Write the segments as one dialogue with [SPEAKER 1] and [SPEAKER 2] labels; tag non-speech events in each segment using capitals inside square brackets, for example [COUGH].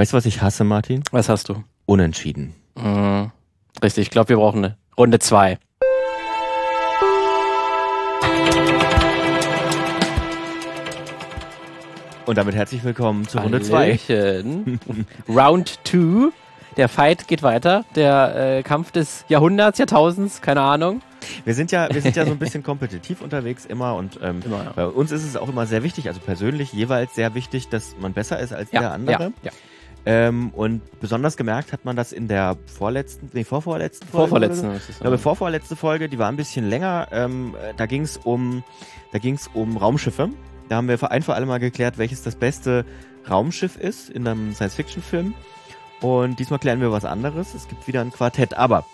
[SPEAKER 1] Weißt du, was ich hasse, Martin?
[SPEAKER 2] Was hast du?
[SPEAKER 1] Unentschieden.
[SPEAKER 2] Mhm. Richtig, ich glaube, wir brauchen eine Runde zwei.
[SPEAKER 1] Und damit herzlich willkommen zu Runde 2. [LAUGHS]
[SPEAKER 2] Round 2. Der Fight geht weiter. Der äh, Kampf des Jahrhunderts, Jahrtausends, keine Ahnung.
[SPEAKER 1] Wir sind ja, wir sind ja so ein [LAUGHS] bisschen kompetitiv unterwegs immer und ähm,
[SPEAKER 2] Immer, ja.
[SPEAKER 1] bei uns ist es auch immer sehr wichtig, also persönlich jeweils sehr wichtig, dass man besser ist als der
[SPEAKER 2] Ja,
[SPEAKER 1] andere.
[SPEAKER 2] ja, ja.
[SPEAKER 1] Ähm, und besonders gemerkt hat man das in der vorletzten, nee, vorvorletzten Folge.
[SPEAKER 2] Ist es
[SPEAKER 1] Ich glaube, vorvorletzte Folge, die war ein bisschen länger. Ähm, äh, da ging es um, da ging's um Raumschiffe. Da haben wir ein für alle Mal geklärt, welches das beste Raumschiff ist in einem Science-Fiction-Film. Und diesmal klären wir was anderes. Es gibt wieder ein Quartett. Aber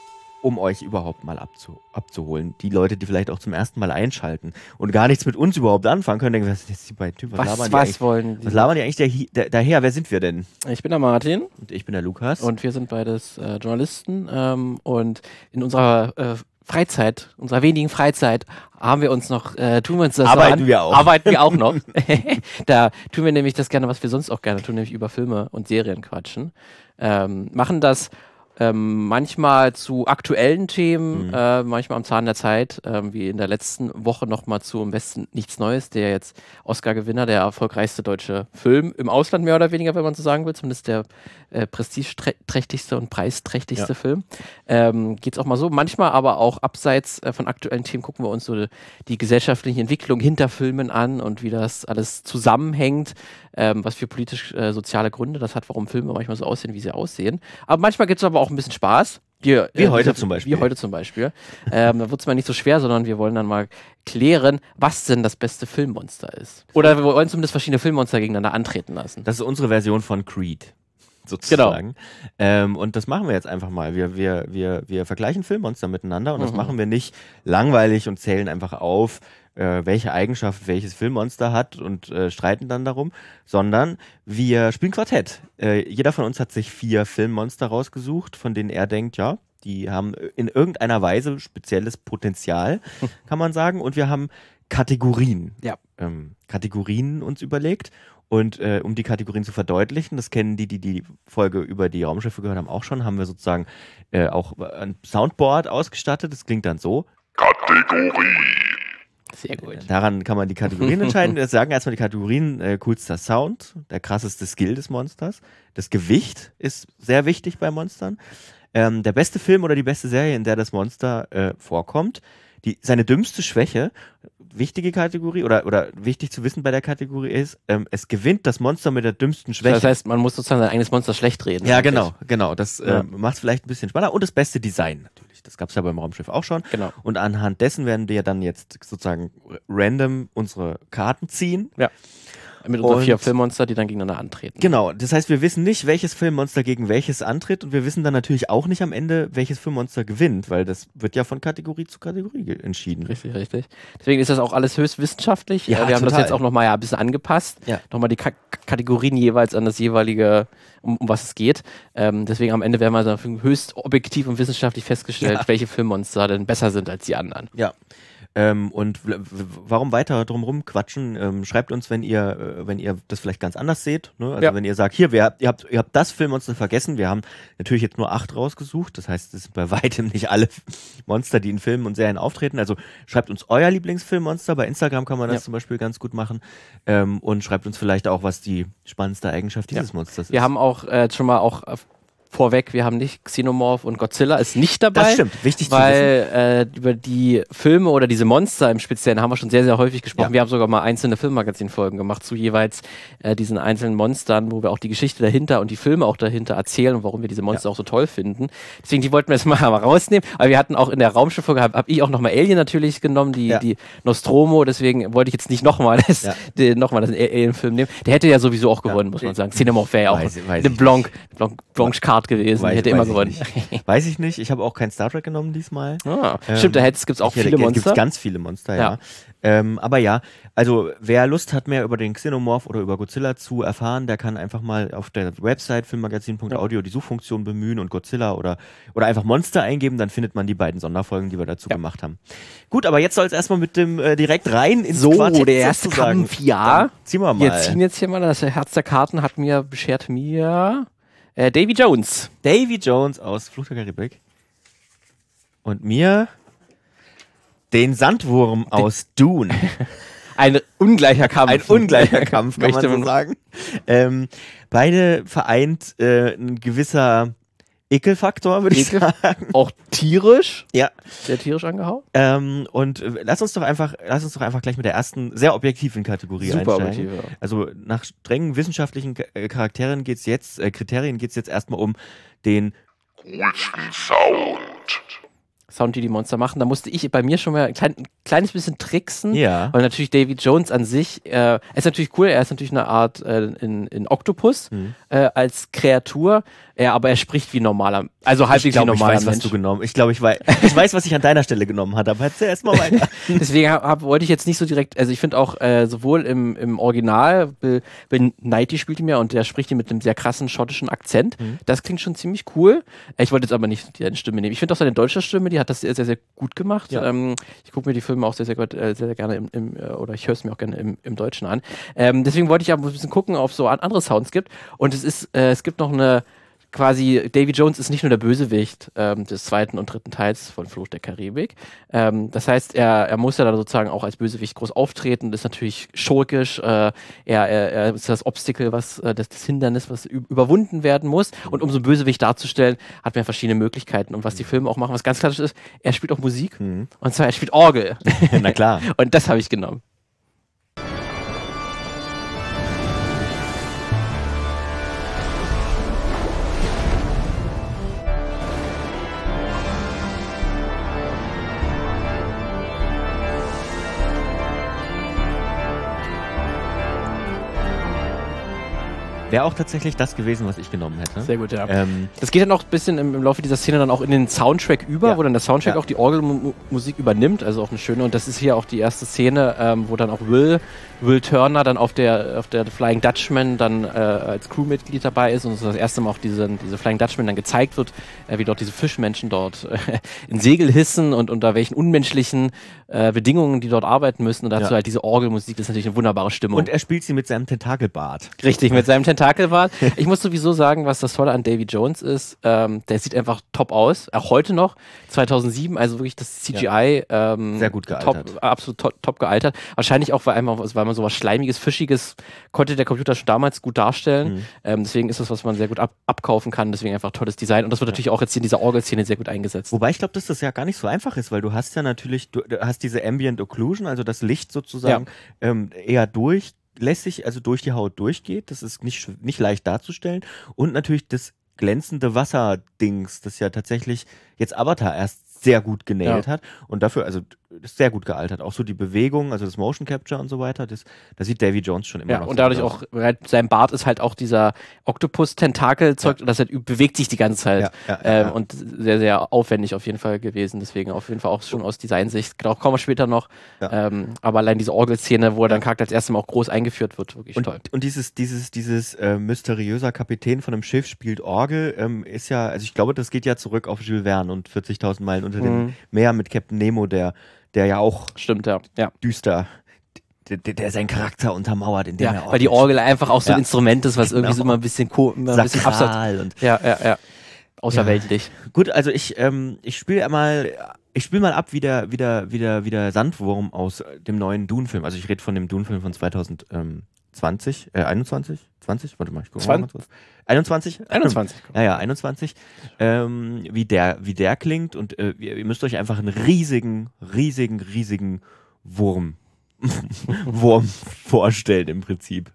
[SPEAKER 1] um euch überhaupt mal abzu abzuholen, die Leute, die vielleicht auch zum ersten Mal einschalten und gar nichts mit uns überhaupt anfangen können, denken, was sind jetzt die beiden Typen?
[SPEAKER 2] was,
[SPEAKER 1] labern die
[SPEAKER 2] was
[SPEAKER 1] eigentlich?
[SPEAKER 2] wollen die?
[SPEAKER 1] Was labern die eigentlich da, daher? Wer sind wir denn?
[SPEAKER 2] Ich bin der Martin
[SPEAKER 1] Und ich bin der Lukas.
[SPEAKER 2] und wir sind beides äh, Journalisten ähm, und in unserer äh, Freizeit, unserer wenigen Freizeit, haben wir uns noch, äh, tun wir uns das so
[SPEAKER 1] Arbeiten
[SPEAKER 2] an,
[SPEAKER 1] wir auch.
[SPEAKER 2] Arbeiten wir auch noch. [LAUGHS] [LAUGHS] da tun wir nämlich das gerne, was wir sonst auch gerne tun, nämlich über Filme und Serien quatschen. Ähm, machen das ähm, manchmal zu aktuellen Themen,
[SPEAKER 1] Mhm.
[SPEAKER 2] äh, manchmal am Zahn der Zeit, ähm, wie in der letzten Woche nochmal zu Am besten nichts Neues, der jetzt Oscar-Gewinner, der erfolgreichste deutsche Film im Ausland mehr oder weniger, wenn man so sagen will, zumindest der äh, prestigeträchtigste und preisträchtigste
[SPEAKER 1] Ja.
[SPEAKER 2] Film. Ähm, Geht es auch mal so. Manchmal aber auch abseits äh, von aktuellen Themen gucken wir uns so die gesellschaftliche Entwicklung hinter Filmen an und wie das alles zusammenhängt, ähm, was für politisch-soziale Gründe das hat, warum Filme manchmal so aussehen, wie sie aussehen. Aber manchmal gibt es aber auch ein bisschen Spaß. Wir,
[SPEAKER 1] Wie heute zum Beispiel.
[SPEAKER 2] Wie heute zum Beispiel. ähm, da wird es mal nicht so schwer, sondern wir wollen dann mal klären, was denn das beste Filmmonster ist. Oder wir wollen zumindest verschiedene Filmmonster gegeneinander antreten lassen.
[SPEAKER 1] Das ist unsere Version von Creed. Sozusagen. Ähm, und das machen wir jetzt einfach mal. Wir, wir, wir, wir vergleichen Filmmonster miteinander und das
[SPEAKER 2] Mhm.
[SPEAKER 1] machen wir nicht langweilig und zählen einfach auf, äh, welche Eigenschaft welches Filmmonster hat und äh, streiten dann darum, sondern wir spielen Quartett. Äh, jeder von uns hat sich vier Filmmonster rausgesucht, von denen er denkt, ja, die haben in irgendeiner Weise spezielles Potenzial, [LAUGHS] kann man sagen. Und wir haben Kategorien.
[SPEAKER 2] Ja.
[SPEAKER 1] Ähm, Kategorien uns überlegt. Und äh, um die Kategorien zu verdeutlichen, das kennen die, die die Folge über die Raumschiffe gehört haben, auch schon, haben wir sozusagen äh, auch ein Soundboard ausgestattet. Das klingt dann so.
[SPEAKER 2] Sehr gut.
[SPEAKER 1] Daran kann man die Kategorien [LAUGHS] entscheiden. Wir sagen erstmal die Kategorien: äh, coolster Sound, der krasseste Skill des Monsters. Das Gewicht ist sehr wichtig bei Monstern. Ähm, der beste Film oder die beste Serie, in der das Monster äh, vorkommt. Die, seine dümmste Schwäche, wichtige Kategorie oder, oder wichtig zu wissen bei der Kategorie ist, ähm, es gewinnt das Monster mit der dümmsten Schwäche.
[SPEAKER 2] Das heißt, man muss sozusagen sein eigenes Monster schlecht reden.
[SPEAKER 1] Ja,
[SPEAKER 2] eigentlich.
[SPEAKER 1] genau, genau. Das
[SPEAKER 2] Ja.
[SPEAKER 1] ähm, macht es vielleicht ein bisschen spannender. Und das beste Design natürlich. Das gab es ja beim Raumschiff auch schon.
[SPEAKER 2] Genau.
[SPEAKER 1] Und anhand dessen werden wir dann jetzt sozusagen random unsere Karten ziehen.
[SPEAKER 2] Mit unseren
[SPEAKER 1] Und-
[SPEAKER 2] vier Filmmonster, die dann gegeneinander antreten.
[SPEAKER 1] Genau, das heißt, wir wissen nicht, welches Filmmonster gegen welches antritt und wir wissen dann natürlich auch nicht am Ende, welches Filmmonster gewinnt, weil das wird ja von Kategorie zu Kategorie entschieden.
[SPEAKER 2] Richtig, richtig. Deswegen ist das auch alles höchst wissenschaftlich.
[SPEAKER 1] Ja,
[SPEAKER 2] Äh, wir haben das
[SPEAKER 1] total.
[SPEAKER 2] jetzt auch nochmal ja, ein bisschen angepasst.
[SPEAKER 1] Ja.
[SPEAKER 2] Nochmal die Ka Kategorien jeweils an das jeweilige, um, um was es geht. Ähm, deswegen am Ende werden wir dann höchst objektiv und wissenschaftlich festgestellt,
[SPEAKER 1] Ja.
[SPEAKER 2] welche Filmmonster denn besser sind als die anderen.
[SPEAKER 1] Ja. Ähm, und warum weiter drumherum quatschen? Ähm, schreibt uns, wenn ihr, äh, wenn ihr das vielleicht ganz anders seht. Ne? Also
[SPEAKER 2] Ja.
[SPEAKER 1] wenn ihr sagt, hier, wer, ihr, habt, ihr habt das Filmmonster vergessen. Wir haben natürlich jetzt nur acht rausgesucht. Das heißt, es sind bei [LAUGHS] weitem nicht alle Monster, die in Filmen und Serien auftreten. Also schreibt uns euer Lieblingsfilmmonster. Bei Instagram kann man das
[SPEAKER 2] Ja.
[SPEAKER 1] zum Beispiel ganz gut machen. Ähm, und schreibt uns vielleicht auch, was die spannendste Eigenschaft dieses Monsters
[SPEAKER 2] Wir
[SPEAKER 1] ist.
[SPEAKER 2] haben auch äh, schon mal auch vorweg, wir haben nicht Xenomorph und Godzilla ist nicht dabei.
[SPEAKER 1] das stimmt, wichtig.
[SPEAKER 2] Weil äh, über die Filme oder diese Monster im Speziellen haben wir schon sehr, sehr häufig gesprochen.
[SPEAKER 1] Ja.
[SPEAKER 2] Wir haben sogar mal einzelne Filmmagazin-Folgen gemacht zu jeweils äh, diesen einzelnen Monstern, wo wir auch die Geschichte dahinter und die Filme auch dahinter erzählen und warum wir diese Monster auch so toll finden. Deswegen, die wollten wir jetzt mal, [LAUGHS] mal rausnehmen. Aber wir hatten auch in der Raumschiff-Folge, habe hab ich auch nochmal Alien natürlich genommen, die,
[SPEAKER 1] Ja.
[SPEAKER 2] die Nostromo. Deswegen wollte ich jetzt nicht nochmal das,
[SPEAKER 1] Ja. [LAUGHS]
[SPEAKER 2] den- noch mal das Alien-Film nehmen. Der hätte ja sowieso auch gewonnen, muss man sagen. Xenomorph wäre ja auch
[SPEAKER 1] Weiß- weiß
[SPEAKER 2] eine
[SPEAKER 1] ich
[SPEAKER 2] Blanc, Blanc, Blanche-Card gewesen.
[SPEAKER 1] Weiß-
[SPEAKER 2] Die hätte immer
[SPEAKER 1] ich
[SPEAKER 2] gewonnen.
[SPEAKER 1] Nicht. Weiß ich nicht. Ich habe auch kein Star Trek genommen diesmal.
[SPEAKER 2] Ah,
[SPEAKER 1] Ähm,
[SPEAKER 2] stimmt, da gibt es auch
[SPEAKER 1] Ja,
[SPEAKER 2] viele
[SPEAKER 1] da
[SPEAKER 2] Monster.
[SPEAKER 1] Gibt ganz viele Monster, ja.
[SPEAKER 2] Ja.
[SPEAKER 1] Ähm, aber ja, also wer Lust hat, mehr über den Xenomorph oder über Godzilla zu erfahren, der kann einfach mal auf der Website filmmagazin.audio die Suchfunktion bemühen und Godzilla oder, oder einfach Monster eingeben, dann findet man die beiden Sonderfolgen, die wir dazu gemacht haben. Gut, aber jetzt soll es erstmal mit dem äh, direkt rein ins
[SPEAKER 2] So,
[SPEAKER 1] Quartett
[SPEAKER 2] der erste. Kampf, ja.
[SPEAKER 1] Dann ziehen wir mal.
[SPEAKER 2] Wir ziehen jetzt hier mal, das Herz der Karten hat mir, beschert mir Äh, Davy Jones.
[SPEAKER 1] Davy Jones aus Flucht der Karibik. Und mir den Sandwurm aus Dune. [LAUGHS]
[SPEAKER 2] Ein ungleicher Kampf.
[SPEAKER 1] Ein ungleicher Kampf, [LAUGHS] kann man
[SPEAKER 2] Möchte
[SPEAKER 1] so sagen. Ähm, beide vereint äh, ein gewisser Ekelfaktor, würde ich
[SPEAKER 2] Ekel?
[SPEAKER 1] sagen.
[SPEAKER 2] Auch tierisch.
[SPEAKER 1] Ja.
[SPEAKER 2] Sehr tierisch angehauen.
[SPEAKER 1] Ähm, und äh, lass uns doch einfach, lass uns doch einfach gleich mit der ersten sehr objektiven Kategorie
[SPEAKER 2] Super
[SPEAKER 1] einsteigen.
[SPEAKER 2] objektiv, ja.
[SPEAKER 1] Also nach strengen wissenschaftlichen äh, Charakteren geht's jetzt, äh, Kriterien geht's jetzt erstmal um den
[SPEAKER 2] Sound, die die Monster machen. Da musste ich bei mir schon mal ein klein, ein kleines bisschen tricksen.
[SPEAKER 1] Ja.
[SPEAKER 2] Weil natürlich Davy Jones an sich, äh, er ist natürlich cool, er ist natürlich eine Art äh, in, in Oktopus
[SPEAKER 1] Mhm.
[SPEAKER 2] äh, als Kreatur, ja, aber er spricht wie normaler, also halbwegs wie
[SPEAKER 1] glaube, ich
[SPEAKER 2] normaler
[SPEAKER 1] weiß, was
[SPEAKER 2] Mensch.
[SPEAKER 1] du genommen Ich glaube, ich weiß, ich weiß, was ich an deiner Stelle genommen hatte, aber erzähl erst mal [LAUGHS] weiter.
[SPEAKER 2] Deswegen hab, wollte ich jetzt nicht so direkt, also ich finde auch äh, sowohl im, im Original, Bill, Bill Knighty spielt ihn ja und der spricht ihn mit einem sehr krassen schottischen Akzent.
[SPEAKER 1] Mhm.
[SPEAKER 2] Das klingt schon ziemlich cool. Ich wollte jetzt aber nicht die Stimme nehmen. Ich finde auch seine deutsche Stimme, die hat das sehr, sehr, sehr gut gemacht.
[SPEAKER 1] Ja.
[SPEAKER 2] Ähm, ich gucke mir die Filme auch sehr, sehr, gut, äh, sehr, sehr gerne im, im äh, oder ich höre es mir auch gerne im, im Deutschen an. Ähm, deswegen wollte ich aber ein bisschen gucken, ob es so an, andere Sounds gibt. Und es ist, äh, es gibt noch eine quasi Davy Jones ist nicht nur der Bösewicht ähm, des zweiten und dritten Teils von Fluch der Karibik. Ähm, das heißt, er, er muss ja dann sozusagen auch als Bösewicht groß auftreten, ist natürlich schurkisch, äh, er, er, er ist das Obstacle, was äh, das, das Hindernis, was überwunden werden muss. Und um so einen Bösewicht darzustellen, hat man verschiedene Möglichkeiten. Und was die Filme auch machen, was ganz klassisch ist, er spielt auch Musik.
[SPEAKER 1] Mhm.
[SPEAKER 2] Und zwar, er spielt Orgel. [LAUGHS]
[SPEAKER 1] Na klar. [LAUGHS]
[SPEAKER 2] Und das habe ich genommen.
[SPEAKER 1] Wäre auch tatsächlich das gewesen, was ich genommen hätte.
[SPEAKER 2] Sehr gut, ja.
[SPEAKER 1] Ähm,
[SPEAKER 2] Das geht dann auch ein bisschen im, im Laufe dieser Szene dann auch in den Soundtrack über,
[SPEAKER 1] Ja.
[SPEAKER 2] wo dann der Soundtrack
[SPEAKER 1] Ja.
[SPEAKER 2] auch die Orgelmusik übernimmt, also auch eine schöne. Und das ist hier auch die erste Szene, ähm, wo dann auch Will, Will Turner dann auf der, auf der Flying Dutchman dann äh, als Crewmitglied dabei ist und so das erste Mal auch diese, diese Flying Dutchman dann gezeigt wird, äh, wie dort diese Fischmenschen dort äh, in Segel hissen und unter welchen unmenschlichen äh, Bedingungen die dort arbeiten müssen. Und dazu
[SPEAKER 1] Ja.
[SPEAKER 2] halt diese Orgelmusik, das ist natürlich eine wunderbare Stimmung.
[SPEAKER 1] und er spielt sie mit seinem Tentakelbart.
[SPEAKER 2] Richtig, mit seinem Tentakelbart. Ich muss sowieso sagen, was das Tolle an Davy Jones ist, ähm, der sieht einfach top aus. Auch heute noch, 2007, also wirklich das CGI. Ähm,
[SPEAKER 1] Sehr gut gealtert.
[SPEAKER 2] Top, absolut top, top gealtert. Wahrscheinlich auch, weil, einmal, weil man sowas Schleimiges, Fischiges konnte der Computer schon damals gut darstellen.
[SPEAKER 1] Mhm.
[SPEAKER 2] Ähm, deswegen ist das, was man sehr gut ab, abkaufen kann. Deswegen einfach tolles Design. Und das wird natürlich auch jetzt in dieser Orgelszene sehr gut eingesetzt.
[SPEAKER 1] Wobei ich glaube, dass das ja gar nicht so einfach ist, weil du hast ja natürlich, du, hast diese Ambient Occlusion, also das Licht sozusagen ähm, eher durchlässig, also durch die Haut durchgeht. Das ist nicht, nicht leicht darzustellen. Und natürlich das glänzende Wasserdings, das ja tatsächlich jetzt Avatar erst sehr gut genäht
[SPEAKER 2] Ja.
[SPEAKER 1] hat. Und dafür, also ist sehr gut gealtert. Auch so die Bewegung, also das Motion Capture und so weiter, das, da sieht Davy Jones schon immer
[SPEAKER 2] Ja,
[SPEAKER 1] noch
[SPEAKER 2] und dadurch
[SPEAKER 1] aus.
[SPEAKER 2] auch, sein Bart ist halt auch dieser Oktopus-Tentakel-Zeug, das halt, bewegt sich die ganze Zeit.
[SPEAKER 1] Ja, ja, ja,
[SPEAKER 2] ähm,
[SPEAKER 1] ja.
[SPEAKER 2] Und sehr, sehr aufwendig auf jeden Fall gewesen. Deswegen auf jeden Fall auch schon aus Designsicht. Genau, kommen wir später noch.
[SPEAKER 1] Ja.
[SPEAKER 2] Ähm, aber allein diese Orgelszene, wo er dann Charakter als erstes Mal auch groß eingeführt wird, wirklich
[SPEAKER 1] Und,
[SPEAKER 2] toll.
[SPEAKER 1] und dieses, dieses, dieses äh, mysteriöser Kapitän von einem Schiff spielt Orgel, ähm, ist ja, also ich glaube, das geht ja zurück auf Jules Verne und 40.000 Meilen unter dem
[SPEAKER 2] Mhm.
[SPEAKER 1] Meer mit Captain Nemo, der, der ja auch
[SPEAKER 2] Stimmt, ja. Ja,
[SPEAKER 1] düster, der, der, seinen Charakter untermauert, indem
[SPEAKER 2] ja
[SPEAKER 1] er
[SPEAKER 2] weil die Orgel einfach auch so ein
[SPEAKER 1] Ja.
[SPEAKER 2] Instrument ist, was irgendwie
[SPEAKER 1] Genau.
[SPEAKER 2] so immer ein bisschen, ko immer ein bisschen abseits.
[SPEAKER 1] sakral und
[SPEAKER 2] Ja, ja, ja. Außerweltlich.
[SPEAKER 1] Gut, also ich, ähm, ich spiele mal, ich spiele mal ab wie der, wie der, wie der, wie der Sandwurm aus dem neuen Dune-Film. Also ich rede von dem Dune-Film von 2020, äh, 21, 20? Warte mal, ich gucke mal
[SPEAKER 2] Zwan-
[SPEAKER 1] ganz kurz. 21?
[SPEAKER 2] 21.
[SPEAKER 1] Ja, ja, 21. Ähm, wie der, wie der klingt und äh, ihr müsst euch einfach einen riesigen, riesigen, riesigen Wurm, [LAUGHS] Wurm vorstellen im Prinzip.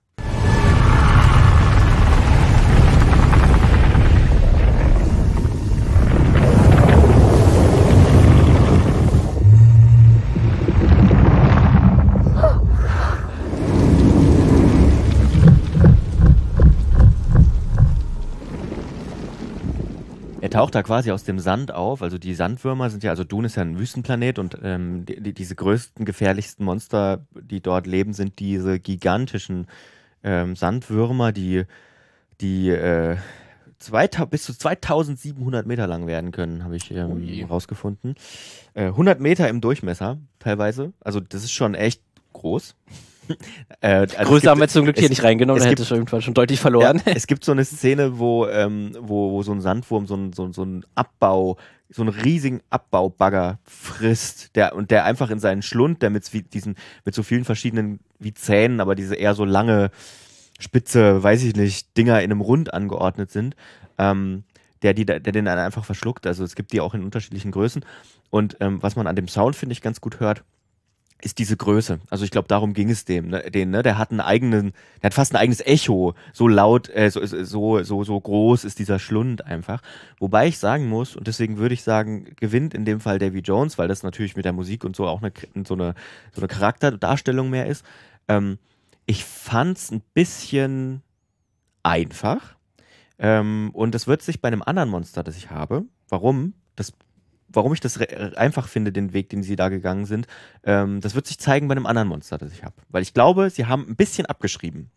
[SPEAKER 1] Taucht da quasi aus dem Sand auf. Also die Sandwürmer sind ja, also Dune ist ja ein Wüstenplanet und ähm, die, die, diese größten, gefährlichsten Monster, die dort leben, sind diese gigantischen ähm, Sandwürmer, die, die äh, 2000, bis zu 2700 Meter lang werden können, habe ich ähm,
[SPEAKER 2] Ui.
[SPEAKER 1] rausgefunden. Äh, 100 Meter im Durchmesser teilweise. Also das ist schon echt groß. Äh, also
[SPEAKER 2] Größe haben wir zum Glück hier nicht reingenommen,
[SPEAKER 1] gibt-
[SPEAKER 2] hätte ich irgendwann schon deutlich verloren.
[SPEAKER 1] Ja, es gibt so eine Szene, wo, ähm, wo, wo so ein Sandwurm so ein, so, ein- so ein Abbau, so einen riesigen Abbaubagger frisst, der und der einfach in seinen Schlund, der mit diesen, mit so vielen verschiedenen wie Zähnen, aber diese eher so lange, spitze, weiß ich nicht, Dinger in einem Rund angeordnet sind, ähm, der, die, der den dann einfach verschluckt. Also es gibt die auch in unterschiedlichen Größen. Und ähm, was man an dem Sound, finde ich, ganz gut hört, ist diese Größe. Also ich glaube, darum ging es dem. Ne? Den, ne? Der hat einen eigenen, der hat fast ein eigenes Echo. So laut, äh, so, so, so, so groß ist dieser Schlund einfach. Wobei ich sagen muss, und deswegen würde ich sagen, gewinnt in dem Fall Davy Jones, weil das natürlich mit der Musik und so auch eine, so eine, so eine Charakterdarstellung mehr ist. Ähm, ich fand es ein bisschen einfach. Ähm, und es wird sich bei einem anderen Monster, das ich habe, warum, das, warum ich das re- einfach finde, den Weg, den sie da gegangen sind, ähm, das wird sich zeigen bei einem anderen Monster, das ich habe. Weil ich glaube, sie haben ein bisschen abgeschrieben.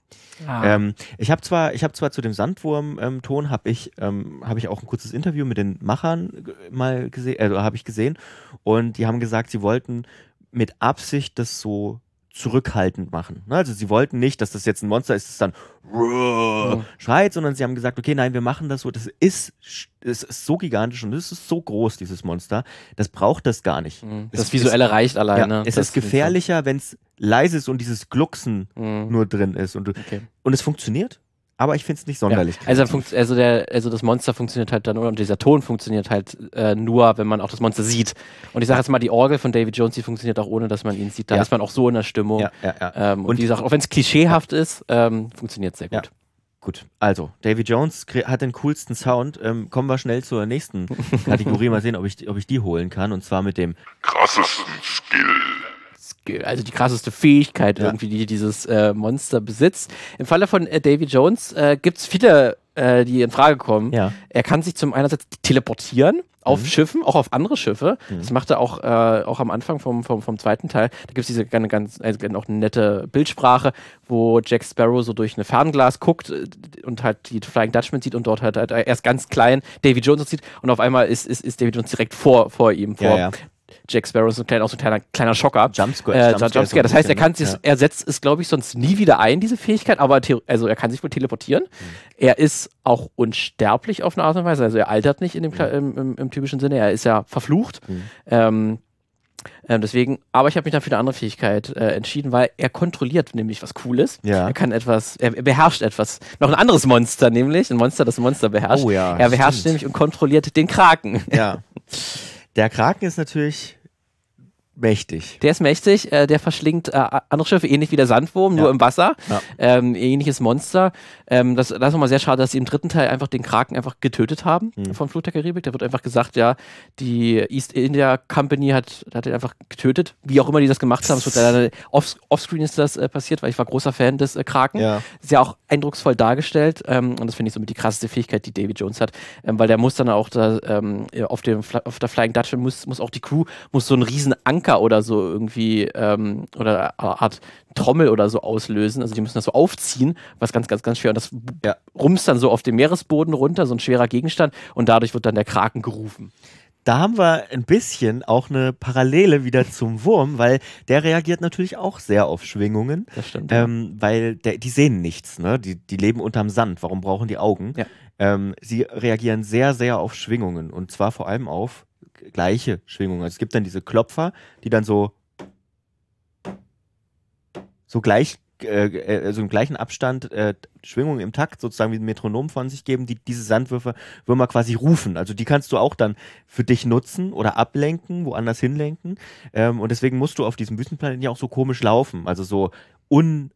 [SPEAKER 2] Ah.
[SPEAKER 1] Ähm, ich habe zwar, ich habe zwar zu dem Sandwurm-Ton habe ich, ähm, habe ich auch ein kurzes Interview mit den Machern mal gesehen, also habe ich gesehen, und die haben gesagt, sie wollten mit Absicht das so zurückhaltend machen. Ne? Also sie wollten nicht, dass das jetzt ein Monster ist, das dann
[SPEAKER 2] Mhm.
[SPEAKER 1] schreit, sondern sie haben gesagt, okay, nein, wir machen das so, das ist, es ist so gigantisch und es ist so groß, dieses Monster, das braucht das gar nicht.
[SPEAKER 2] Mhm.
[SPEAKER 1] es
[SPEAKER 2] das Visuelle reicht
[SPEAKER 1] Ja,
[SPEAKER 2] alleine.
[SPEAKER 1] es
[SPEAKER 2] Das
[SPEAKER 1] ist gefährlicher, wenn es leise ist und dieses Glucksen
[SPEAKER 2] Mhm.
[SPEAKER 1] nur drin ist. Und,
[SPEAKER 2] Okay.
[SPEAKER 1] und es funktioniert, aber ich finde es nicht sonderlich.
[SPEAKER 2] Also,
[SPEAKER 1] kreativ.
[SPEAKER 2] funkt, also, der, also das Monster funktioniert halt dann und dieser Ton funktioniert halt äh, nur, wenn man auch das Monster sieht. Und ich sage jetzt mal, die Orgel von David Jones, die funktioniert auch ohne, dass man ihn sieht. Da
[SPEAKER 1] Ja.
[SPEAKER 2] ist man auch so in der Stimmung.
[SPEAKER 1] ja, ja, ja.
[SPEAKER 2] Ähm, und,
[SPEAKER 1] Und-
[SPEAKER 2] wie gesagt, auch wenn es klischeehaft ist, ähm, funktioniert sehr
[SPEAKER 1] Ja.
[SPEAKER 2] gut.
[SPEAKER 1] Gut, also Davy Jones hat den coolsten Sound. Ähm, kommen wir schnell zur nächsten [LAUGHS] Kategorie. Mal sehen, ob ich, ob ich die holen kann. Und zwar mit dem
[SPEAKER 3] krassesten Skill.
[SPEAKER 2] Skill, also die krasseste Fähigkeit
[SPEAKER 1] Ja.
[SPEAKER 2] irgendwie, die dieses äh, Monster besitzt. Im Falle von äh, Davy Jones äh, gibt es viele, äh, die in Frage kommen.
[SPEAKER 1] Ja.
[SPEAKER 2] Er kann sich zum einerseits teleportieren auf
[SPEAKER 1] Mhm.
[SPEAKER 2] Schiffen, auch auf andere Schiffe.
[SPEAKER 1] Mhm.
[SPEAKER 2] Das macht er auch, äh, auch am Anfang vom, vom, vom zweiten Teil. Da gibt es diese ganz, ganz, also auch eine nette Bildsprache, wo Jack Sparrow so durch ein Fernglas guckt äh, und halt die Flying Dutchman sieht und dort halt, halt erst ganz klein Davy Jones sieht und auf einmal ist, ist, ist Davy Jones direkt vor, vor ihm, vor
[SPEAKER 1] Ja, ja.
[SPEAKER 2] Jack Sparrow ist ein kleiner, auch so ein kleiner, kleiner Schocker.
[SPEAKER 1] Jumpscare.
[SPEAKER 2] Äh,
[SPEAKER 1] Jumpscare
[SPEAKER 2] Jumpscare. Das heißt, er kann sich,
[SPEAKER 1] Ja.
[SPEAKER 2] er setzt es, glaube ich, sonst nie wieder ein, diese Fähigkeit, aber also er kann sich wohl teleportieren.
[SPEAKER 1] Mhm.
[SPEAKER 2] Er ist auch unsterblich auf eine Art und Weise, also er altert nicht in dem, Kla- im, im, im typischen Sinne, er ist ja verflucht.
[SPEAKER 1] Mhm.
[SPEAKER 2] Ähm, ähm, deswegen, aber ich habe mich dann für eine andere Fähigkeit äh, entschieden, weil er kontrolliert nämlich was Cooles.
[SPEAKER 1] Ja.
[SPEAKER 2] Er kann etwas, er, er beherrscht etwas. Noch ein anderes Monster, nämlich ein Monster, das ein Monster beherrscht.
[SPEAKER 1] Oh ja,
[SPEAKER 2] er beherrscht
[SPEAKER 1] stimmt.
[SPEAKER 2] nämlich und kontrolliert den Kraken.
[SPEAKER 1] Ja. [LAUGHS] Der Kraken ist natürlich mächtig.
[SPEAKER 2] Der ist mächtig, äh, der verschlingt äh, andere Schiffe, ähnlich wie der Sandwurm, nur
[SPEAKER 1] Ja.
[SPEAKER 2] im Wasser.
[SPEAKER 1] Ja.
[SPEAKER 2] Ähm, ähnliches Monster. Ähm, das, das ist nochmal sehr schade, dass sie im dritten Teil einfach den Kraken einfach getötet haben
[SPEAKER 1] Mhm.
[SPEAKER 2] vom Flut der Karibik. Da wird einfach gesagt, ja, die East India Company hat, hat den einfach getötet. Wie auch immer die das gemacht haben. Es wird leider off, offscreen ist das äh, passiert, weil ich war großer Fan des äh, Kraken.
[SPEAKER 1] Ja.
[SPEAKER 2] Ist ja auch eindrucksvoll dargestellt ähm, und das finde ich somit die krasseste Fähigkeit, die David Jones hat, ähm, weil der muss dann auch da, ähm, auf, dem, auf der Flying Dutchman muss, muss auch die Crew muss so einen riesen Anker oder so irgendwie ähm, oder eine Art Trommel oder so auslösen, also die müssen das so aufziehen, was ganz, ganz, ganz schwer und das
[SPEAKER 1] Ja.
[SPEAKER 2] rumst dann so auf dem Meeresboden runter, so ein schwerer Gegenstand und dadurch wird dann der Kraken gerufen.
[SPEAKER 1] Da haben wir ein bisschen auch eine Parallele wieder zum Wurm, weil der reagiert natürlich auch sehr auf Schwingungen.
[SPEAKER 2] Das stimmt.
[SPEAKER 1] Ähm, weil der, die sehen nichts, ne? Die, die leben unterm Sand. Warum brauchen die Augen?
[SPEAKER 2] Ja.
[SPEAKER 1] Ähm, sie reagieren sehr, sehr auf Schwingungen und zwar vor allem auf gleiche Schwingungen. Also es gibt dann diese Klopfer, die dann so so gleich äh, äh, so im gleichen Abstand äh, Schwingungen im Takt sozusagen wie ein Metronom von sich geben, die diese Sandwürfe Würmer quasi rufen. Also die kannst du auch dann für dich nutzen oder ablenken, woanders hinlenken. Ähm, und deswegen musst du auf diesem Wüstenplaneten ja auch so komisch laufen. Also so un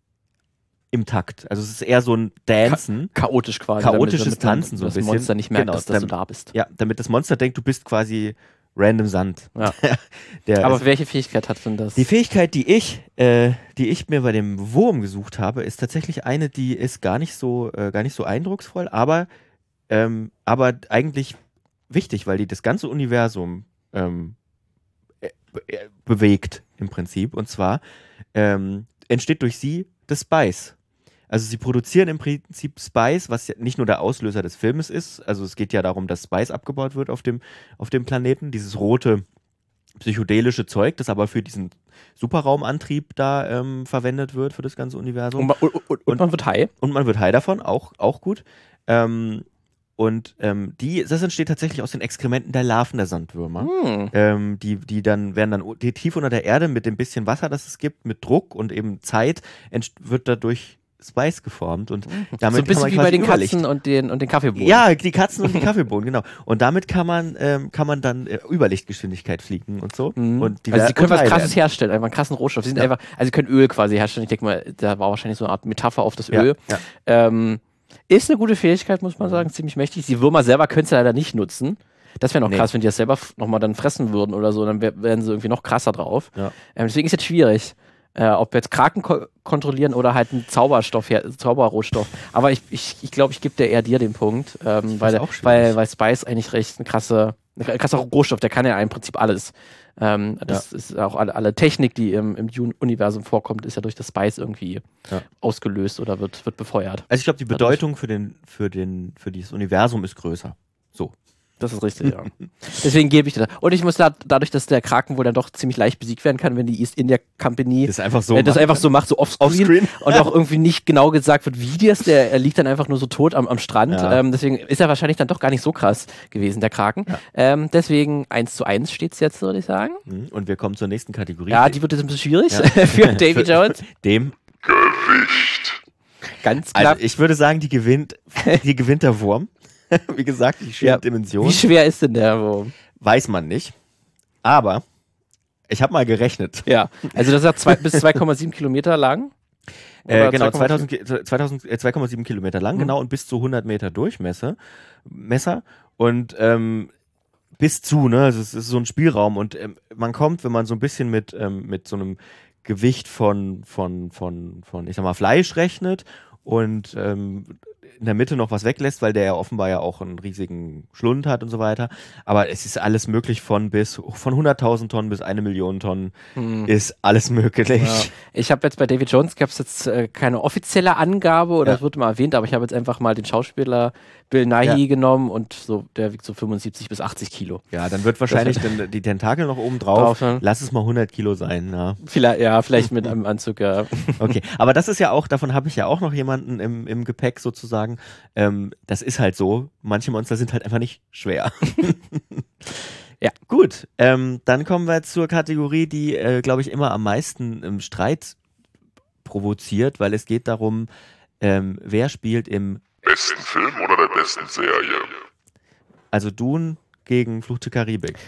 [SPEAKER 1] im Takt. Also es ist eher so ein Dancen.
[SPEAKER 2] Chaotisch quasi.
[SPEAKER 1] chaotisches
[SPEAKER 2] damit, damit
[SPEAKER 1] Tanzen so ein
[SPEAKER 2] das
[SPEAKER 1] bisschen.
[SPEAKER 2] Monster nicht merkt,
[SPEAKER 1] Genau,
[SPEAKER 2] dass, dass du
[SPEAKER 1] dann-
[SPEAKER 2] da bist.
[SPEAKER 1] Ja, damit das Monster denkt, du bist quasi random Sand.
[SPEAKER 2] Ja. [LAUGHS] Aber
[SPEAKER 1] ist-
[SPEAKER 2] welche Fähigkeit hat denn das?
[SPEAKER 1] die Fähigkeit, die ich, äh, die ich mir bei dem Wurm gesucht habe, ist tatsächlich eine, die ist gar nicht so, äh, gar nicht so eindrucksvoll, aber, ähm, aber eigentlich wichtig, weil die das ganze Universum ähm, äh, äh, bewegt im Prinzip. Und zwar ähm, entsteht durch sie das Spice. Also sie produzieren im Prinzip Spice, was ja nicht nur der Auslöser des Filmes ist. Also es geht ja darum, dass Spice abgebaut wird auf dem, auf dem Planeten. Dieses rote psychedelische Zeug, das aber für diesen Superraumantrieb da ähm, verwendet wird für das ganze Universum.
[SPEAKER 2] Und, und, und, und man wird high.
[SPEAKER 1] Und man wird high davon, auch, auch gut. Ähm, und ähm, die, das entsteht tatsächlich aus den Exkrementen der Larven der Sandwürmer.
[SPEAKER 2] Hm.
[SPEAKER 1] Ähm, die, die dann werden dann die tief unter der Erde mit dem bisschen Wasser, das es gibt, mit Druck und eben Zeit, wird dadurch Spice geformt und damit
[SPEAKER 2] so ein
[SPEAKER 1] kann
[SPEAKER 2] bisschen
[SPEAKER 1] man
[SPEAKER 2] wie bei den
[SPEAKER 1] Überlicht-
[SPEAKER 2] Katzen und den, und den Kaffeebohnen.
[SPEAKER 1] Ja, die Katzen und die [LAUGHS] Kaffeebohnen, genau. Und damit kann man, ähm, kann man dann äh, Überlichtgeschwindigkeit fliegen und so.
[SPEAKER 2] Mhm.
[SPEAKER 1] Und die
[SPEAKER 2] also sie können was krasses
[SPEAKER 1] werden.
[SPEAKER 2] herstellen, einfach einen krassen Rohstoff. Sie sind
[SPEAKER 1] Ja.
[SPEAKER 2] einfach, also sie können Öl quasi herstellen. Ich denke mal, da war wahrscheinlich so eine Art Metapher auf das
[SPEAKER 1] Ja,
[SPEAKER 2] Öl.
[SPEAKER 1] ja.
[SPEAKER 2] Ähm, ist eine gute Fähigkeit, muss man sagen, ziemlich mächtig. Die Würmer selber können es leider nicht nutzen. Das wäre noch
[SPEAKER 1] Nee.
[SPEAKER 2] krass, wenn die das selber nochmal dann fressen würden oder so, dann wär, wären sie irgendwie noch krasser drauf.
[SPEAKER 1] Ja.
[SPEAKER 2] Ähm, deswegen ist jetzt schwierig, äh, ob wir jetzt Kraken ko kontrollieren oder halt einen Zauberstoff, her Zauberrohstoff. Aber ich, ich, ich glaube, ich gebe dir eher dir den Punkt, ähm, weil, weil, weil Spice eigentlich recht ein krasser, ein krasser Rohstoff, der kann ja im Prinzip alles. Ähm, das ist auch alle, alle Technik, die im, im Dune-Universum vorkommt, ist ja durch das Spice irgendwie
[SPEAKER 1] Ja.
[SPEAKER 2] ausgelöst oder wird, wird befeuert.
[SPEAKER 1] Also ich glaube, die
[SPEAKER 2] Dadurch.
[SPEAKER 1] Bedeutung für den, für den, für dieses Universum ist größer. So.
[SPEAKER 2] Das ist richtig, ja. [LAUGHS] Deswegen gebe ich dir das. Und ich muss da, dadurch, dass der Kraken wohl dann doch ziemlich leicht besiegt werden kann, wenn die East India Company
[SPEAKER 1] Das einfach so.
[SPEAKER 2] äh, das
[SPEAKER 1] macht.
[SPEAKER 2] einfach so macht, so offscreen,
[SPEAKER 1] Offscreen.
[SPEAKER 2] und auch irgendwie nicht genau gesagt wird, wie das, der er liegt dann einfach nur so tot am, am Strand.
[SPEAKER 1] Ja.
[SPEAKER 2] Ähm, deswegen ist er wahrscheinlich dann doch gar nicht so krass gewesen, der Kraken. Ähm, deswegen 1 zu 1 steht es jetzt, würde ich sagen.
[SPEAKER 1] Mhm. Und wir kommen zur nächsten Kategorie.
[SPEAKER 2] Ja, die wird jetzt ein bisschen schwierig
[SPEAKER 1] Ja. [LAUGHS]
[SPEAKER 2] für [LAUGHS] Davy Jones.
[SPEAKER 1] Dem.
[SPEAKER 2] Ganz knapp.
[SPEAKER 1] Also ich würde sagen, die gewinnt, die gewinnt der Wurm. [LAUGHS] Wie gesagt, die schöne
[SPEAKER 2] Ja.
[SPEAKER 1] Dimension.
[SPEAKER 2] wie schwer ist denn der Wurm?
[SPEAKER 1] Weiß man nicht. Aber ich habe mal gerechnet.
[SPEAKER 2] Ja, also das ist ja bis 2,7 Kilometer lang.
[SPEAKER 1] Äh, genau,
[SPEAKER 2] 2,4
[SPEAKER 1] 2000, Ki- 2000, äh, 2,7 Kilometer lang,
[SPEAKER 2] Mhm.
[SPEAKER 1] genau, und bis zu 100 Meter Durchmesser. Messer. Und ähm, bis zu, ne? Also es ist so ein Spielraum. Und ähm, man kommt, wenn man so ein bisschen mit, ähm, mit so einem Gewicht von, von, von, von, ich sag mal, Fleisch rechnet und ähm, in der Mitte noch was weglässt, weil der ja offenbar ja auch einen riesigen Schlund hat und so weiter. Aber es ist alles möglich von bis von 100.000 Tonnen bis eine Million Tonnen
[SPEAKER 2] Hm.
[SPEAKER 1] ist alles möglich.
[SPEAKER 2] Ja. Ich habe jetzt bei David Jones gab es jetzt äh, keine offizielle Angabe oder
[SPEAKER 1] Ja.
[SPEAKER 2] es wurde mal erwähnt, aber ich habe jetzt einfach mal den Schauspieler Bill Nighy
[SPEAKER 1] Ja.
[SPEAKER 2] genommen und so, der wiegt so 75 bis 80 Kilo.
[SPEAKER 1] Ja, dann wird wahrscheinlich dann die Tentakel noch oben drauf.
[SPEAKER 2] Drauf?
[SPEAKER 1] Lass es mal 100 Kilo sein. Ja.
[SPEAKER 2] Vielleicht, ja, vielleicht mit [LAUGHS] einem Anzug, ja.
[SPEAKER 1] Okay, aber das ist ja auch, davon habe ich ja auch noch jemanden im, im Gepäck sozusagen. Ähm, das ist halt so. Manche Monster sind halt einfach nicht schwer. [LAUGHS]
[SPEAKER 2] Ja.
[SPEAKER 1] Gut, ähm, dann kommen wir zur Kategorie, die, äh, glaube ich, immer am meisten im Streit provoziert, weil es geht darum, ähm, wer spielt im,
[SPEAKER 3] Besten Film oder der besten Serie?
[SPEAKER 1] also Dune gegen Fluch der Karibik.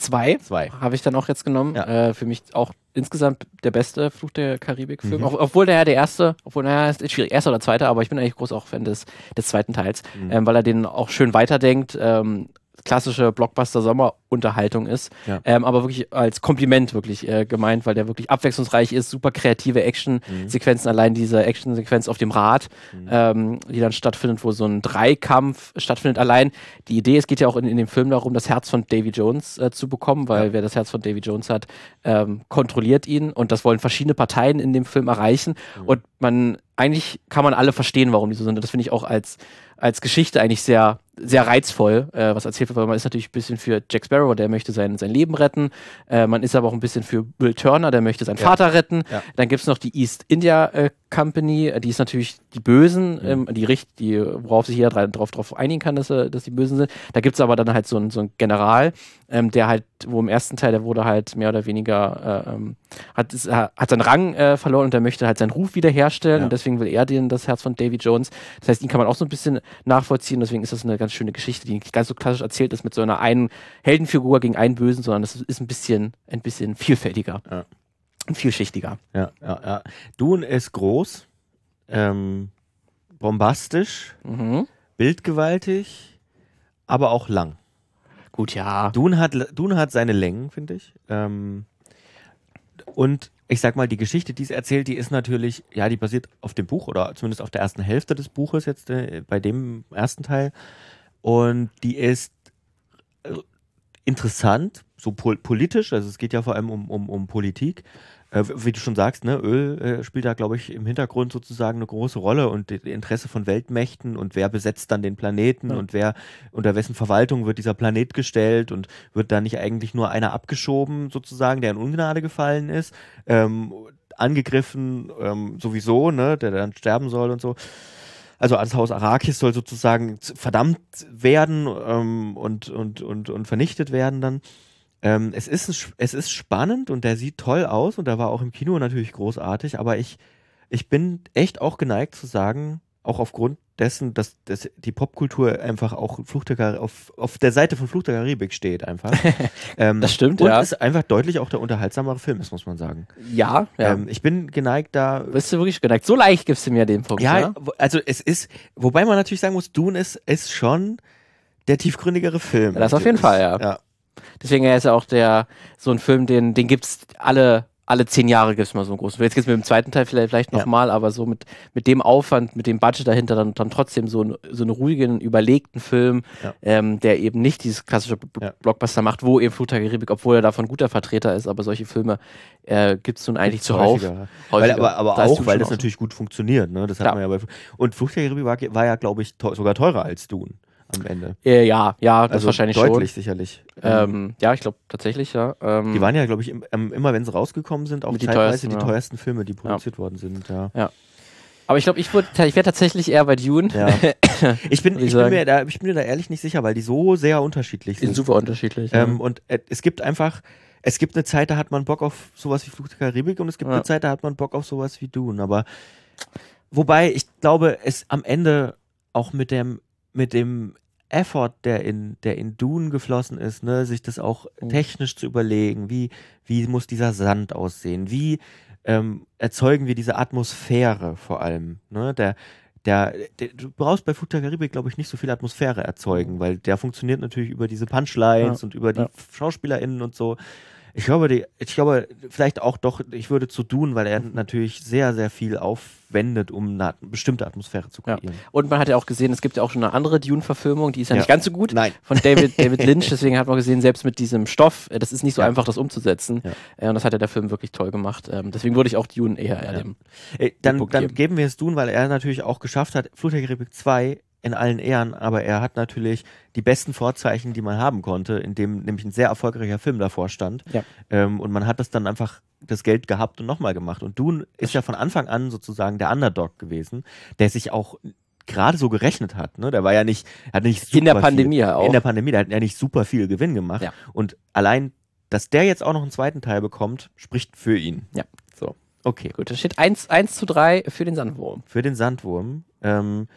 [SPEAKER 2] Zwei
[SPEAKER 1] 2.
[SPEAKER 2] habe ich dann auch jetzt genommen.
[SPEAKER 1] Ja.
[SPEAKER 2] Äh, für mich auch insgesamt der beste Fluch der Karibik-Film.
[SPEAKER 1] Mhm.
[SPEAKER 2] Auch, obwohl der ja der erste, obwohl naja, ist schwierig, erster oder zweiter, aber ich bin eigentlich groß auch Fan des, des zweiten Teils,
[SPEAKER 1] Mhm.
[SPEAKER 2] ähm, weil er den auch schön weiterdenkt. Ähm, klassische Blockbuster-Sommerunterhaltung ist,
[SPEAKER 1] Ja.
[SPEAKER 2] ähm, aber wirklich als Kompliment wirklich äh, gemeint, weil der wirklich abwechslungsreich ist, super kreative Action-Sequenzen, allein diese Action-Sequenz auf dem Rad, ähm, die dann stattfindet, wo so ein Dreikampf stattfindet. Allein die Idee, es geht ja auch in, in dem Film darum, das Herz von Davy Jones äh, zu bekommen, weil wer das Herz von Davy Jones hat, ähm, kontrolliert ihn und das wollen verschiedene Parteien in dem Film erreichen und man eigentlich kann man alle verstehen, warum die so sind. Und das finde ich auch als als Geschichte eigentlich sehr, sehr reizvoll, äh, was erzählt wird, weil man ist natürlich ein bisschen für Jack Sparrow, der möchte sein, sein Leben retten. Äh, man ist aber auch ein bisschen für Bill Turner, der möchte seinen
[SPEAKER 1] Ja.
[SPEAKER 2] Vater retten.
[SPEAKER 1] Ja.
[SPEAKER 2] Dann gibt es noch die East India äh, Company, äh, die ist natürlich die Bösen,
[SPEAKER 1] Mhm.
[SPEAKER 2] ähm, die Richt, die, worauf sich jeder dra- drauf, drauf einigen kann, dass, äh, dass die Bösen sind. Da gibt es aber dann halt so einen so einen General, ähm, der halt, wo im ersten Teil, der wurde halt mehr oder weniger, äh, ähm, hat, ist, hat seinen Rang äh, verloren und der möchte halt seinen Ruf wiederherstellen
[SPEAKER 1] Ja.
[SPEAKER 2] und deswegen will er den das Herz von Davy Jones. Das heißt, ihn kann man auch so ein bisschen nachvollziehen, deswegen ist das eine ganz schöne Geschichte, die nicht ganz so klassisch erzählt ist mit so einer einen Heldenfigur gegen einen Bösen, sondern das ist ein bisschen, ein bisschen vielfältiger
[SPEAKER 1] Ja.
[SPEAKER 2] Vielschichtiger.
[SPEAKER 1] Ja, ja, ja. Dune ist groß, ähm, bombastisch,
[SPEAKER 2] Mhm.
[SPEAKER 1] bildgewaltig, aber auch lang.
[SPEAKER 2] Gut, ja.
[SPEAKER 1] Dune hat, Dune hat seine Längen, finde ich. Ähm, und ich sag mal, die Geschichte, die es erzählt, die ist natürlich, ja, die basiert auf dem Buch oder zumindest auf der ersten Hälfte des Buches jetzt äh, bei dem ersten Teil. Und die ist äh, interessant, so pol politisch, also es geht ja vor allem um, um, um Politik. äh, wie du schon sagst, ne, Öl äh, spielt da, glaube ich, im Hintergrund sozusagen eine große Rolle und Interesse von Weltmächten und wer besetzt dann den Planeten
[SPEAKER 2] Ja.
[SPEAKER 1] und wer unter wessen Verwaltung wird dieser Planet gestellt und wird da nicht eigentlich nur einer abgeschoben, sozusagen, der in Ungnade gefallen ist, ähm, angegriffen ähm, sowieso, ne, der dann sterben soll und so. Also das Haus Arrakis soll sozusagen verdammt werden ähm, und, und, und, und vernichtet werden dann. Ähm, es, ist, es ist spannend und der sieht toll aus und der war auch im Kino natürlich großartig, aber ich, ich bin echt auch geneigt zu sagen, auch aufgrund dessen, dass, dass die Popkultur einfach auch Fluch der auf, auf der Seite von Fluch der Karibik steht einfach. [LAUGHS] ähm,
[SPEAKER 2] Das stimmt,
[SPEAKER 1] und
[SPEAKER 2] ja.
[SPEAKER 1] es einfach deutlich auch der unterhaltsamere Film ist, muss man sagen.
[SPEAKER 2] Ja, ja.
[SPEAKER 1] Ähm, ich bin geneigt da
[SPEAKER 2] Bist du wirklich geneigt? So leicht gibst du mir den Punkt.
[SPEAKER 1] ja,
[SPEAKER 2] ne?
[SPEAKER 1] wo- also es ist, wobei man natürlich sagen muss, Dune ist, ist schon der tiefgründigere Film.
[SPEAKER 2] Das auf jeden
[SPEAKER 1] natürlich.
[SPEAKER 2] Fall, ja.
[SPEAKER 1] ja.
[SPEAKER 2] Deswegen ist ja auch der so ein Film, den, den gibt's alle, alle zehn Jahre gibt's mal so einen großen. Jetzt gibt's mit dem zweiten Teil vielleicht, vielleicht
[SPEAKER 1] Ja.
[SPEAKER 2] nochmal, aber so mit, mit dem Aufwand, mit dem Budget dahinter dann, dann trotzdem so, ein, so einen ruhigen, überlegten Film,
[SPEAKER 1] Ja.
[SPEAKER 2] ähm, der eben nicht dieses klassische
[SPEAKER 1] Ja.
[SPEAKER 2] Blockbuster macht, wo eben der Karibik, obwohl er davon guter Vertreter ist, aber solche Filme äh, gibt's nun eigentlich zuhauf.
[SPEAKER 1] Häufiger. Weil, aber aber
[SPEAKER 2] Da
[SPEAKER 1] auch, weil das natürlich gut funktioniert. Ne? Das hat man ja bei, und der Karibik war, war ja, glaube ich, teu- sogar teurer als Dune am Ende.
[SPEAKER 2] Äh, ja, ja, das
[SPEAKER 1] also
[SPEAKER 2] wahrscheinlich
[SPEAKER 1] deutlich sicherlich.
[SPEAKER 2] schon. Ähm, ja, ich glaube tatsächlich, ja. Ähm,
[SPEAKER 1] die waren ja, glaube ich, im, ähm, immer wenn sie rausgekommen sind, auch
[SPEAKER 2] Mit die teuersten,
[SPEAKER 1] die
[SPEAKER 2] ja.
[SPEAKER 1] teuersten Filme, die produziert worden sind. Ja.
[SPEAKER 2] aber ich glaube, ich, würd- ich wäre tatsächlich eher bei Dune.
[SPEAKER 1] Ja. [LAUGHS] Ich bin,
[SPEAKER 2] ich
[SPEAKER 1] ich, bin mir da, ich bin mir da ehrlich nicht sicher, weil die so sehr unterschiedlich
[SPEAKER 2] Sind
[SPEAKER 1] sind.
[SPEAKER 2] super unterschiedlich.
[SPEAKER 1] Ähm, und äh, es gibt einfach, es gibt eine Zeit, da hat man Bock auf sowas wie Fluch der Karibik und es gibt
[SPEAKER 2] Ja.
[SPEAKER 1] eine Zeit, da hat man Bock auf sowas wie Dune. Aber wobei ich glaube, es am Ende auch mit dem, mit dem Effort, der in, der in Dune geflossen ist, ne, sich das auch
[SPEAKER 2] Mhm.
[SPEAKER 1] technisch zu überlegen, wie, wie muss dieser Sand aussehen, wie ähm, erzeugen wir diese Atmosphäre vor allem, ne, der, der, der, du brauchst bei Fluch der Karibik, glaube ich, nicht so viel Atmosphäre erzeugen, weil der funktioniert natürlich über diese Punchlines
[SPEAKER 2] Ja,
[SPEAKER 1] und über die
[SPEAKER 2] ja.
[SPEAKER 1] SchauspielerInnen und so. Ich glaube, die, ich glaube, vielleicht auch doch, ich würde zu Dune, weil er natürlich sehr, sehr viel aufwendet, um eine bestimmte Atmosphäre zu
[SPEAKER 2] Ja.
[SPEAKER 1] kreieren.
[SPEAKER 2] Und man hat ja auch gesehen, es gibt ja auch schon eine andere Dune-Verfilmung, die ist ja,
[SPEAKER 1] Ja.
[SPEAKER 2] nicht ganz so gut.
[SPEAKER 1] Nein.
[SPEAKER 2] Von David, David [LAUGHS] Lynch, deswegen hat man gesehen, selbst mit diesem Stoff, äh, das ist nicht so
[SPEAKER 1] Ja.
[SPEAKER 2] einfach, das umzusetzen.
[SPEAKER 1] Ja.
[SPEAKER 2] Äh, Und das hat ja der Film wirklich toll gemacht. Ähm, deswegen würde ich auch Dune eher, eher
[SPEAKER 1] Ja.
[SPEAKER 2] dem.
[SPEAKER 1] Äh, dann, dann
[SPEAKER 2] geben.
[SPEAKER 1] wir es Dune, weil er natürlich auch geschafft hat, Karibik 2 in allen Ehren, aber er hat natürlich die besten Vorzeichen, die man haben konnte, in dem nämlich ein sehr erfolgreicher Film davor stand.
[SPEAKER 2] Ja.
[SPEAKER 1] Ähm, und man hat das dann einfach das Geld gehabt und nochmal gemacht. Und Dune ist ja von Anfang an sozusagen der Underdog gewesen, der sich auch gerade so gerechnet hat. Ne? Der war ja nicht, hat nicht
[SPEAKER 2] In der Pandemie
[SPEAKER 1] viel,
[SPEAKER 2] auch.
[SPEAKER 1] In der Pandemie, der hat ja nicht super viel Gewinn gemacht.
[SPEAKER 2] Ja.
[SPEAKER 1] Und allein, dass der jetzt auch noch einen zweiten Teil bekommt, spricht für ihn.
[SPEAKER 2] Ja.
[SPEAKER 1] So, okay.
[SPEAKER 2] Gut, da steht 1, 1 zu 3 für den Sandwurm.
[SPEAKER 1] Für den Sandwurm. Ähm,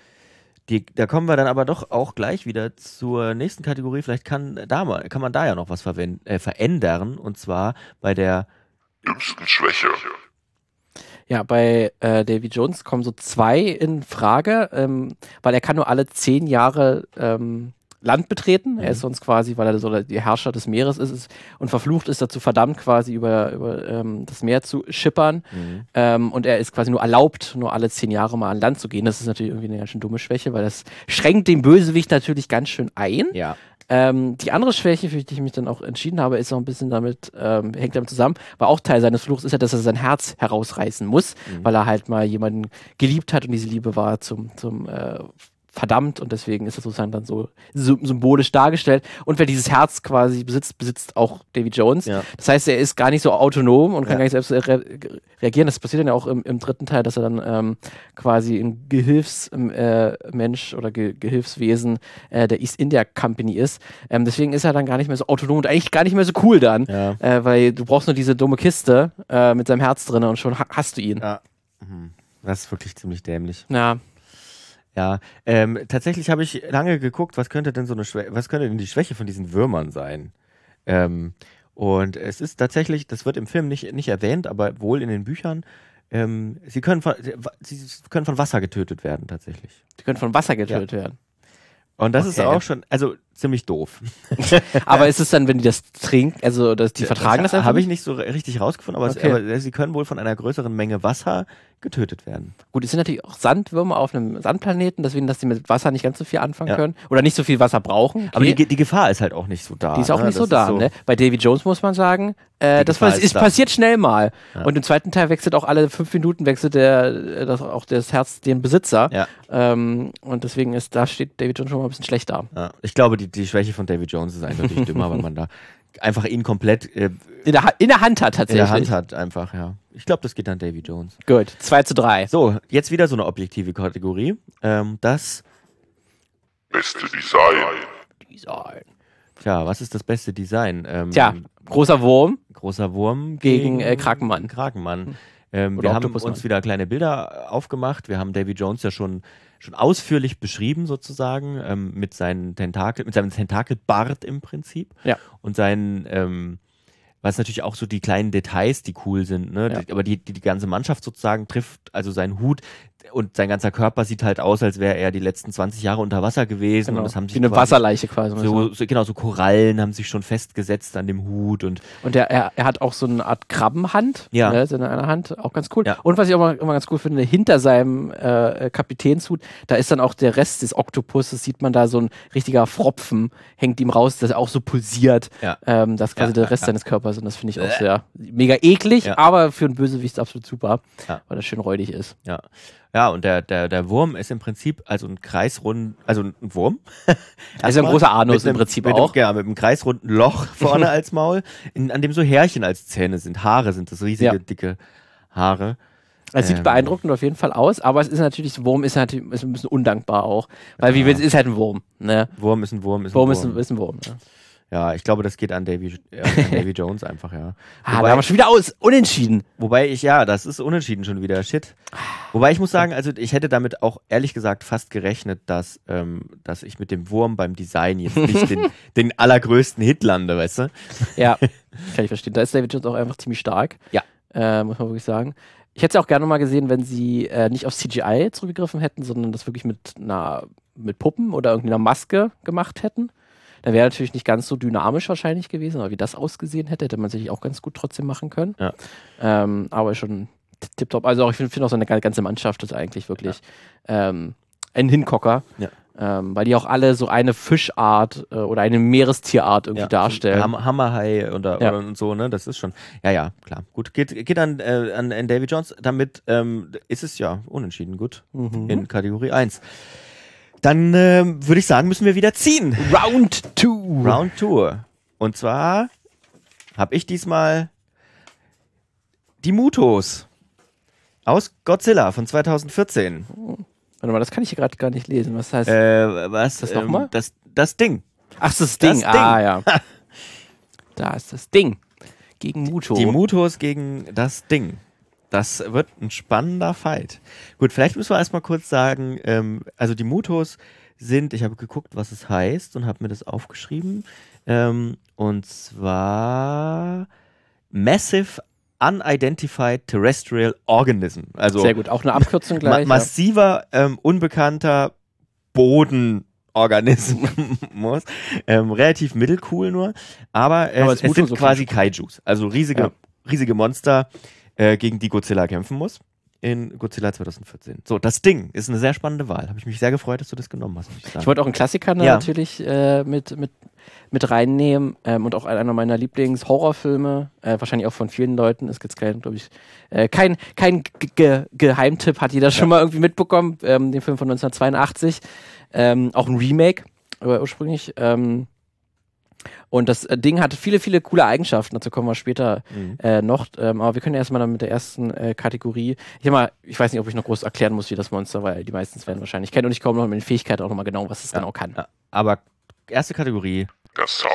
[SPEAKER 1] die, da kommen wir dann aber doch auch gleich wieder zur nächsten Kategorie. Vielleicht kann, da mal, kann man da ja noch was verwenden, äh, verändern. Und zwar bei der
[SPEAKER 3] Dümmsten Schwäche.
[SPEAKER 2] Ja, bei äh, Davy Jones kommen so zwei in Frage, ähm, weil er kann nur alle zehn Jahre ähm, Land betreten. Er ist sonst quasi, weil er so der Herrscher des Meeres ist, ist und verflucht ist dazu verdammt, quasi über, über ähm, das Meer zu schippern. Ähm, und er ist quasi nur erlaubt, nur alle zehn Jahre mal an Land zu gehen. Das ist natürlich irgendwie eine ganz schön dumme Schwäche, weil das schränkt den Bösewicht natürlich ganz schön ein.
[SPEAKER 1] ja.
[SPEAKER 2] Ähm, die andere Schwäche, für die ich mich dann auch entschieden habe, ist auch ein bisschen damit, ähm, hängt damit zusammen, weil auch Teil seines Fluchs ist ja, dass er sein Herz herausreißen muss, weil er halt mal jemanden geliebt hat und diese Liebe war zum, zum äh, verdammt und deswegen ist das sozusagen dann so sy symbolisch dargestellt. Und wer dieses Herz quasi besitzt, besitzt auch Davy Jones.
[SPEAKER 1] Ja.
[SPEAKER 2] Das heißt, er ist gar nicht so autonom und kann
[SPEAKER 1] Ja.
[SPEAKER 2] gar nicht selbst re reagieren. Das passiert dann ja auch im, im dritten Teil, dass er dann ähm, quasi ein Gehilfsmensch äh, Mensch oder Ge Gehilfswesen äh, der East India Company ist. Ähm, deswegen ist er dann gar nicht mehr so autonom und eigentlich gar nicht mehr so cool dann.
[SPEAKER 1] Ja.
[SPEAKER 2] Äh, weil du brauchst nur diese dumme Kiste äh, mit seinem Herz drin und schon ha hast du ihn.
[SPEAKER 1] Ja. Mhm. Das ist wirklich ziemlich dämlich.
[SPEAKER 2] Ja.
[SPEAKER 1] Ja, ähm, tatsächlich habe ich lange geguckt, was könnte denn so eine Schwäche, was könnte denn die Schwäche von diesen Würmern sein? Ähm, und es ist tatsächlich, das wird im Film nicht, nicht erwähnt, aber wohl in den Büchern, ähm, sie, können von, sie können von Wasser getötet werden, tatsächlich.
[SPEAKER 2] Die können von Wasser getötet werden.
[SPEAKER 1] Und das ist
[SPEAKER 2] Okay.
[SPEAKER 1] auch schon, also ziemlich doof. [LAUGHS]
[SPEAKER 2] Aber ist es dann, wenn die das trinken, also dass die vertragen das, einfach?
[SPEAKER 1] Habe ich
[SPEAKER 2] nicht?
[SPEAKER 1] so richtig rausgefunden, aber,
[SPEAKER 2] Okay.
[SPEAKER 1] es, aber sie können wohl von einer größeren Menge Wasser getötet werden.
[SPEAKER 2] Gut, es sind natürlich auch Sandwürmer auf einem Sandplaneten, deswegen, dass die mit Wasser nicht ganz so viel anfangen
[SPEAKER 1] Ja.
[SPEAKER 2] können oder nicht so viel Wasser brauchen.
[SPEAKER 1] Aber
[SPEAKER 2] Okay.
[SPEAKER 1] die, die Gefahr ist halt auch nicht so da.
[SPEAKER 2] Die ist auch
[SPEAKER 1] ne?
[SPEAKER 2] nicht so
[SPEAKER 1] Das
[SPEAKER 2] da, ne? Bei Davy Jones muss man sagen, äh, das
[SPEAKER 1] ist
[SPEAKER 2] ist
[SPEAKER 1] da.
[SPEAKER 2] passiert schnell mal.
[SPEAKER 1] Ja.
[SPEAKER 2] Und im zweiten Teil wechselt auch alle fünf Minuten wechselt der, äh, das, auch das Herz den Besitzer.
[SPEAKER 1] Ja.
[SPEAKER 2] Ähm, und deswegen ist, da steht Davy Jones schon mal ein bisschen schlecht da.
[SPEAKER 1] Ich glaube, die, die Schwäche von David Jones ist eindeutig [LAUGHS] dümmer, weil man da einfach ihn komplett äh,
[SPEAKER 2] In der, in der Hand hat
[SPEAKER 1] in
[SPEAKER 2] tatsächlich.
[SPEAKER 1] der Hand hat. Einfach, ja. Ich glaube, das geht an Davy Jones.
[SPEAKER 2] Gut, 2 zu 3.
[SPEAKER 1] So, jetzt wieder so eine objektive Kategorie. Ähm, das,
[SPEAKER 3] Beste Design.
[SPEAKER 2] Design.
[SPEAKER 1] tja, was ist das beste Design? Ähm,
[SPEAKER 2] Tja, großer Wurm.
[SPEAKER 1] großer Wurm
[SPEAKER 2] Gegen, äh, Krakenmann.
[SPEAKER 1] Krakenmann. Ähm,
[SPEAKER 2] Oder
[SPEAKER 1] wir haben uns wieder kleine Bilder aufgemacht. Wir haben Davy Jones ja schon, schon ausführlich beschrieben, sozusagen, ähm, mit seinen Tentakel, mit seinem Tentakelbart im Prinzip.
[SPEAKER 2] Ja.
[SPEAKER 1] Und seinen, ähm, was natürlich auch so die kleinen Details, die cool sind, ne?
[SPEAKER 2] Ja.
[SPEAKER 1] Die, aber die, die die ganze Mannschaft sozusagen trifft, also sein Hut und sein ganzer Körper sieht halt aus, als wäre er die letzten 20 Jahre unter Wasser gewesen.
[SPEAKER 2] Genau.
[SPEAKER 1] Und das haben sich
[SPEAKER 2] Wie eine
[SPEAKER 1] quasi
[SPEAKER 2] Wasserleiche quasi.
[SPEAKER 1] So, so, genau, so Korallen haben sich schon festgesetzt an dem Hut und
[SPEAKER 2] Und er, er, er hat auch so eine Art Krabbenhand
[SPEAKER 1] Ja.
[SPEAKER 2] ne, in einer Hand, auch ganz cool.
[SPEAKER 1] Ja.
[SPEAKER 2] Und was ich auch mal, immer ganz cool finde, hinter seinem äh, Kapitänshut, da ist dann auch der Rest des Oktopuses, sieht man da so ein richtiger Fropfen, hängt ihm raus, das auch so pulsiert.
[SPEAKER 1] Ja.
[SPEAKER 2] Ähm, das ist quasi der Rest seines Körpers und das finde ich auch sehr mega eklig, aber für einen Bösewicht absolut super,
[SPEAKER 1] Ja.
[SPEAKER 2] weil das schön räudig ist.
[SPEAKER 1] Ja, ja und der, der, der Wurm ist im Prinzip also ein kreisrund, also ein Wurm. [LAUGHS]
[SPEAKER 2] Also ein großer Anus
[SPEAKER 1] mit
[SPEAKER 2] im
[SPEAKER 1] einem-
[SPEAKER 2] Prinzip
[SPEAKER 1] mit
[SPEAKER 2] auch.
[SPEAKER 1] Einem, ja, mit einem kreisrunden Loch [LAUGHS] vorne als Maul, in, an dem so Härchen als Zähne sind. Haare sind das, riesige,
[SPEAKER 2] Ja.
[SPEAKER 1] dicke Haare.
[SPEAKER 2] Es sieht
[SPEAKER 1] Ähm.
[SPEAKER 2] beeindruckend auf jeden Fall aus, aber es ist natürlich, Wurm ist natürlich ist ein bisschen undankbar auch, weil wie willst, ist halt ein Wurm, ne?
[SPEAKER 1] Wurm ist ein Wurm, ist ein
[SPEAKER 2] Wurm
[SPEAKER 1] Wurm.
[SPEAKER 2] ist ein, ist ein Wurm. Ne?
[SPEAKER 1] Ja, ich glaube, das geht an Davy, äh, an Davy [LAUGHS] Jones einfach, ja.
[SPEAKER 2] Ah, da haben wir schon wieder aus. Unentschieden.
[SPEAKER 1] Wobei ich, ja, das ist unentschieden schon wieder. Shit. Wobei ich muss sagen, also ich hätte damit auch ehrlich gesagt fast gerechnet, dass, ähm, dass ich mit dem Wurm beim Design jetzt nicht den, [LAUGHS] den allergrößten Hit lande, weißt du?
[SPEAKER 2] Ja, [LAUGHS] kann ich verstehen. Da ist David Jones auch einfach ziemlich stark.
[SPEAKER 1] Ja.
[SPEAKER 2] Äh, muss man wirklich sagen. Ich hätte es auch gerne mal gesehen, wenn sie äh, nicht auf CGI zurückgegriffen hätten, sondern das wirklich mit einer mit Puppen oder irgendeiner Maske gemacht hätten. Dann wäre natürlich nicht ganz so dynamisch wahrscheinlich gewesen, aber wie das ausgesehen hätte, hätte man sich auch ganz gut trotzdem machen können.
[SPEAKER 1] Ja.
[SPEAKER 2] Ähm, aber schon tipptopp. Also auch, ich finde find auch so eine ga- ganze Mannschaft ist eigentlich wirklich ähm, ein Hinkocker.
[SPEAKER 1] Ja.
[SPEAKER 2] Ähm, weil die auch alle so eine Fischart äh, oder eine Meerestierart irgendwie darstellen.
[SPEAKER 1] Ham Hammerhai oder,
[SPEAKER 2] Ja.
[SPEAKER 1] und so, ne? Das ist schon. Ja, ja, klar. Gut, geht, geht an, äh, an, an Davy Jones. Damit ähm, ist es ja unentschieden gut
[SPEAKER 2] Mhm.
[SPEAKER 1] in Kategorie 1. Dann ähm, würde ich sagen, müssen wir wieder ziehen.
[SPEAKER 2] Round 2.
[SPEAKER 1] Round Tour. Und zwar habe ich diesmal die Mutos aus Godzilla von 2014.
[SPEAKER 2] Warte mal, das kann ich hier gerade gar nicht lesen. Was heißt.
[SPEAKER 1] Äh, was?
[SPEAKER 2] Das nochmal?
[SPEAKER 1] das, das Ding.
[SPEAKER 2] Ach, das das Ding.
[SPEAKER 1] das Ding.
[SPEAKER 2] Ah, ja. [LAUGHS] da ist das Ding. Gegen Muto.
[SPEAKER 1] Die Mutos gegen das Ding. Das wird ein spannender Fight. Gut, vielleicht müssen wir erstmal kurz sagen, ähm, also die Mutos sind, ich habe geguckt, was es heißt und habe mir das aufgeschrieben. Ähm, und zwar Massive Unidentified Terrestrial Organism. Also
[SPEAKER 2] Sehr gut. Auch eine Abkürzung
[SPEAKER 1] ma
[SPEAKER 2] gleich.
[SPEAKER 1] massiver, ähm, unbekannter Bodenorganismus. [LAUGHS] ähm, relativ mittelcool nur. Aber, äh,
[SPEAKER 2] Aber
[SPEAKER 1] es,
[SPEAKER 2] es
[SPEAKER 1] sind quasi Kaijus. Also riesige,
[SPEAKER 2] Ja.
[SPEAKER 1] riesige Monster, äh, gegen die Godzilla kämpfen muss. In Godzilla 2014. So, das Ding ist eine sehr spannende Wahl. Habe ich mich sehr gefreut, dass du das genommen hast. ich
[SPEAKER 2] ja. Ich wollte auch einen Klassiker
[SPEAKER 1] Ja.
[SPEAKER 2] natürlich äh, mit, mit, mit reinnehmen ähm, und auch einer meiner Lieblings-Horrorfilme, äh, wahrscheinlich auch von vielen Leuten. Es gibt kein, glaube ich, äh, kein, kein Ge Ge Geheimtipp, hat jeder schon mal irgendwie mitbekommen. Ähm, den Film von 1982. Ähm, auch ein Remake, aber ursprünglich. Ähm, und das äh, Ding hatte viele, viele coole Eigenschaften. Dazu kommen wir später
[SPEAKER 1] Mhm.
[SPEAKER 2] äh, noch. Ähm, aber wir können erstmal dann mit der ersten äh, Kategorie. Ich, mal, ich weiß nicht, ob ich noch groß erklären muss, wie das Monster, weil die meisten werden wahrscheinlich kennen und ich komme noch mit den Fähigkeiten auch nochmal genau, was es genau kann.
[SPEAKER 1] Ja, aber erste Kategorie.
[SPEAKER 3] Der Sound.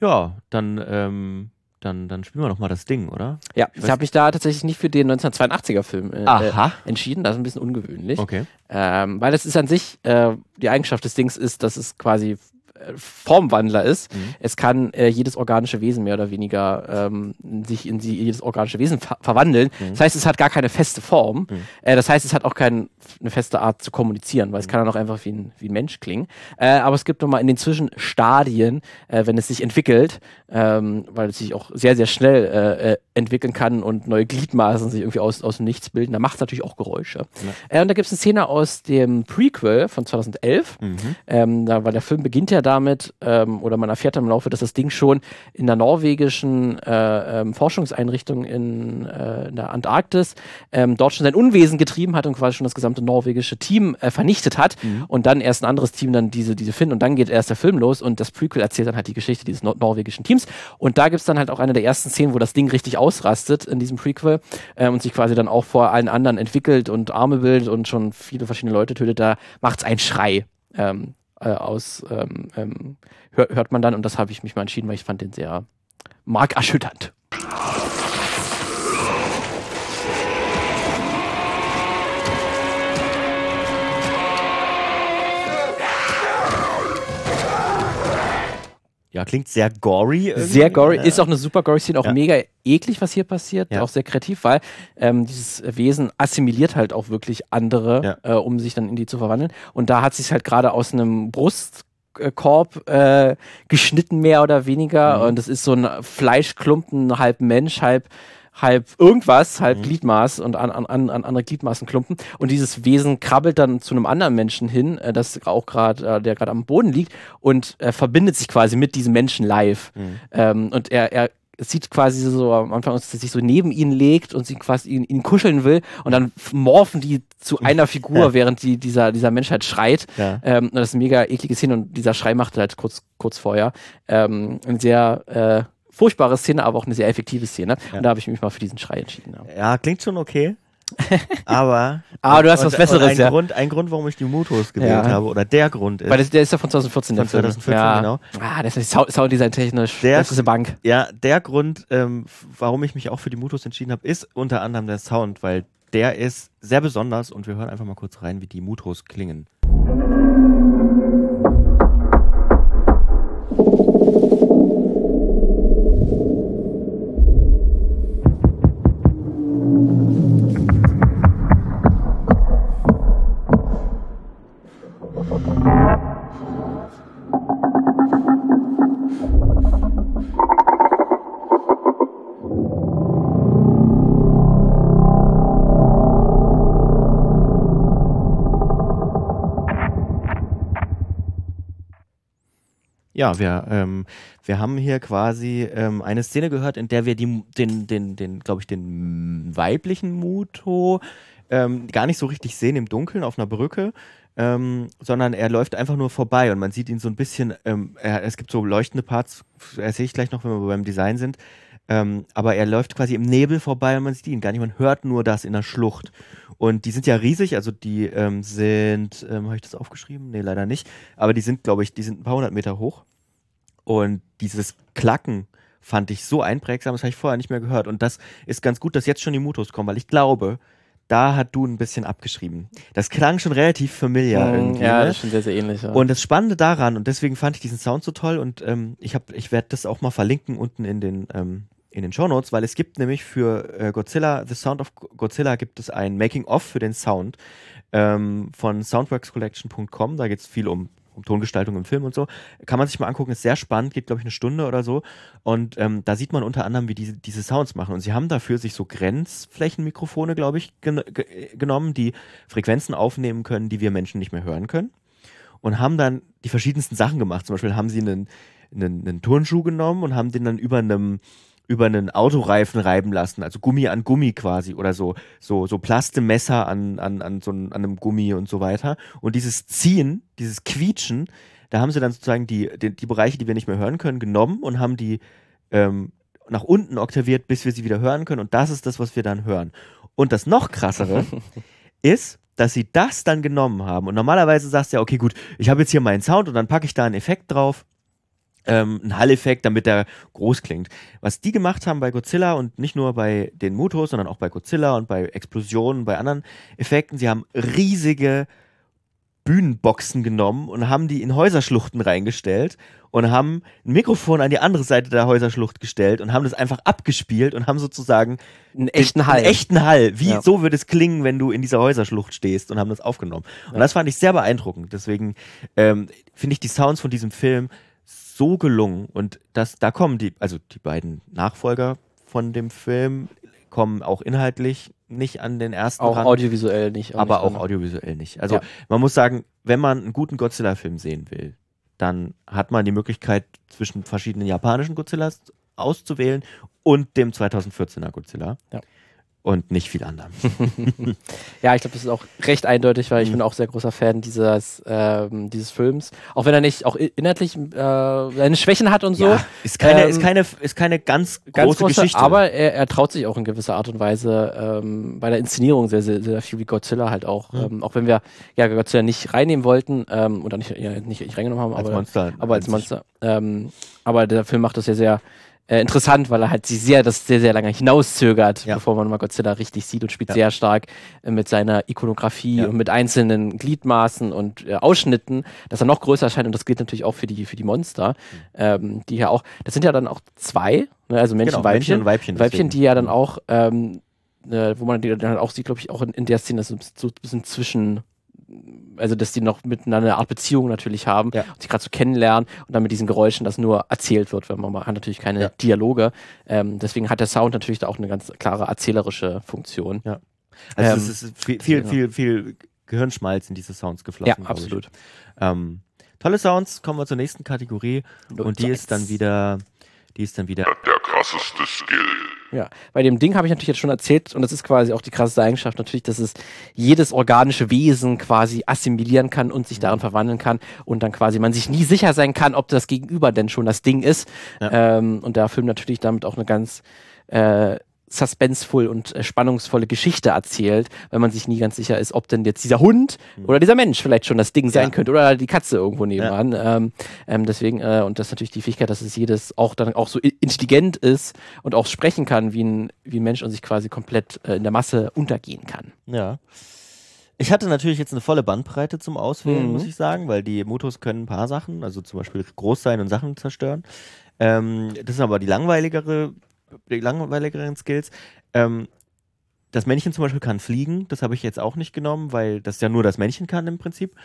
[SPEAKER 1] Ja, dann, ähm, dann, dann spielen wir noch mal das Ding, oder?
[SPEAKER 2] Ja,
[SPEAKER 1] Ich
[SPEAKER 2] ich, habe mich da tatsächlich nicht für den 1982er Film äh, äh, entschieden. Das ist ein bisschen ungewöhnlich.
[SPEAKER 1] Okay.
[SPEAKER 2] Ähm, weil das ist an sich, äh, die Eigenschaft des Dings ist, dass es quasi Formwandler ist.
[SPEAKER 1] Mhm.
[SPEAKER 2] Es kann äh, jedes organische Wesen mehr oder weniger ähm, sich in sie, jedes organische Wesen ver verwandeln.
[SPEAKER 1] Mhm.
[SPEAKER 2] Das heißt, es hat gar keine feste Form.
[SPEAKER 1] Mhm.
[SPEAKER 2] Äh, das heißt, es hat auch keine feste Art zu kommunizieren, weil es kann dann auch einfach wie ein, wie ein Mensch klingen. Äh, aber es gibt nochmal in den Zwischenstadien, äh, wenn es sich entwickelt, ähm, weil es sich auch sehr, sehr schnell äh, äh, entwickeln kann und neue Gliedmaßen sich irgendwie aus, aus dem Nichts bilden, da macht es natürlich auch Geräusche. Äh, und da gibt es eine Szene aus dem Prequel von 2011.
[SPEAKER 1] Mhm.
[SPEAKER 2] Ähm, da, weil der Film beginnt ja damit, ähm, oder man erfährt dann im Laufe, dass das Ding schon in der norwegischen äh, ähm, Forschungseinrichtung in, äh, in der Antarktis ähm, dort schon sein Unwesen getrieben hat und quasi schon das gesamte norwegische Team äh, vernichtet hat
[SPEAKER 1] Mhm.
[SPEAKER 2] und dann erst ein anderes Team dann diese, diese finden und dann geht erst der Film los und das Prequel erzählt dann halt die Geschichte dieses nor norwegischen Teams und da gibt es dann halt auch eine der ersten Szenen, wo das Ding richtig ausrastet in diesem Prequel äh, und sich quasi dann auch vor allen anderen entwickelt und Arme bildet und schon viele verschiedene Leute tötet, da macht es einen Schrei. Ähm, äh, aus ähm, ähm, hör, hört man dann und das habe ich mich mal entschieden, weil ich fand den sehr markerschütternd.
[SPEAKER 1] Ja, klingt sehr gory. irgendwie.
[SPEAKER 2] Sehr gory,
[SPEAKER 1] Ja.
[SPEAKER 2] ist auch eine super gory Szene, auch
[SPEAKER 1] Ja.
[SPEAKER 2] mega eklig, was hier passiert,
[SPEAKER 1] Ja.
[SPEAKER 2] auch sehr kreativ, weil ähm, dieses Wesen assimiliert halt auch wirklich andere,
[SPEAKER 1] Ja.
[SPEAKER 2] äh, um sich dann in die zu verwandeln. Und da hat sich halt gerade aus einem Brustkorb äh, geschnitten, mehr oder weniger.
[SPEAKER 1] Mhm.
[SPEAKER 2] Und das ist so ein Fleischklumpen, halb Mensch, halb halb irgendwas, halb
[SPEAKER 1] Mhm.
[SPEAKER 2] Gliedmaß und an, an, an an andere Gliedmaßenklumpen. Und dieses Wesen krabbelt dann zu einem anderen Menschen hin, äh, das auch gerade, äh, der gerade am Boden liegt und äh, verbindet sich quasi mit diesem Menschen live.
[SPEAKER 1] Mhm.
[SPEAKER 2] Ähm, und er, er sieht quasi so am Anfang, dass er sich so neben ihn legt und sie quasi ihn, ihn kuscheln will und dann morphen die zu einer Figur, während die, dieser, dieser Mensch halt schreit.
[SPEAKER 1] Ja.
[SPEAKER 2] Ähm, und das ist eine mega eklige Szene und dieser Schrei macht halt kurz, kurz vorher ähm, eine sehr äh, furchtbare Szene, aber auch eine sehr effektive Szene.
[SPEAKER 1] Ja.
[SPEAKER 2] Und da habe ich mich mal für diesen Schrei entschieden. Ja.
[SPEAKER 1] Klingt schon okay. [LAUGHS] Aber.
[SPEAKER 2] Aber du hast was
[SPEAKER 1] und-
[SPEAKER 2] Besseres,
[SPEAKER 1] und ein
[SPEAKER 2] ja.
[SPEAKER 1] Grund, ein Grund, warum ich die Mutos gewählt
[SPEAKER 2] Ja.
[SPEAKER 1] habe, oder der Grund ist.
[SPEAKER 2] Weil das, der ist ja von 2014, der
[SPEAKER 1] Von
[SPEAKER 2] Film.
[SPEAKER 1] 2014,
[SPEAKER 2] ja.
[SPEAKER 1] genau.
[SPEAKER 2] Ah, das ist Sound- Sounddesign technisch.
[SPEAKER 1] Der-
[SPEAKER 2] das ist eine Bank.
[SPEAKER 1] ja, der Grund, ähm, warum ich mich auch für die Mutos entschieden habe, ist unter anderem der Sound, weil der ist sehr besonders und wir hören einfach mal kurz rein, wie die Mutos klingen. Ja, wir, ähm, wir haben hier quasi ähm, eine Szene gehört, in der wir die, den, den, den glaube ich, den weiblichen Muto ähm, gar nicht so richtig sehen im Dunkeln auf einer Brücke, ähm, sondern er läuft einfach nur vorbei und man sieht ihn so ein bisschen, ähm, er, es gibt so leuchtende Parts, erzähle ich gleich noch, wenn wir beim Design sind, ähm, aber er läuft quasi im Nebel vorbei und man sieht ihn gar nicht, man hört nur das in der Schlucht. Und die sind ja riesig, also die ähm, sind, ähm, habe ich das aufgeschrieben? Nee, leider nicht. Aber die sind, glaube ich, die sind ein paar hundert Meter hoch. Und dieses Klacken fand ich so einprägsam, das habe ich vorher nicht mehr gehört. Und das ist ganz gut, dass jetzt schon die Mutos kommen, weil ich glaube, da hat du ein bisschen abgeschrieben. Das klang schon relativ familiar
[SPEAKER 2] Mm,
[SPEAKER 1] irgendwie.
[SPEAKER 2] ja,
[SPEAKER 1] ne?
[SPEAKER 2] das ist schon sehr, sehr ähnlich. Ja.
[SPEAKER 1] Und das Spannende daran, und deswegen fand ich diesen Sound so toll, und ähm, ich, hab- ich werde das auch mal verlinken unten in den, ähm, in den Shownotes, weil es gibt nämlich für äh, Godzilla, The Sound of Godzilla, gibt es ein Making-of für den Sound ähm, von soundworkscollection.com. Da geht es viel um Tongestaltung im Film und so. Kann man sich mal angucken, ist sehr spannend, geht, glaube ich, eine Stunde oder so. Und ähm, da sieht man unter anderem, wie diese, diese Sounds machen. Und sie haben dafür sich so Grenzflächenmikrofone, glaube ich, gen ge genommen, die Frequenzen aufnehmen können, die wir Menschen nicht mehr hören können und haben dann die verschiedensten Sachen gemacht. Zum Beispiel haben sie einen, einen, einen Turnschuh genommen und haben den dann über einem über einen Autoreifen reiben lassen, also Gummi an Gummi quasi oder so so so Plastemesser an an an so einem, an einem Gummi und so weiter und dieses Ziehen, dieses Quietschen, da haben sie dann sozusagen die die, die Bereiche, die wir nicht mehr hören können, genommen und haben die ähm, nach unten oktaviert, bis wir sie wieder hören können und das ist das, was wir dann hören. Und das noch krassere [LAUGHS] ist, dass sie das dann genommen haben. Und normalerweise sagst du ja, okay, gut, ich habe jetzt hier meinen Sound und dann packe ich da einen Effekt drauf. Ähm, einen Hall-Effekt, damit der groß klingt. Was die gemacht haben bei Godzilla und nicht nur bei den Mutos, sondern auch bei Godzilla und bei Explosionen, bei anderen Effekten, sie haben riesige Bühnenboxen genommen und haben die in Häuserschluchten reingestellt und haben ein Mikrofon an die andere Seite der Häuserschlucht gestellt und haben das einfach abgespielt und haben sozusagen
[SPEAKER 2] Einen echten Hall.
[SPEAKER 1] einen echten Hall. Wie
[SPEAKER 2] Ja.
[SPEAKER 1] so würde es klingen, wenn du in dieser Häuserschlucht stehst und haben das aufgenommen. Und das fand ich sehr beeindruckend. Deswegen ähm, finde ich die Sounds von diesem Film so gelungen und das, da kommen die, also die beiden Nachfolger von dem Film kommen auch inhaltlich nicht an den ersten
[SPEAKER 2] auch
[SPEAKER 1] ran
[SPEAKER 2] audiovisuell nicht.
[SPEAKER 1] aber
[SPEAKER 2] nicht
[SPEAKER 1] auch
[SPEAKER 2] dran.
[SPEAKER 1] audiovisuell nicht. Also
[SPEAKER 2] Ja.
[SPEAKER 1] man muss sagen, wenn man einen guten Godzilla-Film sehen will, dann hat man die Möglichkeit, zwischen verschiedenen japanischen Godzillas auszuwählen und dem 2014er Godzilla.
[SPEAKER 2] Ja.
[SPEAKER 1] Und nicht viel anderem. [LAUGHS]
[SPEAKER 2] Ja, ich glaube, das ist auch recht eindeutig, weil ich
[SPEAKER 1] Mhm.
[SPEAKER 2] bin auch sehr großer Fan dieses, ähm, dieses Films. Auch wenn er nicht auch inhaltlich äh, seine Schwächen hat und so.
[SPEAKER 1] Ja, ist keine,
[SPEAKER 2] Ähm,
[SPEAKER 1] ist keine, ist keine ganz,
[SPEAKER 2] Ganz
[SPEAKER 1] große
[SPEAKER 2] großer,
[SPEAKER 1] Geschichte.
[SPEAKER 2] aber er, er traut sich auch in gewisser Art und Weise ähm, bei der Inszenierung sehr, sehr, sehr viel wie Godzilla halt auch.
[SPEAKER 1] Mhm.
[SPEAKER 2] Ähm, auch wenn wir ja Godzilla nicht reinnehmen wollten ähm, oder nicht, ja, nicht, nicht reingenommen haben,
[SPEAKER 1] als
[SPEAKER 2] aber,
[SPEAKER 1] Monster.
[SPEAKER 2] aber als. Monster. Ähm, aber der Film macht das ja sehr äh, interessant, weil er halt sich sehr, das sehr, sehr lange hinauszögert,
[SPEAKER 1] Ja.
[SPEAKER 2] bevor man mal Godzilla richtig sieht und spielt
[SPEAKER 1] Ja.
[SPEAKER 2] sehr stark äh, mit seiner Ikonografie
[SPEAKER 1] Ja.
[SPEAKER 2] und mit einzelnen Gliedmaßen und äh, Ausschnitten, dass er noch größer erscheint und das gilt natürlich auch für die, für die Monster, ähm, die ja auch, das sind ja dann auch zwei, ne, also Männchen,
[SPEAKER 1] Genau,
[SPEAKER 2] Weibchen,
[SPEAKER 1] Männchen und Weibchen.
[SPEAKER 2] Weibchen, die ja dann auch, ähm, äh, wo man die dann auch sieht, glaube ich, auch in, in der Szene, dass es so ein bisschen zwischen, also dass die noch miteinander eine Art Beziehung natürlich haben
[SPEAKER 1] Ja.
[SPEAKER 2] und sich gerade so kennenlernen und dann mit diesen Geräuschen das nur erzählt wird, weil man hat natürlich keine
[SPEAKER 1] Ja.
[SPEAKER 2] Dialoge. Ähm, deswegen hat der Sound natürlich da auch eine ganz klare erzählerische Funktion.
[SPEAKER 1] Also
[SPEAKER 2] ähm,
[SPEAKER 1] es ist viel, viel,
[SPEAKER 2] genau.
[SPEAKER 1] viel, viel Gehirnschmalz in diese Sounds geflossen.
[SPEAKER 2] Ja, absolut.
[SPEAKER 1] Ähm, tolle Sounds, kommen wir zur nächsten Kategorie. Und die ist dann wieder, die ist dann wieder
[SPEAKER 3] Der krasseste Skill.
[SPEAKER 2] Ja, bei dem Ding habe ich natürlich jetzt schon erzählt, und das ist quasi auch die krasseste Eigenschaft natürlich, dass es jedes organische Wesen quasi assimilieren kann und sich
[SPEAKER 1] Mhm.
[SPEAKER 2] darin verwandeln kann und dann quasi man sich nie sicher sein kann, ob das Gegenüber denn schon das Ding ist.
[SPEAKER 1] Ja.
[SPEAKER 2] Ähm, und der Film natürlich damit auch eine ganz äh, suspenseful und äh, spannungsvolle Geschichte erzählt, weil man sich nie ganz sicher ist, ob denn jetzt dieser Hund oder dieser Mensch vielleicht schon das Ding sein
[SPEAKER 1] Mhm. Ja.
[SPEAKER 2] könnte oder die Katze irgendwo nebenan. Ähm, ähm, deswegen, äh, und das ist natürlich die Fähigkeit, dass es jedes auch dann auch so intelligent ist und auch sprechen kann wie ein, wie ein Mensch und sich quasi komplett äh, in der Masse untergehen kann.
[SPEAKER 1] Ja. Ich hatte natürlich jetzt eine volle Bandbreite zum Auswählen,
[SPEAKER 2] Mhm.
[SPEAKER 1] muss ich sagen, weil die Motos können ein paar Sachen, also zum Beispiel groß sein und Sachen zerstören. Ähm, das sind aber die langweiligere, die langweiligeren Skills. Ähm, das Männchen zum Beispiel kann fliegen, das habe ich jetzt auch nicht genommen, weil das ja nur das Männchen kann im Prinzip.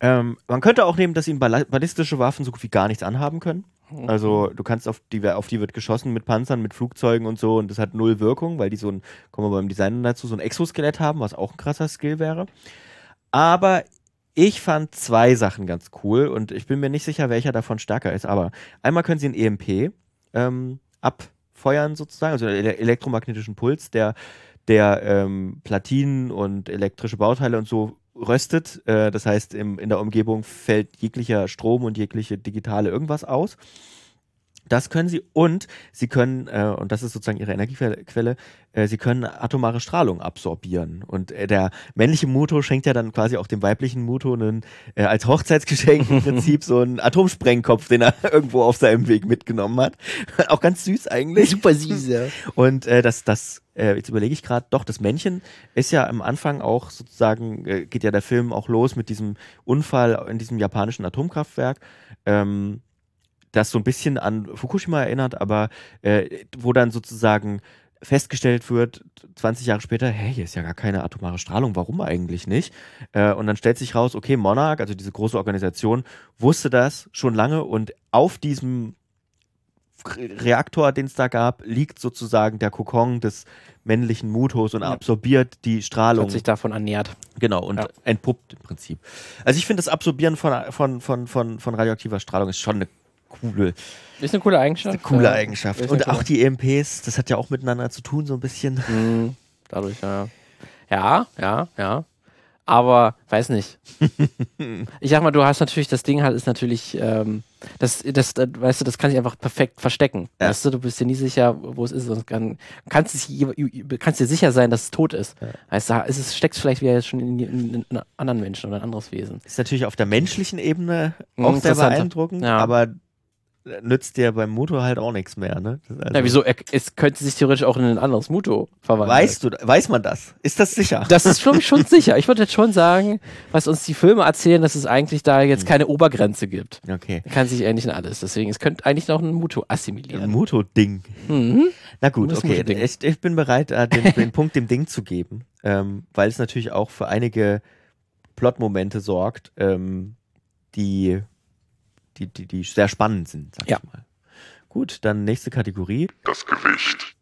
[SPEAKER 1] Ähm, man könnte auch nehmen, dass ihn balla- ballistische Waffen so gut wie gar nichts anhaben können. Also du kannst auf die, auf die wird geschossen mit Panzern, mit Flugzeugen und so und das hat null Wirkung, weil die so ein, kommen wir beim Design dazu, so ein Exoskelett haben, was auch ein krasser Skill wäre. Aber ich fand zwei Sachen ganz cool und ich bin mir nicht sicher, welcher davon stärker ist. Aber einmal können sie einen EMP ähm, abfeuern sozusagen, also einen ele- elektromagnetischen Puls, der, der ähm, Platinen und elektrische Bauteile und so röstet. Äh, das heißt, im, in der Umgebung fällt jeglicher Strom und jegliche digitale irgendwas aus. Das können sie und sie können, äh, und das ist sozusagen ihre Energiequelle, äh, sie können atomare Strahlung absorbieren. Und äh, der männliche Muto schenkt ja dann quasi auch dem weiblichen Muto einen, äh, als Hochzeitsgeschenk im [LAUGHS] Prinzip so einen Atomsprengkopf, den er [LAUGHS] irgendwo auf seinem Weg mitgenommen hat. [LAUGHS] auch ganz süß eigentlich.
[SPEAKER 2] Super süß, ja.
[SPEAKER 1] Und äh, das, das, äh, jetzt überlege ich gerade, doch, das Männchen ist ja am Anfang auch sozusagen, äh, geht ja der Film auch los mit diesem Unfall in diesem japanischen Atomkraftwerk. Ähm, das so ein bisschen an Fukushima erinnert, aber äh, wo dann sozusagen festgestellt wird, 20 Jahre später, hey, hier ist ja gar keine atomare Strahlung, warum eigentlich nicht? Äh, und dann stellt sich raus, okay, Monarch, also diese große Organisation, wusste das schon lange und auf diesem Re- Reaktor, den es da gab, liegt sozusagen der Kokon des männlichen Mutos und
[SPEAKER 2] Ja.
[SPEAKER 1] absorbiert die Strahlung.
[SPEAKER 2] Hat sich davon ernährt.
[SPEAKER 1] Genau, und
[SPEAKER 2] Ja.
[SPEAKER 1] entpuppt im Prinzip. Also ich finde, das Absorbieren von, von, von, von, von radioaktiver Strahlung ist schon eine coole,
[SPEAKER 2] Ist eine coole Eigenschaft.
[SPEAKER 1] eine coole
[SPEAKER 2] ja.
[SPEAKER 1] Eigenschaft.
[SPEAKER 2] Ist
[SPEAKER 1] Und auch die EMPs, das hat ja auch miteinander zu tun, so ein bisschen. [LAUGHS]
[SPEAKER 2] Mhm, dadurch, ja. Ja, ja, ja. Aber weiß nicht. [LAUGHS] ich sag mal, du hast natürlich, das Ding halt ist natürlich, ähm, das, das, das, weißt du, das kann sich einfach perfekt verstecken.
[SPEAKER 1] Ja.
[SPEAKER 2] Weißt du, du bist dir nie sicher, wo es ist und kann, kannst, je- kannst dir sicher sein, dass es tot ist.
[SPEAKER 1] Ja.
[SPEAKER 2] Weißt du, es steckt vielleicht wieder schon in, in, in einem anderen Menschen oder ein anderes Wesen.
[SPEAKER 1] Ist natürlich auf der menschlichen Ebene
[SPEAKER 2] Mhm,
[SPEAKER 1] auch sehr beeindruckend,
[SPEAKER 2] Ja.
[SPEAKER 1] aber nützt dir beim Motor halt auch nichts mehr, ne? Also,
[SPEAKER 2] Ja, wieso? Er, es könnte sich theoretisch auch in ein anderes Muto verwandeln.
[SPEAKER 1] Weißt du, weiß man das? Ist das sicher?
[SPEAKER 2] Das ist schon, schon [LAUGHS] sicher. Ich würde jetzt schon sagen, was uns die Filme erzählen, dass es eigentlich da jetzt
[SPEAKER 1] Hm.
[SPEAKER 2] keine Obergrenze gibt.
[SPEAKER 1] Okay.
[SPEAKER 2] Kann sich ähnlich in alles. Deswegen, es könnte eigentlich noch ein Muto
[SPEAKER 1] Ein
[SPEAKER 2] assimilieren.
[SPEAKER 1] Moto-Ding.
[SPEAKER 2] Mhm.
[SPEAKER 1] Na gut, okay. Ich, ich bin bereit, äh, den, den [LAUGHS] Punkt dem Ding zu geben, ähm, weil es natürlich auch für einige Plot-Momente sorgt, ähm, die, die, die, die sehr spannend sind, sag
[SPEAKER 2] Ja.
[SPEAKER 1] ich mal. Gut, dann nächste Kategorie.
[SPEAKER 3] Das Gewicht.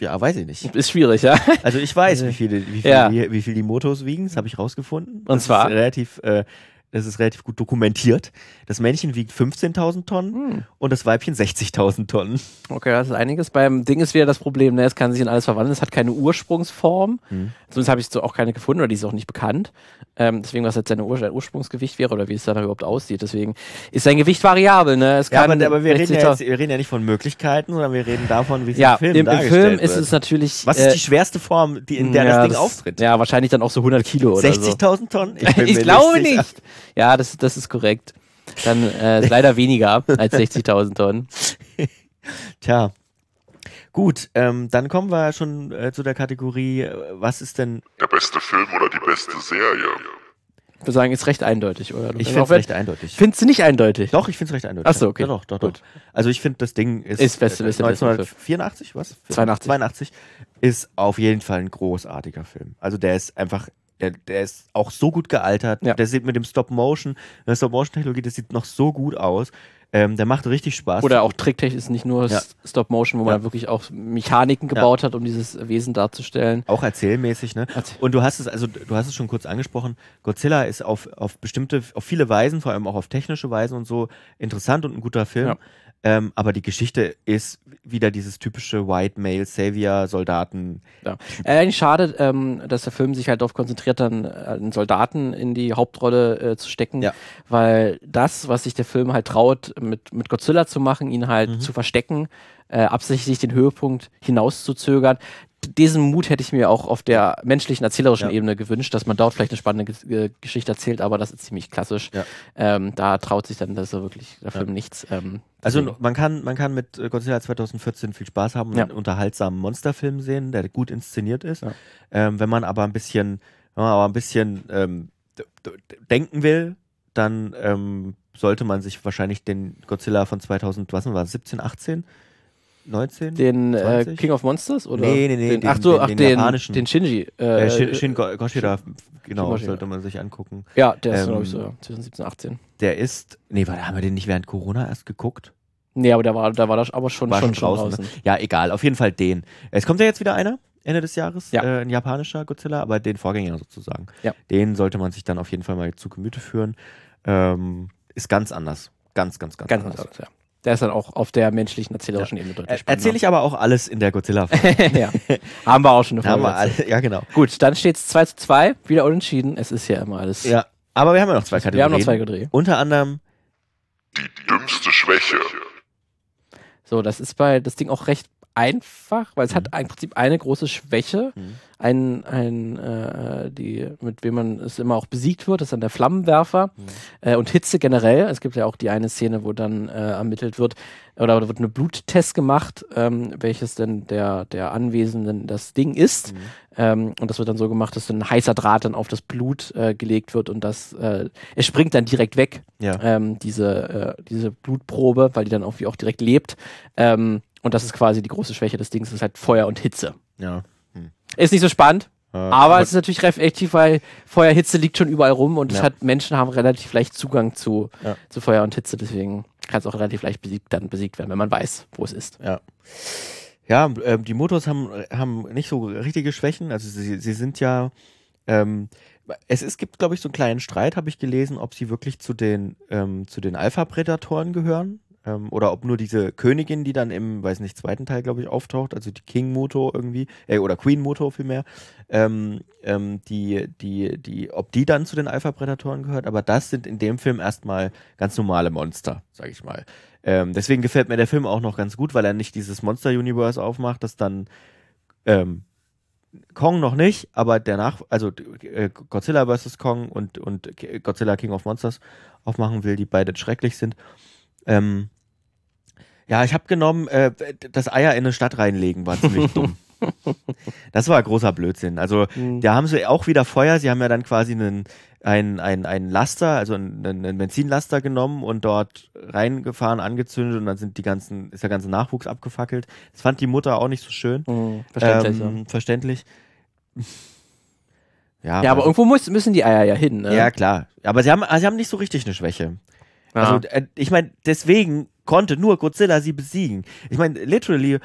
[SPEAKER 1] Ja, weiß ich nicht.
[SPEAKER 2] Ist schwierig, ja.
[SPEAKER 1] Also ich weiß,
[SPEAKER 2] Also,
[SPEAKER 1] wie, viele, wie, viel,
[SPEAKER 2] ja.
[SPEAKER 1] wie, wie viel die Motos wiegen, das habe ich rausgefunden.
[SPEAKER 2] Und
[SPEAKER 1] das
[SPEAKER 2] zwar?
[SPEAKER 1] Ist relativ, äh, das ist relativ gut dokumentiert. Das Männchen wiegt 15.000 Tonnen
[SPEAKER 2] Hm.
[SPEAKER 1] und das Weibchen 60.000 Tonnen.
[SPEAKER 2] Okay, das ist einiges. Beim Ding ist wieder das Problem, ne? es kann sich in alles verwandeln. Es hat keine Ursprungsform.
[SPEAKER 1] Hm.
[SPEAKER 2] Zumindest habe ich so auch keine gefunden oder die ist auch nicht bekannt. Ähm, deswegen, was jetzt seine Ur sein Ursprungsgewicht wäre oder wie es dann überhaupt aussieht. Deswegen ist sein Gewicht variabel. Ne? Es
[SPEAKER 1] Ja,
[SPEAKER 2] kann
[SPEAKER 1] aber, aber wir, reden
[SPEAKER 2] 60.000
[SPEAKER 1] ja jetzt, wir reden ja nicht von Möglichkeiten, sondern wir reden davon, wie es
[SPEAKER 2] ja,
[SPEAKER 1] im Film
[SPEAKER 2] im, im Film ist
[SPEAKER 1] wird.
[SPEAKER 2] es natürlich.
[SPEAKER 1] Was
[SPEAKER 2] äh,
[SPEAKER 1] ist die schwerste Form, die, in der
[SPEAKER 2] ja,
[SPEAKER 1] das Ding auftritt?
[SPEAKER 2] Ja, wahrscheinlich dann auch so 100 Kilo oder so.
[SPEAKER 1] 60.000 Tonnen? bin [LAUGHS]
[SPEAKER 2] Ich
[SPEAKER 1] mir
[SPEAKER 2] glaube nicht. Ja, das, das ist korrekt. Dann äh, ist leider weniger als 60.000 Tonnen. [LAUGHS]
[SPEAKER 1] Tja. Gut, ähm, dann kommen wir schon äh, zu der Kategorie, äh, was ist denn,
[SPEAKER 3] Der beste Film oder die beste Serie.
[SPEAKER 2] Ich würde sagen, ist recht eindeutig, oder?
[SPEAKER 1] ich finde es recht eindeutig.
[SPEAKER 2] Findest du nicht eindeutig?
[SPEAKER 1] Doch, ich finde es recht eindeutig.
[SPEAKER 2] Ach so, okay.
[SPEAKER 1] Ja, doch, doch, doch. Also ich finde, das Ding ist,
[SPEAKER 2] Ist beste-
[SPEAKER 1] äh,
[SPEAKER 2] beste Film.
[SPEAKER 1] 1984, was?
[SPEAKER 2] 82.
[SPEAKER 1] 82 ist auf jeden Fall ein großartiger Film. Also der ist einfach, der, der ist auch so gut gealtert.
[SPEAKER 2] Ja.
[SPEAKER 1] Der sieht mit dem Stop-Motion, der Stop-Motion-Technologie, das sieht noch so gut aus. Ähm, der macht richtig Spaß.
[SPEAKER 2] Oder auch tricktechnisch ist nicht nur
[SPEAKER 1] Ja.
[SPEAKER 2] Stop-Motion, wo man
[SPEAKER 1] Ja.
[SPEAKER 2] wirklich auch Mechaniken gebaut hat, um dieses Wesen darzustellen.
[SPEAKER 1] auch erzählmäßig, ne?
[SPEAKER 2] Erzähl-
[SPEAKER 1] Und du hast es, also du hast es schon kurz angesprochen, Godzilla ist auf, auf bestimmte, auf viele Weisen, vor allem auch auf technische Weisen und so, interessant und ein guter Film. Ähm, aber die Geschichte ist wieder dieses typische White Male Savior Soldaten.
[SPEAKER 2] Ja. Äh, eigentlich schade, ähm, dass der Film sich halt darauf konzentriert, dann äh, einen Soldaten in die Hauptrolle äh, zu stecken,
[SPEAKER 1] Ja.
[SPEAKER 2] weil das, was sich der Film halt traut, mit, mit Godzilla zu machen, ihn halt
[SPEAKER 1] Mhm.
[SPEAKER 2] zu verstecken, äh, absichtlich den Höhepunkt hinauszuzögern, diesen Mut hätte ich mir auch auf der menschlichen, erzählerischen
[SPEAKER 1] Ja.
[SPEAKER 2] Ebene gewünscht, dass man dort vielleicht eine spannende Ge- äh, Geschichte erzählt, aber das ist ziemlich klassisch.
[SPEAKER 1] Ja.
[SPEAKER 2] Ähm, da traut sich dann das so wirklich der Film nichts. Ähm,
[SPEAKER 1] Also man kann, man kann mit äh, Godzilla 2014 viel Spaß haben und
[SPEAKER 2] Ja.
[SPEAKER 1] einen unterhaltsamen Monsterfilm sehen, der gut inszeniert ist.
[SPEAKER 2] Ja.
[SPEAKER 1] Ähm, wenn man aber ein bisschen, wenn man aber ein bisschen ähm, denken will, dann ähm, sollte man sich wahrscheinlich den Godzilla von 2000, was war es, 17, 18, 19?
[SPEAKER 2] den äh,
[SPEAKER 1] 20?
[SPEAKER 2] King of Monsters oder?
[SPEAKER 1] Nee, nee, nee,
[SPEAKER 2] Den,
[SPEAKER 1] den-
[SPEAKER 2] ach so,
[SPEAKER 1] den-
[SPEAKER 2] ach
[SPEAKER 1] den
[SPEAKER 2] den,
[SPEAKER 1] japanischen.
[SPEAKER 2] den Shinji.
[SPEAKER 1] äh,
[SPEAKER 2] Äh,
[SPEAKER 1] Shin, Shin Go- Goshida, genau,
[SPEAKER 2] Goshida.
[SPEAKER 1] sollte man sich angucken.
[SPEAKER 2] Ja, der ist,
[SPEAKER 1] Ähm,
[SPEAKER 2] glaube ich, so ja, 2017, 18.
[SPEAKER 1] Der ist, nee, warte, haben wir den nicht während Corona erst geguckt?
[SPEAKER 2] Nee, aber da war, da war das aber schon,
[SPEAKER 1] War
[SPEAKER 2] schon,
[SPEAKER 1] schon draußen,
[SPEAKER 2] draußen.
[SPEAKER 1] Ja, egal, auf jeden Fall den. Es kommt ja jetzt wieder einer, Ende des Jahres,
[SPEAKER 2] Ja.
[SPEAKER 1] äh, ein japanischer Godzilla, aber den Vorgänger sozusagen.
[SPEAKER 2] Ja.
[SPEAKER 1] Den sollte man sich dann auf jeden Fall mal zu Gemüte führen. Ähm, ist ganz anders. Ganz, ganz, ganz,
[SPEAKER 2] Ganz
[SPEAKER 1] anders.
[SPEAKER 2] anders, ja. Der ist dann auch auf der menschlichen, erzählerischen Ebene deutlich
[SPEAKER 1] Äh,
[SPEAKER 2] spannender.
[SPEAKER 1] Erzähle ich aber auch alles in der Godzilla-Folge. [LAUGHS]
[SPEAKER 2] ja. Haben wir auch schon eine
[SPEAKER 1] Haben
[SPEAKER 2] Folge.
[SPEAKER 1] wir
[SPEAKER 2] dazu.
[SPEAKER 1] alle, ja, genau.
[SPEAKER 2] Gut, dann steht es 2 zu 2, wieder unentschieden. Es ist ja immer alles.
[SPEAKER 1] Ja, aber wir haben ja noch zwei Kategorien.
[SPEAKER 2] wir haben noch zwei gedreht.
[SPEAKER 1] Unter anderem,
[SPEAKER 3] Die dümmste Schwäche.
[SPEAKER 2] So, das ist bei das Ding auch recht einfach, weil es hat im Prinzip eine große Schwäche.
[SPEAKER 1] Mhm.
[SPEAKER 2] Ein, ein äh, die, mit wem man es immer auch besiegt wird, das ist dann der Flammenwerfer
[SPEAKER 1] Mhm.
[SPEAKER 2] äh, und Hitze generell. Es gibt ja auch die eine Szene, wo dann äh, ermittelt wird, oder da wird eine Bluttest gemacht, ähm, welches denn der, der Anwesenden das Ding ist.
[SPEAKER 1] Mhm.
[SPEAKER 2] Ähm, und das wird dann so gemacht, dass dann ein heißer Draht dann auf das Blut äh, gelegt wird und das, äh, es springt dann direkt weg,
[SPEAKER 1] ja,
[SPEAKER 2] ähm, diese, äh, diese Blutprobe, weil die dann irgendwie auch direkt lebt. Ähm, und das ist quasi die große Schwäche des Dings, ist halt Feuer und Hitze.
[SPEAKER 1] ja.
[SPEAKER 2] Ist nicht so spannend,
[SPEAKER 1] Äh,
[SPEAKER 2] aber es ist natürlich effektiv, weil Feuer, Hitze liegt schon überall rum und es
[SPEAKER 1] Ja.
[SPEAKER 2] hat Menschen haben relativ leicht Zugang zu,
[SPEAKER 1] Ja.
[SPEAKER 2] zu Feuer und Hitze, deswegen kann es auch relativ leicht besiegt, dann besiegt werden, wenn man weiß, wo es ist.
[SPEAKER 1] Ja. Ja, ähm, die Motors haben, haben nicht so richtige Schwächen. Also sie, sie sind ja. Ähm, es, es gibt, glaube ich, so einen kleinen Streit, habe ich gelesen, ob sie wirklich zu den, ähm, zu den Alpha-Prädatoren gehören. Ähm, oder ob nur diese Königin, die dann im, weiß nicht, zweiten Teil, glaube ich, auftaucht, also die King-Moto irgendwie, äh, oder Queen-Moto vielmehr, ähm, ähm, die, die, die, ob die dann zu den Alpha-Prädatoren gehört, aber das sind in dem Film erstmal ganz normale Monster, sag ich mal. Ähm, deswegen gefällt mir der Film auch noch ganz gut, weil er nicht dieses Monster-Universe aufmacht, das dann ähm, Kong noch nicht, aber der nach, also äh, Godzilla vs. Kong und, und Godzilla King of Monsters aufmachen will, die beide schrecklich sind. Ähm, ja, ich habe genommen, äh, das Eier in eine Stadt reinlegen war ziemlich dumm. [LAUGHS] Das war großer Blödsinn. Also,
[SPEAKER 2] Mhm.
[SPEAKER 1] da haben sie auch wieder Feuer. Sie haben ja dann quasi einen, einen, einen, einen Laster, also einen, einen Benzinlaster genommen und dort reingefahren, angezündet und dann sind die ganzen, ist der ganze Nachwuchs abgefackelt. Das fand die Mutter auch nicht so schön.
[SPEAKER 2] Mhm, verständlich.
[SPEAKER 1] Ähm, verständlich. Ja,
[SPEAKER 2] ja. ja, aber
[SPEAKER 1] also-
[SPEAKER 2] irgendwo muss, müssen die Eier ja hin. Ne?
[SPEAKER 1] ja, klar. Aber sie haben, sie haben nicht so richtig eine Schwäche.
[SPEAKER 2] Ja.
[SPEAKER 1] Also, äh, ich meine, deswegen konnte nur Godzilla sie besiegen. Ich meine, literally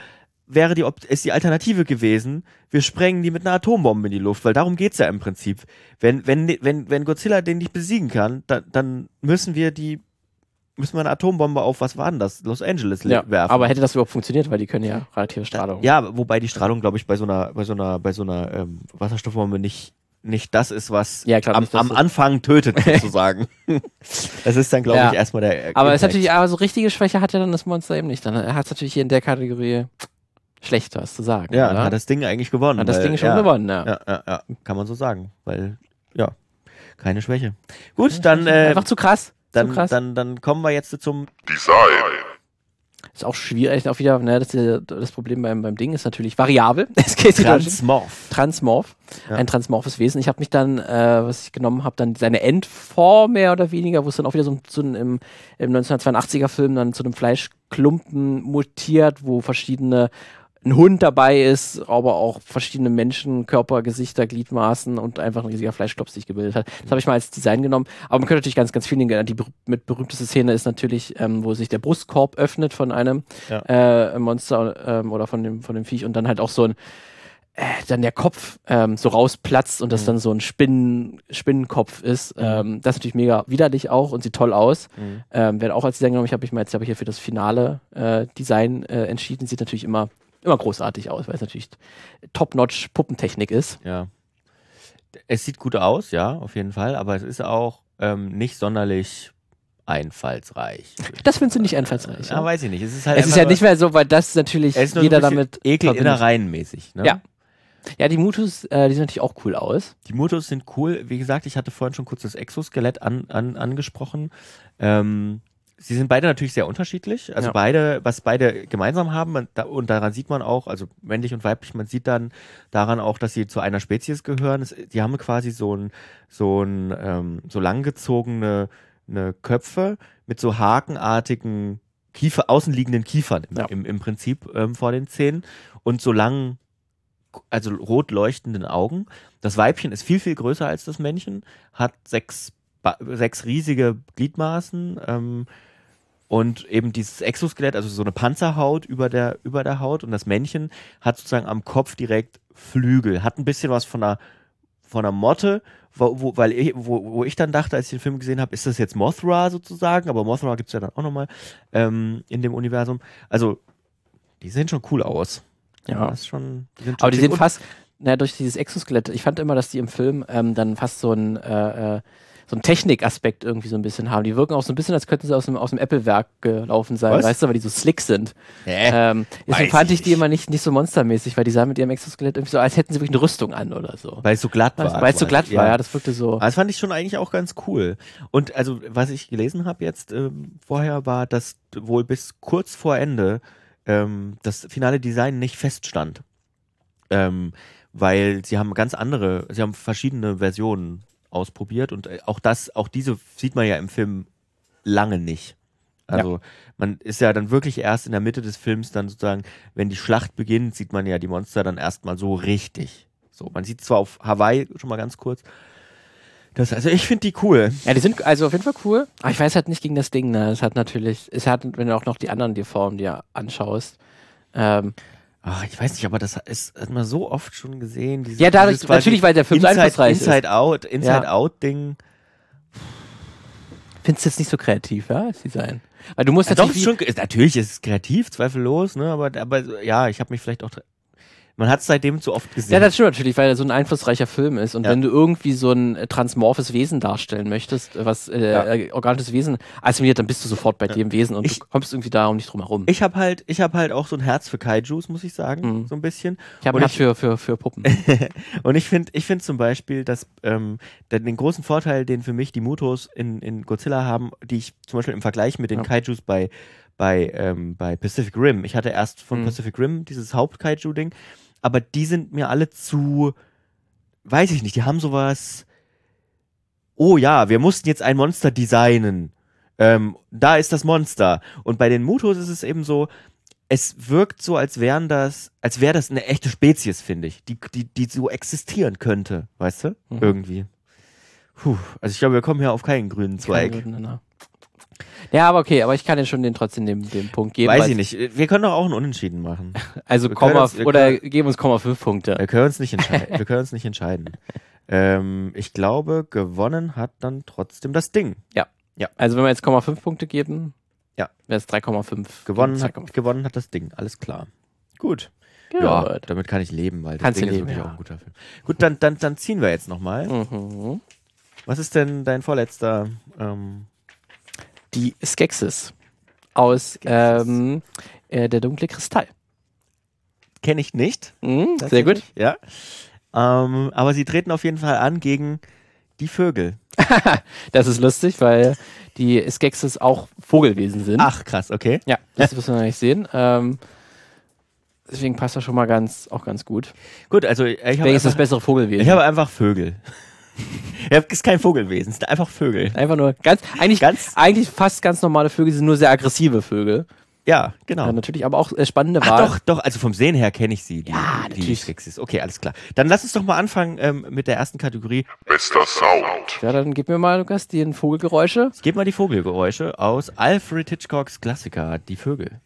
[SPEAKER 1] wäre die, ist die Alternative gewesen, wir sprengen die mit einer Atombombe in die Luft, weil darum geht's ja im Prinzip. Wenn, wenn, wenn, wenn Godzilla den nicht besiegen kann, dann, dann müssen wir die, müssen wir eine Atombombe auf, was war denn das? Los Angeles le-
[SPEAKER 2] ja,
[SPEAKER 1] werfen.
[SPEAKER 2] aber hätte das überhaupt funktioniert, weil die können ja relative Strahlung.
[SPEAKER 1] Ja, wobei die Strahlung, glaube ich, bei so einer, bei so einer, bei so einer ähm, Wasserstoffbombe nicht, nicht das ist, was
[SPEAKER 2] Ja, klar,
[SPEAKER 1] am, am
[SPEAKER 2] du-
[SPEAKER 1] Anfang tötet, sozusagen. [LAUGHS] das ist dann, glaube
[SPEAKER 2] Ja.
[SPEAKER 1] ich, erstmal der.
[SPEAKER 2] Aber es ist natürlich, aber so richtige Schwäche hat ja dann das Monster eben nicht. Dann hat es natürlich hier in der Kategorie schlecht was zu sagen.
[SPEAKER 1] Ja,
[SPEAKER 2] oder?
[SPEAKER 1] hat das Ding eigentlich gewonnen.
[SPEAKER 2] Hat das
[SPEAKER 1] weil-
[SPEAKER 2] Ding schon
[SPEAKER 1] ja,
[SPEAKER 2] gewonnen, ja.
[SPEAKER 1] Ja, ja, ja, kann man so sagen, weil, ja, keine Schwäche. Gut, dann, äh,
[SPEAKER 2] Einfach zu krass.
[SPEAKER 1] dann,
[SPEAKER 2] zu krass.
[SPEAKER 1] dann, dann kommen wir jetzt zum,
[SPEAKER 3] Design.
[SPEAKER 2] Ist auch schwierig, auch wieder, ne, das, ja das Problem beim, beim Ding ist natürlich variabel. [LAUGHS] Es geht
[SPEAKER 1] Transmorph.
[SPEAKER 2] Transmorph,
[SPEAKER 1] Ja.
[SPEAKER 2] ein transmorphes Wesen. Ich habe mich dann, äh, was ich genommen habe, dann seine Endform mehr oder weniger, wo es dann auch wieder so, so ein, im, im 1982er Film dann zu einem Fleischklumpen mutiert, wo verschiedene ein Hund dabei ist, aber auch verschiedene Menschen, Körper, Gesichter, Gliedmaßen und einfach ein riesiger Fleischklops sich gebildet hat. Das habe ich mal als Design genommen. Aber man könnte natürlich ganz, ganz viele Dinge. Die mit berühmteste Szene ist natürlich, ähm, wo sich der Brustkorb öffnet von einem
[SPEAKER 1] Ja.
[SPEAKER 2] äh, Monster ähm, oder von dem, von dem Viech und dann halt auch so ein äh, dann der Kopf ähm, so rausplatzt und das
[SPEAKER 1] Mhm.
[SPEAKER 2] dann so ein Spinnen, Spinnenkopf ist. Ähm, das ist natürlich mega widerlich auch und sieht toll aus.
[SPEAKER 1] Mhm.
[SPEAKER 2] Ähm, werde auch als Design genommen. Ich habe mich mal jetzt aber hier für das finale äh, Design äh, entschieden. Sieht natürlich immer, immer großartig aus, weil es natürlich top-notch Puppentechnik ist.
[SPEAKER 1] Ja. Es sieht gut aus, ja, auf jeden Fall, aber es ist auch ähm, nicht sonderlich einfallsreich.
[SPEAKER 2] Das findest du nicht einfallsreich.
[SPEAKER 1] Ja,
[SPEAKER 2] Ja,
[SPEAKER 1] weiß ich nicht. Es ist halt
[SPEAKER 2] es ist ja nicht mehr so, weil das natürlich
[SPEAKER 1] nur- es ist nur
[SPEAKER 2] jeder damit
[SPEAKER 1] Ekel
[SPEAKER 2] verbindet.
[SPEAKER 1] innereienmäßig. Ne?
[SPEAKER 2] Ja. Ja, die Mutus, äh, die sehen natürlich auch cool aus.
[SPEAKER 1] Die Mutos sind cool. Wie gesagt, ich hatte vorhin schon kurz das Exoskelett an, an, angesprochen. Ähm, sie sind beide natürlich sehr unterschiedlich. Also
[SPEAKER 2] Ja.
[SPEAKER 1] beide, was beide gemeinsam haben, man, da, und daran sieht man auch, also männlich und weiblich, man sieht dann daran auch, dass sie zu einer Spezies gehören. Es, die haben quasi so ein, so ein, ähm, so langgezogene eine Köpfe mit so hakenartigen Kiefer, außenliegenden Kiefern im,
[SPEAKER 2] Ja.
[SPEAKER 1] im, im Prinzip ähm, vor den Zähnen und so langen, also rot leuchtenden Augen. Das Weibchen ist viel, viel größer als das Männchen, hat sechs, sechs riesige Gliedmaßen ähm, und eben dieses Exoskelett, also so eine Panzerhaut über der, über der Haut. Und das Männchen hat sozusagen am Kopf direkt Flügel, hat ein bisschen was von einer, von einer Motte, wo, wo, weil ich, wo, wo ich dann dachte, als ich den Film gesehen habe, ist das jetzt Mothra sozusagen, aber Mothra gibt es ja dann auch nochmal ähm, in dem Universum. Also, die sehen schon cool aus.
[SPEAKER 2] Ja.
[SPEAKER 1] Das ist schon, die sind schon
[SPEAKER 2] Aber die
[SPEAKER 1] Und-
[SPEAKER 2] fast, naja, durch dieses Exoskelett, ich fand immer, dass die im Film ähm, dann fast so ein, äh, äh, so ein Technikaspekt irgendwie so ein bisschen haben. Die wirken auch so ein bisschen, als könnten sie aus dem, aus dem Apple-Werk gelaufen sein,
[SPEAKER 1] Was?
[SPEAKER 2] weißt du, weil die so slick sind.
[SPEAKER 1] Hä?
[SPEAKER 2] Ähm, deswegen fand
[SPEAKER 1] ich
[SPEAKER 2] die immer nicht, nicht so monstermäßig, weil die sahen mit ihrem Exoskelett irgendwie so, als hätten sie wirklich eine Rüstung an oder so.
[SPEAKER 1] Weil es so glatt war.
[SPEAKER 2] Weil es so glatt war, ja, das wirkte so.
[SPEAKER 1] Aber Das fand ich schon eigentlich auch ganz cool. Und also, was ich gelesen habe jetzt ähm, vorher, war, dass wohl bis kurz vor Ende ähm, das finale Design nicht feststand. Ähm, weil sie haben ganz andere, sie haben verschiedene Versionen ausprobiert und äh, auch das, auch diese sieht man ja im Film lange nicht. Also man ist ja dann wirklich erst in der Mitte des Films dann sozusagen, wenn die Schlacht beginnt, sieht man ja die Monster dann erstmal so richtig. So, man sieht zwar auf Hawaii schon mal ganz kurz. Das, also ich finde die cool.
[SPEAKER 2] Ja, die sind also auf jeden Fall cool. Aber ich weiß halt nicht gegen das Ding, ne? Es hat natürlich, es hat, wenn du auch noch die anderen die Formen dir anschaust. Ähm,
[SPEAKER 1] Ach, ich weiß nicht, aber das ist hat man so oft schon gesehen. Dieses,
[SPEAKER 2] ja, dadurch, natürlich, weil der Film so
[SPEAKER 1] Inside,
[SPEAKER 2] einflussreich ist.
[SPEAKER 1] Inside Out, Inside
[SPEAKER 2] Ja.
[SPEAKER 1] Out Ding.
[SPEAKER 2] Findest du jetzt nicht so kreativ, ja, das Design? Weil du musst
[SPEAKER 1] Ja, doch,
[SPEAKER 2] natürlich,
[SPEAKER 1] ist schon, ist, natürlich ist es kreativ, zweifellos, ne, aber, aber ja, ich habe mich vielleicht auch, man hat es seitdem zu oft gesehen.
[SPEAKER 2] Ja, das stimmt natürlich, weil er so ein einflussreicher Film ist. Und
[SPEAKER 1] Ja.
[SPEAKER 2] wenn du irgendwie so ein äh, transmorphes Wesen darstellen möchtest, äh, was äh,
[SPEAKER 1] Ja.
[SPEAKER 2] äh, organisches Wesen assimiliert, dann bist du sofort bei dem Wesen und
[SPEAKER 1] Ich-
[SPEAKER 2] du kommst irgendwie darum nicht drum herum.
[SPEAKER 1] ich habe halt, ich habe halt auch so ein Herz für Kaijus, muss ich sagen,
[SPEAKER 2] Mhm.
[SPEAKER 1] so ein bisschen.
[SPEAKER 2] Ich habe
[SPEAKER 1] und
[SPEAKER 2] Herz für, für, für Puppen. [LAUGHS]
[SPEAKER 1] Und ich finde ich find zum Beispiel, dass ähm, den großen Vorteil, den für mich die Mutos in, in Godzilla haben, die ich zum Beispiel im Vergleich mit den
[SPEAKER 2] Ja.
[SPEAKER 1] Kaijus bei, bei, ähm, bei Pacific Rim, ich hatte erst von
[SPEAKER 2] Mhm.
[SPEAKER 1] Pacific Rim dieses Haupt-Kaiju-Ding, aber die sind mir alle zu, weiß ich nicht, die haben sowas, oh ja, wir mussten jetzt ein Monster designen. Ähm, da ist das Monster. Und bei den Mutos ist es eben so, es wirkt so, als wären das, als wäre das eine echte Spezies, finde ich, die, die, die so existieren könnte, weißt du?
[SPEAKER 2] Mhm.
[SPEAKER 1] Irgendwie. Puh, also ich glaube, wir kommen hier auf keinen grünen Zweig.
[SPEAKER 2] Miteinander. Ja, aber okay, aber ich kann dir schon den trotzdem den, den Punkt geben.
[SPEAKER 1] Weiß ich nicht. Wir können doch auch einen Unentschieden machen. [LAUGHS]
[SPEAKER 2] Also
[SPEAKER 1] Wir können
[SPEAKER 2] Komma,
[SPEAKER 1] uns-
[SPEAKER 2] oder geben uns Komma fünf Punkte.
[SPEAKER 1] Wir können uns nicht [LAUGHS] entscheiden. wir können uns nicht entscheiden. Ähm, ich glaube, gewonnen hat dann trotzdem das Ding.
[SPEAKER 2] Also wenn wir jetzt Komma fünf Punkte geben,
[SPEAKER 1] Ja.
[SPEAKER 2] wäre es 3,5.
[SPEAKER 1] Gewonnen hat,
[SPEAKER 2] 2,5.
[SPEAKER 1] gewonnen hat das Ding. Alles klar. Gut.
[SPEAKER 2] Gut.
[SPEAKER 1] Ja, damit kann ich leben, weil das
[SPEAKER 2] Kannst
[SPEAKER 1] Ding ist
[SPEAKER 2] leben,
[SPEAKER 1] wirklich
[SPEAKER 2] ja.
[SPEAKER 1] auch ein guter Film. Gut, dann, dann, dann ziehen wir jetzt nochmal.
[SPEAKER 2] Mhm.
[SPEAKER 1] Was ist denn dein vorletzter? Ähm,
[SPEAKER 2] Die Skeksis aus
[SPEAKER 1] Skeksis.
[SPEAKER 2] ähm, äh, Der dunkle Kristall.
[SPEAKER 1] Kenne ich nicht.
[SPEAKER 2] Mhm, sehr gut.
[SPEAKER 1] tatsächlich, Ja. Ähm, aber sie treten auf jeden Fall an gegen die Vögel. [LAUGHS]
[SPEAKER 2] Das ist lustig, weil die Skeksis auch Vogelwesen sind.
[SPEAKER 1] Ach, krass, okay.
[SPEAKER 2] Ja, das müssen wir noch nicht sehen. Ähm, deswegen passt das schon mal ganz, auch ganz gut.
[SPEAKER 1] Gut, also ich habe
[SPEAKER 2] Welches ist das bessere Vogelwesen?
[SPEAKER 1] ich habe einfach Vögel. Es [LAUGHS] ist kein Vogelwesen, es sind einfach Vögel.
[SPEAKER 2] Einfach nur ganz, eigentlich,
[SPEAKER 1] Ganz-
[SPEAKER 2] eigentlich fast ganz normale Vögel, sind nur sehr aggressive Vögel.
[SPEAKER 1] Ja, genau.
[SPEAKER 2] Ja, natürlich, aber auch äh, spannende
[SPEAKER 1] Ach,
[SPEAKER 2] Wahl.
[SPEAKER 1] doch, doch, also vom Sehen her kenne ich sie. Die,
[SPEAKER 2] Ja,
[SPEAKER 1] die
[SPEAKER 2] natürlich.
[SPEAKER 1] Skeksis. Okay, alles klar. Dann lass uns doch mal anfangen ähm, mit der ersten Kategorie.
[SPEAKER 3] Bester Sound.
[SPEAKER 2] Ja, dann gib mir mal, Lukas, die Vogelgeräusche.
[SPEAKER 1] Ich gebe mal die Vogelgeräusche aus Alfred Hitchcocks Klassiker, Die Vögel.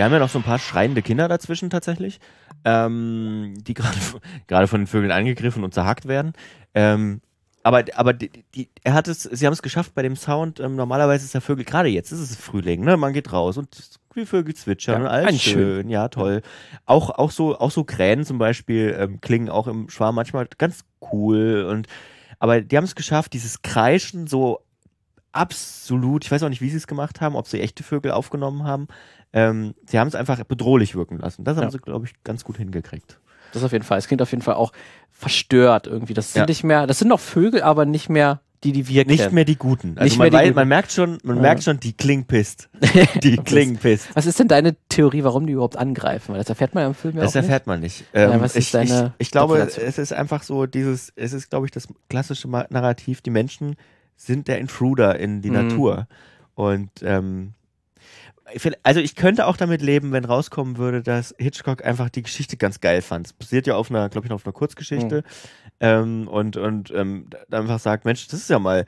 [SPEAKER 1] Wir haben ja noch so ein paar schreiende Kinder dazwischen tatsächlich, ähm, die [LAUGHS] gerade von den Vögeln angegriffen und zerhackt werden. Ähm, aber aber die, die, er hat es, sie haben es geschafft bei dem Sound. Ähm, normalerweise ist der Vögel gerade jetzt, ist es Frühling, ne? Man geht raus und die Vögel zwitschern
[SPEAKER 2] Ja,
[SPEAKER 1] und alles
[SPEAKER 2] schön.
[SPEAKER 1] schön, ja toll. Auch auch so auch so Krähen zum Beispiel ähm, klingen auch im Schwarm manchmal ganz cool und aber die haben es geschafft, dieses Kreischen so absolut, ich weiß auch nicht, wie sie es gemacht haben, ob sie echte Vögel aufgenommen haben. Ähm, sie haben es einfach bedrohlich wirken lassen. Das haben
[SPEAKER 2] Ja.
[SPEAKER 1] sie, glaube ich, ganz gut hingekriegt.
[SPEAKER 2] Das auf jeden Fall. Es klingt auf jeden Fall auch verstört irgendwie. Das sind
[SPEAKER 1] Ja.
[SPEAKER 2] nicht mehr, das sind noch Vögel, aber nicht mehr die, die wir
[SPEAKER 1] Nicht
[SPEAKER 2] kennen.
[SPEAKER 1] mehr die Guten. Also
[SPEAKER 2] Nicht
[SPEAKER 1] man,
[SPEAKER 2] mehr die
[SPEAKER 1] wei-
[SPEAKER 2] Guten.
[SPEAKER 1] man merkt schon, man
[SPEAKER 2] Ja.
[SPEAKER 1] merkt schon, die klingen pisst. [LAUGHS] Die klingen pisst.
[SPEAKER 2] Was ist denn deine Theorie, warum die überhaupt angreifen? Weil das erfährt man ja im Film ja
[SPEAKER 1] Das
[SPEAKER 2] auch
[SPEAKER 1] erfährt man nicht.
[SPEAKER 2] Ja,
[SPEAKER 1] Ähm,
[SPEAKER 2] was ist
[SPEAKER 1] ich,
[SPEAKER 2] deine
[SPEAKER 1] ich, ich glaube, es ist einfach so dieses, es ist, glaube ich, das klassische Narrativ, die Menschen sind der Intruder in die
[SPEAKER 2] Mhm.
[SPEAKER 1] Natur. Und ähm, also ich könnte auch damit leben, wenn rauskommen würde, dass Hitchcock einfach die Geschichte ganz geil fand. Es basiert ja auf einer, glaube ich, auf einer Kurzgeschichte.
[SPEAKER 2] Mhm.
[SPEAKER 1] Ähm, und und ähm, einfach sagt, Mensch, das ist ja mal,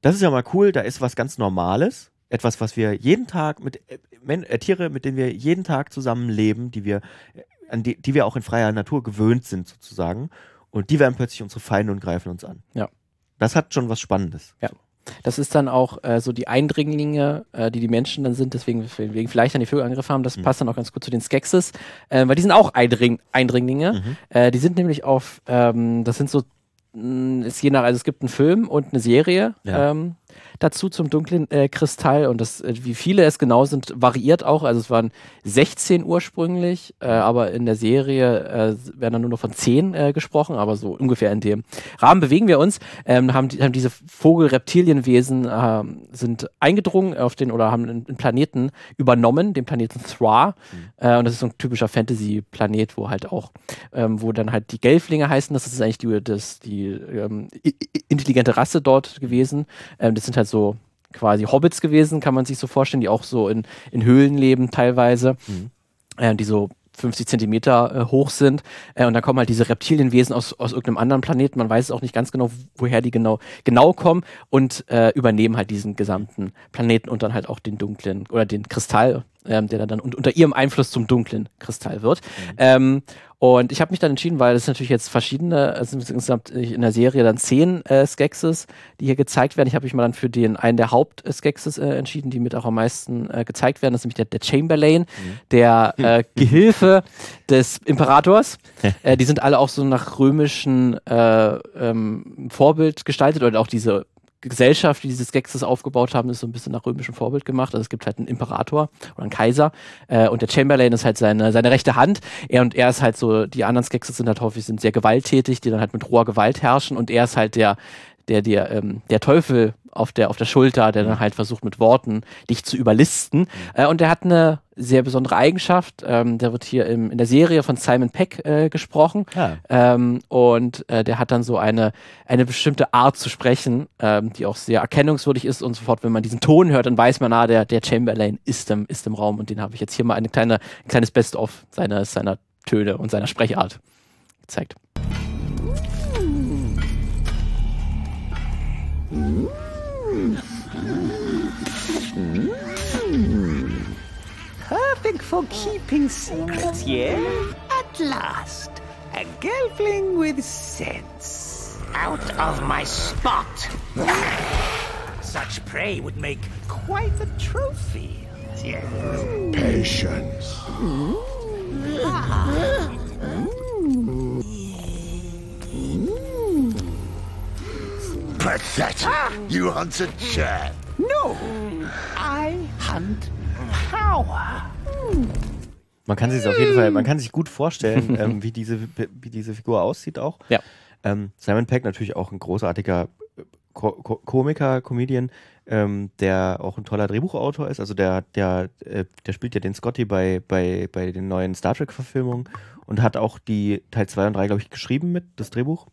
[SPEAKER 1] das ist ja mal cool, da ist was ganz Normales. Etwas, was wir jeden Tag mit äh, äh, Tiere, mit denen wir jeden Tag zusammenleben, die wir, äh, an die, die wir auch in freier Natur gewöhnt sind, sozusagen. Und die werden plötzlich unsere Feinde und greifen uns an.
[SPEAKER 2] Ja.
[SPEAKER 1] Das hat schon was Spannendes.
[SPEAKER 2] Ja. Das ist dann auch äh, so die Eindringlinge, äh, die die Menschen dann sind, deswegen, deswegen vielleicht an die Vögel angegriffen haben. Das
[SPEAKER 1] Mhm.
[SPEAKER 2] passt dann auch ganz gut zu den Skeksis, äh, weil die sind auch Eindring Eindringlinge.
[SPEAKER 1] Mhm.
[SPEAKER 2] Äh, die sind nämlich auf, ähm, das sind so, mh, ist je nach, also es gibt einen Film und eine Serie
[SPEAKER 1] Ja.
[SPEAKER 2] ähm, dazu zum dunklen äh, Kristall und das, äh, wie viele es genau sind, variiert auch. Also es waren 16 ursprünglich, äh, aber in der Serie äh, werden dann nur noch von 10 äh, gesprochen, aber so ungefähr in dem Rahmen bewegen wir uns. Ähm, haben, die, haben diese Vogel-Reptilienwesen ähm, sind eingedrungen auf den oder haben einen, Planeten übernommen, den Planeten Thra. Äh, und das ist so ein typischer Fantasy-Planet, wo halt auch, ähm, wo dann halt die Gelflinge heißen. Das ist eigentlich die, das, die ähm, intelligente Rasse dort gewesen. Ähm, das sind halt so quasi Hobbits gewesen, kann man sich so vorstellen, die auch so in, in Höhlen leben teilweise,
[SPEAKER 1] Mhm.
[SPEAKER 2] äh, die so 50 Zentimeter äh, hoch sind. Äh, und da kommen halt diese Reptilienwesen aus, aus irgendeinem anderen Planeten. Man weiß auch nicht ganz genau, woher die genau, genau kommen und äh, übernehmen halt diesen gesamten Planeten und dann halt auch den dunklen oder den Kristall, ähm, der dann un unter ihrem Einfluss zum dunklen Kristall wird. Ähm, Und ich habe mich dann entschieden, weil es natürlich jetzt verschiedene, es sind insgesamt in der Serie dann zehn äh, Skeksis, die hier gezeigt werden. Ich habe mich mal dann für den einen der Haupt-Skeksis äh, entschieden, die mit auch am meisten äh, gezeigt werden. Das ist nämlich der, der Chamberlain, mhm. der [LAUGHS] äh, Gehilfe des Imperators. Äh, die sind alle auch so nach römischen äh, ähm, Vorbild gestaltet oder auch diese Gesellschaft, die dieses Gexes aufgebaut haben, ist so ein bisschen nach römischem Vorbild gemacht. Also es gibt halt einen Imperator oder einen Kaiser äh, und der Chamberlain ist halt seine, seine rechte Hand. Er und er ist halt so, die anderen Skexes sind halt häufig sind sehr gewalttätig, die dann halt mit roher Gewalt herrschen und er ist halt der, der, der, ähm, der Teufel auf der, auf der Schulter, der dann mhm. halt versucht mit Worten dich zu überlisten. Mhm. Äh, und der hat eine sehr besondere Eigenschaft. Ähm, der wird hier im, in der Serie von Simon Peck äh, gesprochen. Ah. Ähm, und äh, der hat dann so eine, eine bestimmte Art zu sprechen, ähm, die auch sehr erkennungswürdig ist. Und sofort, wenn man diesen Ton hört, dann weiß man, ah, der, der Chamberlain ist im, ist im Raum. Und den habe ich jetzt hier mal eine kleine, ein kleines Best-of seiner, seiner Töne und seiner Sprechart gezeigt.
[SPEAKER 4] Perfect for keeping secrets, yeah? At last, a gelfling with sense. Out of my spot. Such prey would make quite a trophy. Yeah.
[SPEAKER 5] Patience. Ah. Pathetic. You hunt a chair.
[SPEAKER 4] No, I hunt power.
[SPEAKER 1] Man kann sich auf jeden Fall, man kann sich gut vorstellen, [LAUGHS] ähm, wie, diese, wie diese Figur aussieht auch.
[SPEAKER 2] Ja.
[SPEAKER 1] Ähm, Simon Peck natürlich auch ein großartiger Ko Ko Komiker, Comedian, ähm, der auch ein toller Drehbuchautor ist. Also der, der, äh, der spielt ja den Scotty bei, bei, bei den neuen Star Trek-Verfilmungen und hat auch die Teil 2 und 3, glaube ich, geschrieben mit, das Drehbuch.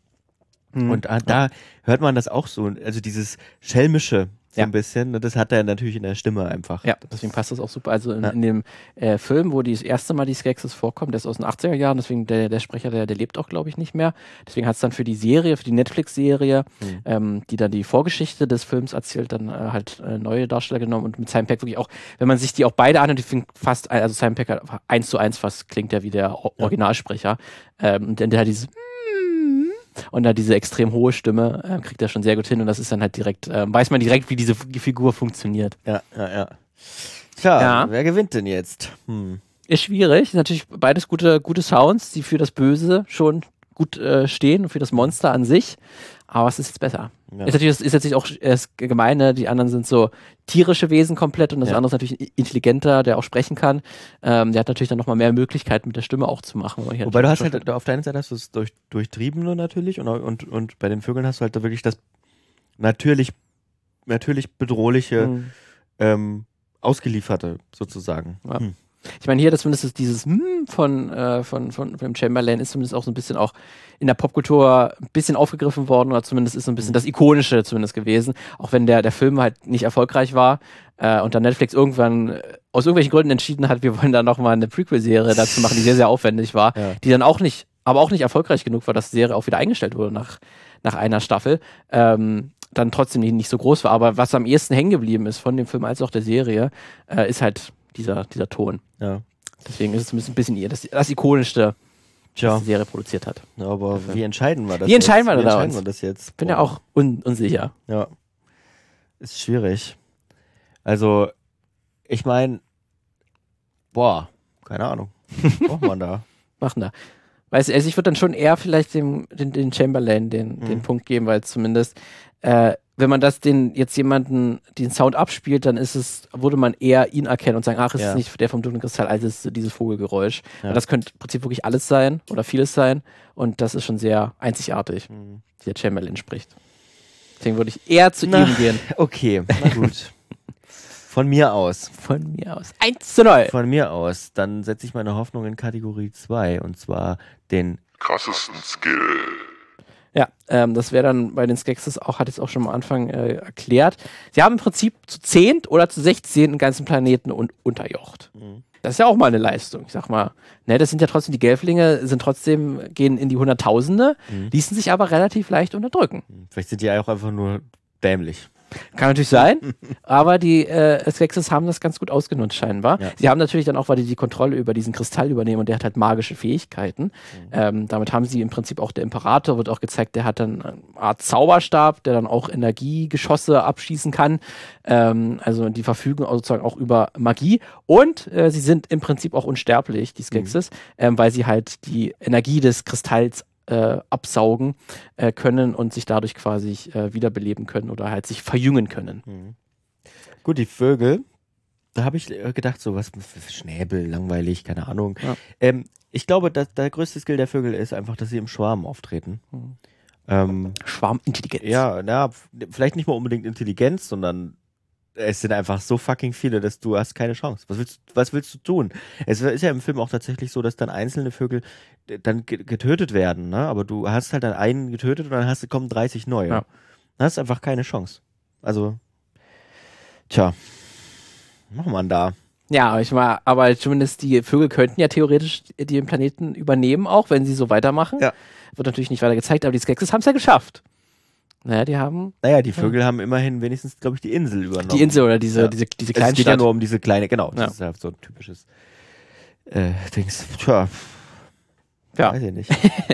[SPEAKER 1] Mhm. Und da, da hört man das auch so, also dieses Schelmische, so ja. ein bisschen. Und das hat er natürlich in der Stimme einfach.
[SPEAKER 2] Ja, deswegen passt das auch super. Also in, ja. in dem äh, Film, wo die das erste Mal die Skeksis vorkommen, der ist aus den 80er Jahren, deswegen der, der Sprecher, der, der lebt auch, glaube ich, nicht mehr. Deswegen hat es dann für die Serie, für die Netflix-Serie, mhm. ähm, die dann die Vorgeschichte des Films erzählt, dann äh, halt äh, neue Darsteller genommen und mit Simon Peck wirklich auch, wenn man sich die auch beide anhört, die finden fast, also Simon Peck hat eins zu eins fast klingt ja wie der Originalsprecher. Ähm, denn der hat dieses und da diese extrem hohe Stimme äh, kriegt er schon sehr gut hin und das ist dann halt direkt, äh, weiß man direkt, wie diese Figur funktioniert.
[SPEAKER 1] Ja, ja, ja. Tja, ja. wer gewinnt denn jetzt? Hm.
[SPEAKER 2] Ist schwierig. Ist natürlich beides gute, gute Sounds, die für das Böse schon gut äh, stehen und für das Monster an sich. Aber was ist jetzt besser? Ja. Ist natürlich ist natürlich auch das Gemeine, die anderen sind so tierische Wesen komplett und das ja. andere ist natürlich intelligenter, der auch sprechen kann. Ähm, der hat natürlich dann nochmal mehr Möglichkeiten mit der Stimme auch zu machen.
[SPEAKER 1] Wobei du hast halt, auf deiner Seite hast du es durch, durchtriebene natürlich und, und, und bei den Vögeln hast du halt da wirklich das natürlich, natürlich bedrohliche, mhm. ähm, ausgelieferte sozusagen.
[SPEAKER 2] Ja. Hm. Ich meine, hier das zumindest dieses hm von, äh, von, von, von dem Chamberlain ist zumindest auch so ein bisschen auch in der Popkultur ein bisschen aufgegriffen worden oder zumindest ist so ein bisschen mhm. das Ikonische zumindest gewesen. Auch wenn der, der Film halt nicht erfolgreich war äh, und dann Netflix irgendwann äh, aus irgendwelchen Gründen entschieden hat, wir wollen da nochmal eine Prequel-Serie dazu machen, die sehr, sehr aufwendig war, [LAUGHS] ja. die dann auch nicht, aber auch nicht erfolgreich genug war, dass die Serie auch wieder eingestellt wurde nach, nach einer Staffel. Ähm, dann trotzdem nicht, nicht so groß war. Aber was am ehesten hängen geblieben ist von dem Film als auch der Serie, äh, ist halt dieser, dieser Ton.
[SPEAKER 1] Ja.
[SPEAKER 2] Deswegen ist es ein bisschen ihr, das, das ikonischste, Tja. was die Serie produziert hat.
[SPEAKER 1] Aber Dafür. wie entscheiden wir das
[SPEAKER 2] Wie entscheiden wir,
[SPEAKER 1] wie
[SPEAKER 2] da
[SPEAKER 1] entscheiden wir das jetzt?
[SPEAKER 2] Bin ja auch un unsicher.
[SPEAKER 1] Ja. Ist schwierig. Also, ich meine, boah, keine Ahnung. Braucht man da? [LAUGHS]
[SPEAKER 2] Machen da. Weißt du, also ich würde dann schon eher vielleicht dem, den, den Chamberlain den, mhm. den Punkt geben, weil zumindest äh, wenn man das den jetzt jemanden den Sound abspielt, dann ist es, würde man eher ihn erkennen und sagen, ach, es ja. ist nicht der vom dunklen Kristall, also es ist dieses Vogelgeräusch. Ja. das könnte im Prinzip wirklich alles sein oder vieles sein und das ist schon sehr einzigartig, mhm. wie der Chamberlain spricht. Deswegen würde ich eher zu na, ihm gehen.
[SPEAKER 1] Okay, [LAUGHS] na gut. Von mir aus.
[SPEAKER 2] Von mir aus. 1 zu 0.
[SPEAKER 1] Von mir aus. Dann setze ich meine Hoffnung in Kategorie 2 und zwar den
[SPEAKER 3] krassesten Skill.
[SPEAKER 2] Ja, ähm, das wäre dann bei den Skexes auch, hat es auch schon am Anfang äh, erklärt. Sie haben im Prinzip zu zehnt oder zu sechzehn den ganzen Planeten un unterjocht. Mhm. Das ist ja auch mal eine Leistung. Ich sag mal, ne, das sind ja trotzdem, die Gelflinge sind trotzdem, gehen in die Hunderttausende, mhm. ließen sich aber relativ leicht unterdrücken.
[SPEAKER 1] Vielleicht sind die auch einfach nur dämlich.
[SPEAKER 2] Kann natürlich sein, aber die äh, Skeksis haben das ganz gut ausgenutzt scheinbar.
[SPEAKER 1] Ja.
[SPEAKER 2] Sie haben natürlich dann auch, weil die die Kontrolle über diesen Kristall übernehmen und der hat halt magische Fähigkeiten.
[SPEAKER 1] Mhm.
[SPEAKER 2] Ähm, damit haben sie im Prinzip auch der Imperator, wird auch gezeigt, der hat dann eine Art Zauberstab, der dann auch Energiegeschosse abschießen kann. Ähm, also die verfügen sozusagen auch über Magie und äh, sie sind im Prinzip auch unsterblich, die Skeksis, ähm, weil sie halt die Energie des Kristalls äh, absaugen äh, können und sich dadurch quasi äh, wiederbeleben können oder halt sich verjüngen können.
[SPEAKER 1] Gut, die Vögel, da habe ich äh, gedacht, so was Schnäbel, langweilig, keine Ahnung.
[SPEAKER 2] Ja.
[SPEAKER 1] Ähm, ich glaube, dass der größte Skill der Vögel ist einfach, dass sie im Schwarm auftreten.
[SPEAKER 2] Mhm.
[SPEAKER 1] Ähm,
[SPEAKER 2] Schwarmintelligenz.
[SPEAKER 1] ja, na, vielleicht nicht mal unbedingt Intelligenz, sondern es sind einfach so fucking viele, dass du hast keine Chance. Was willst, was willst du tun? Es ist ja im Film auch tatsächlich so, dass dann einzelne Vögel dann ge- getötet werden, ne? Aber du hast halt dann einen getötet und dann hast, kommen 30 neue.
[SPEAKER 2] Ja.
[SPEAKER 1] Dann hast du einfach keine Chance. Also, tja, was macht man da?
[SPEAKER 2] Ja, ich mal, aber zumindest die Vögel könnten ja theoretisch den Planeten übernehmen, auch wenn sie so weitermachen.
[SPEAKER 1] Ja.
[SPEAKER 2] Wird natürlich nicht weiter gezeigt, aber die Skeksis haben es ja geschafft. Naja, die haben
[SPEAKER 1] Naja, die Vögel haben immerhin wenigstens, glaube ich, die Insel übernommen.
[SPEAKER 2] die Insel oder diese,
[SPEAKER 1] Ja.
[SPEAKER 2] diese, diese
[SPEAKER 1] Also es
[SPEAKER 2] kleine
[SPEAKER 1] geht ja nur um diese kleine, genau,
[SPEAKER 2] Ja.
[SPEAKER 1] das ist ja so ein typisches äh, Dings. Tja,
[SPEAKER 2] Ja.
[SPEAKER 1] weiß ich nicht.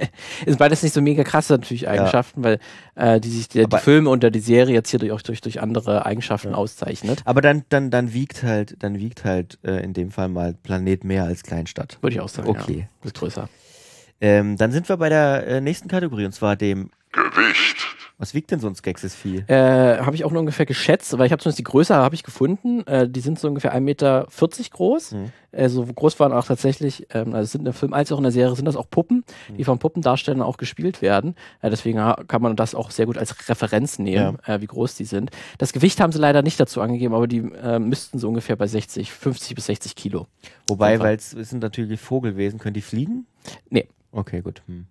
[SPEAKER 1] [LAUGHS]
[SPEAKER 2] Ist beides nicht so mega krasse natürlich Eigenschaften, weil äh, die sich der, die Filme und der, die Serie jetzt hier durch, auch durch, durch andere Eigenschaften auszeichnet.
[SPEAKER 1] Aber dann, dann, dann wiegt halt, dann wiegt halt äh, in dem Fall mal Planet mehr als Kleinstadt.
[SPEAKER 2] Würde ich auch sagen.
[SPEAKER 1] Okay.
[SPEAKER 2] Ja. Ist größer.
[SPEAKER 1] Ähm, dann sind wir bei der äh, nächsten Kategorie und zwar dem,
[SPEAKER 3] Gewicht.
[SPEAKER 1] Was wiegt denn so ein Skeksis-Vieh?
[SPEAKER 2] Äh, habe ich auch nur ungefähr geschätzt, weil ich habe zumindest die Größe habe ich gefunden. Äh, die sind so ungefähr 1,40 Meter groß.
[SPEAKER 1] Mhm.
[SPEAKER 2] Äh, so groß waren auch tatsächlich, ähm, also es sind im Film als auch in der Serie sind das auch Puppen, die von Puppendarstellern auch gespielt werden. Äh, deswegen kann man das auch sehr gut als Referenz nehmen, äh, wie groß die sind. Das Gewicht haben sie leider nicht dazu angegeben, aber die äh, müssten so ungefähr bei 60, 50 bis 60 Kilo.
[SPEAKER 1] Wobei, weil es sind natürlich Vogelwesen, können die fliegen?
[SPEAKER 2] Nee.
[SPEAKER 1] Okay, gut. Hm.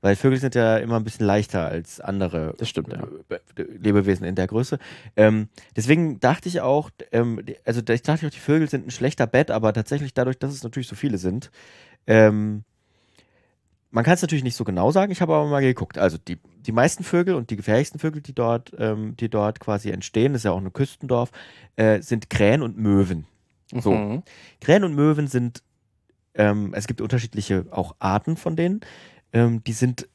[SPEAKER 1] Weil Vögel sind ja immer ein bisschen leichter als andere
[SPEAKER 2] Das stimmt, ja.
[SPEAKER 1] äh, Lebewesen in der Größe. Ähm, deswegen dachte ich auch, ähm, also ich dachte auch, die Vögel sind ein schlechter Bett, aber tatsächlich dadurch, dass es natürlich so viele sind, ähm, man kann es natürlich nicht so genau sagen, ich habe aber mal geguckt. Also die, die meisten Vögel und die gefährlichsten Vögel, die dort, ähm, die dort quasi entstehen, das ist ja auch ein Küstendorf, äh, sind Krähen und Möwen. So.
[SPEAKER 2] Mhm.
[SPEAKER 1] Krähen und Möwen sind, ähm, es gibt unterschiedliche auch Arten von denen, ähm, die sind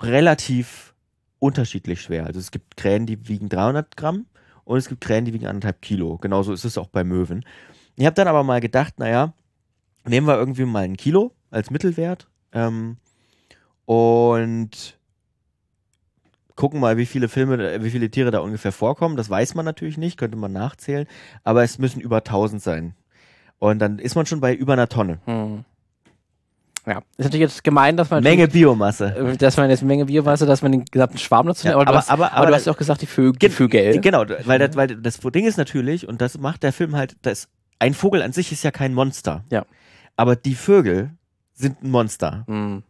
[SPEAKER 1] relativ unterschiedlich schwer. Also es gibt Krähen, die wiegen 300 Gramm und es gibt Krähen, die wiegen anderthalb Kilo. Genauso ist es auch bei Möwen. Ich habe dann aber mal gedacht, naja, nehmen wir irgendwie mal ein Kilo als Mittelwert ähm, und gucken mal, wie viele Filme, wie viele Tiere da ungefähr vorkommen. Das weiß man natürlich nicht, könnte man nachzählen, aber es müssen über 1000 sein. Und dann ist man schon bei über einer Tonne.
[SPEAKER 2] Mhm. Ja, ist natürlich jetzt gemein, dass man
[SPEAKER 1] Menge Biomasse.
[SPEAKER 2] äh, dass man jetzt Menge Biomasse, dass man den gesamten Schwarm dazu
[SPEAKER 1] Ja,
[SPEAKER 2] aber,
[SPEAKER 1] aber-
[SPEAKER 2] du hast,
[SPEAKER 1] aber-
[SPEAKER 2] aber,
[SPEAKER 1] aber
[SPEAKER 2] du hast ja auch gesagt, die Vögel,
[SPEAKER 1] Gen-
[SPEAKER 2] Vögel.
[SPEAKER 1] Genau, weil das, weil das Ding ist natürlich, und das macht der Film halt, das, ein Vogel an sich ist ja kein Monster.
[SPEAKER 2] Ja.
[SPEAKER 1] Aber die Vögel sind ein Monster.
[SPEAKER 2] Mhm.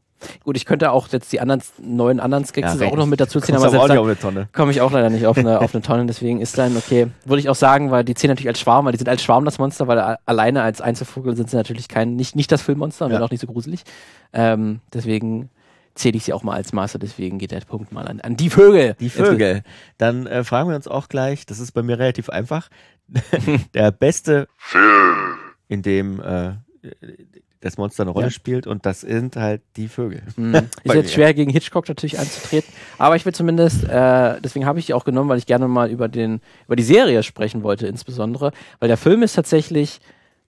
[SPEAKER 2] Gut, ich könnte auch jetzt die anderen neuen anderen Skeksis
[SPEAKER 1] Ja,
[SPEAKER 2] auch noch mit dazu ziehen, aber selbst
[SPEAKER 1] nicht
[SPEAKER 2] dann
[SPEAKER 1] auf eine Tonne.
[SPEAKER 2] komme ich auch leider nicht auf eine, auf eine Tonne, deswegen ist dann okay. Würde ich auch sagen, weil die zählen natürlich als Schwarm, weil die sind als Schwarm das Monster, weil alleine als Einzelvogel sind sie natürlich kein, nicht, nicht das Filmmonster und
[SPEAKER 1] Ja.
[SPEAKER 2] werden auch nicht so gruselig. Ähm, deswegen zähle ich sie auch mal als Maße, deswegen geht der Punkt mal an, an die Vögel.
[SPEAKER 1] Die Vögel. Dann äh, fragen wir uns auch gleich, das ist bei mir relativ einfach, [LAUGHS] der beste,
[SPEAKER 3] Film.
[SPEAKER 1] in dem äh, das Monster eine Rolle
[SPEAKER 2] Ja.
[SPEAKER 1] spielt und das sind halt die Vögel.
[SPEAKER 2] Mhm. [LAUGHS] Ist jetzt schwer gegen Hitchcock natürlich anzutreten, aber ich will zumindest, äh, deswegen habe ich die auch genommen, weil ich gerne mal über den über die Serie sprechen wollte insbesondere, weil der Film ist tatsächlich,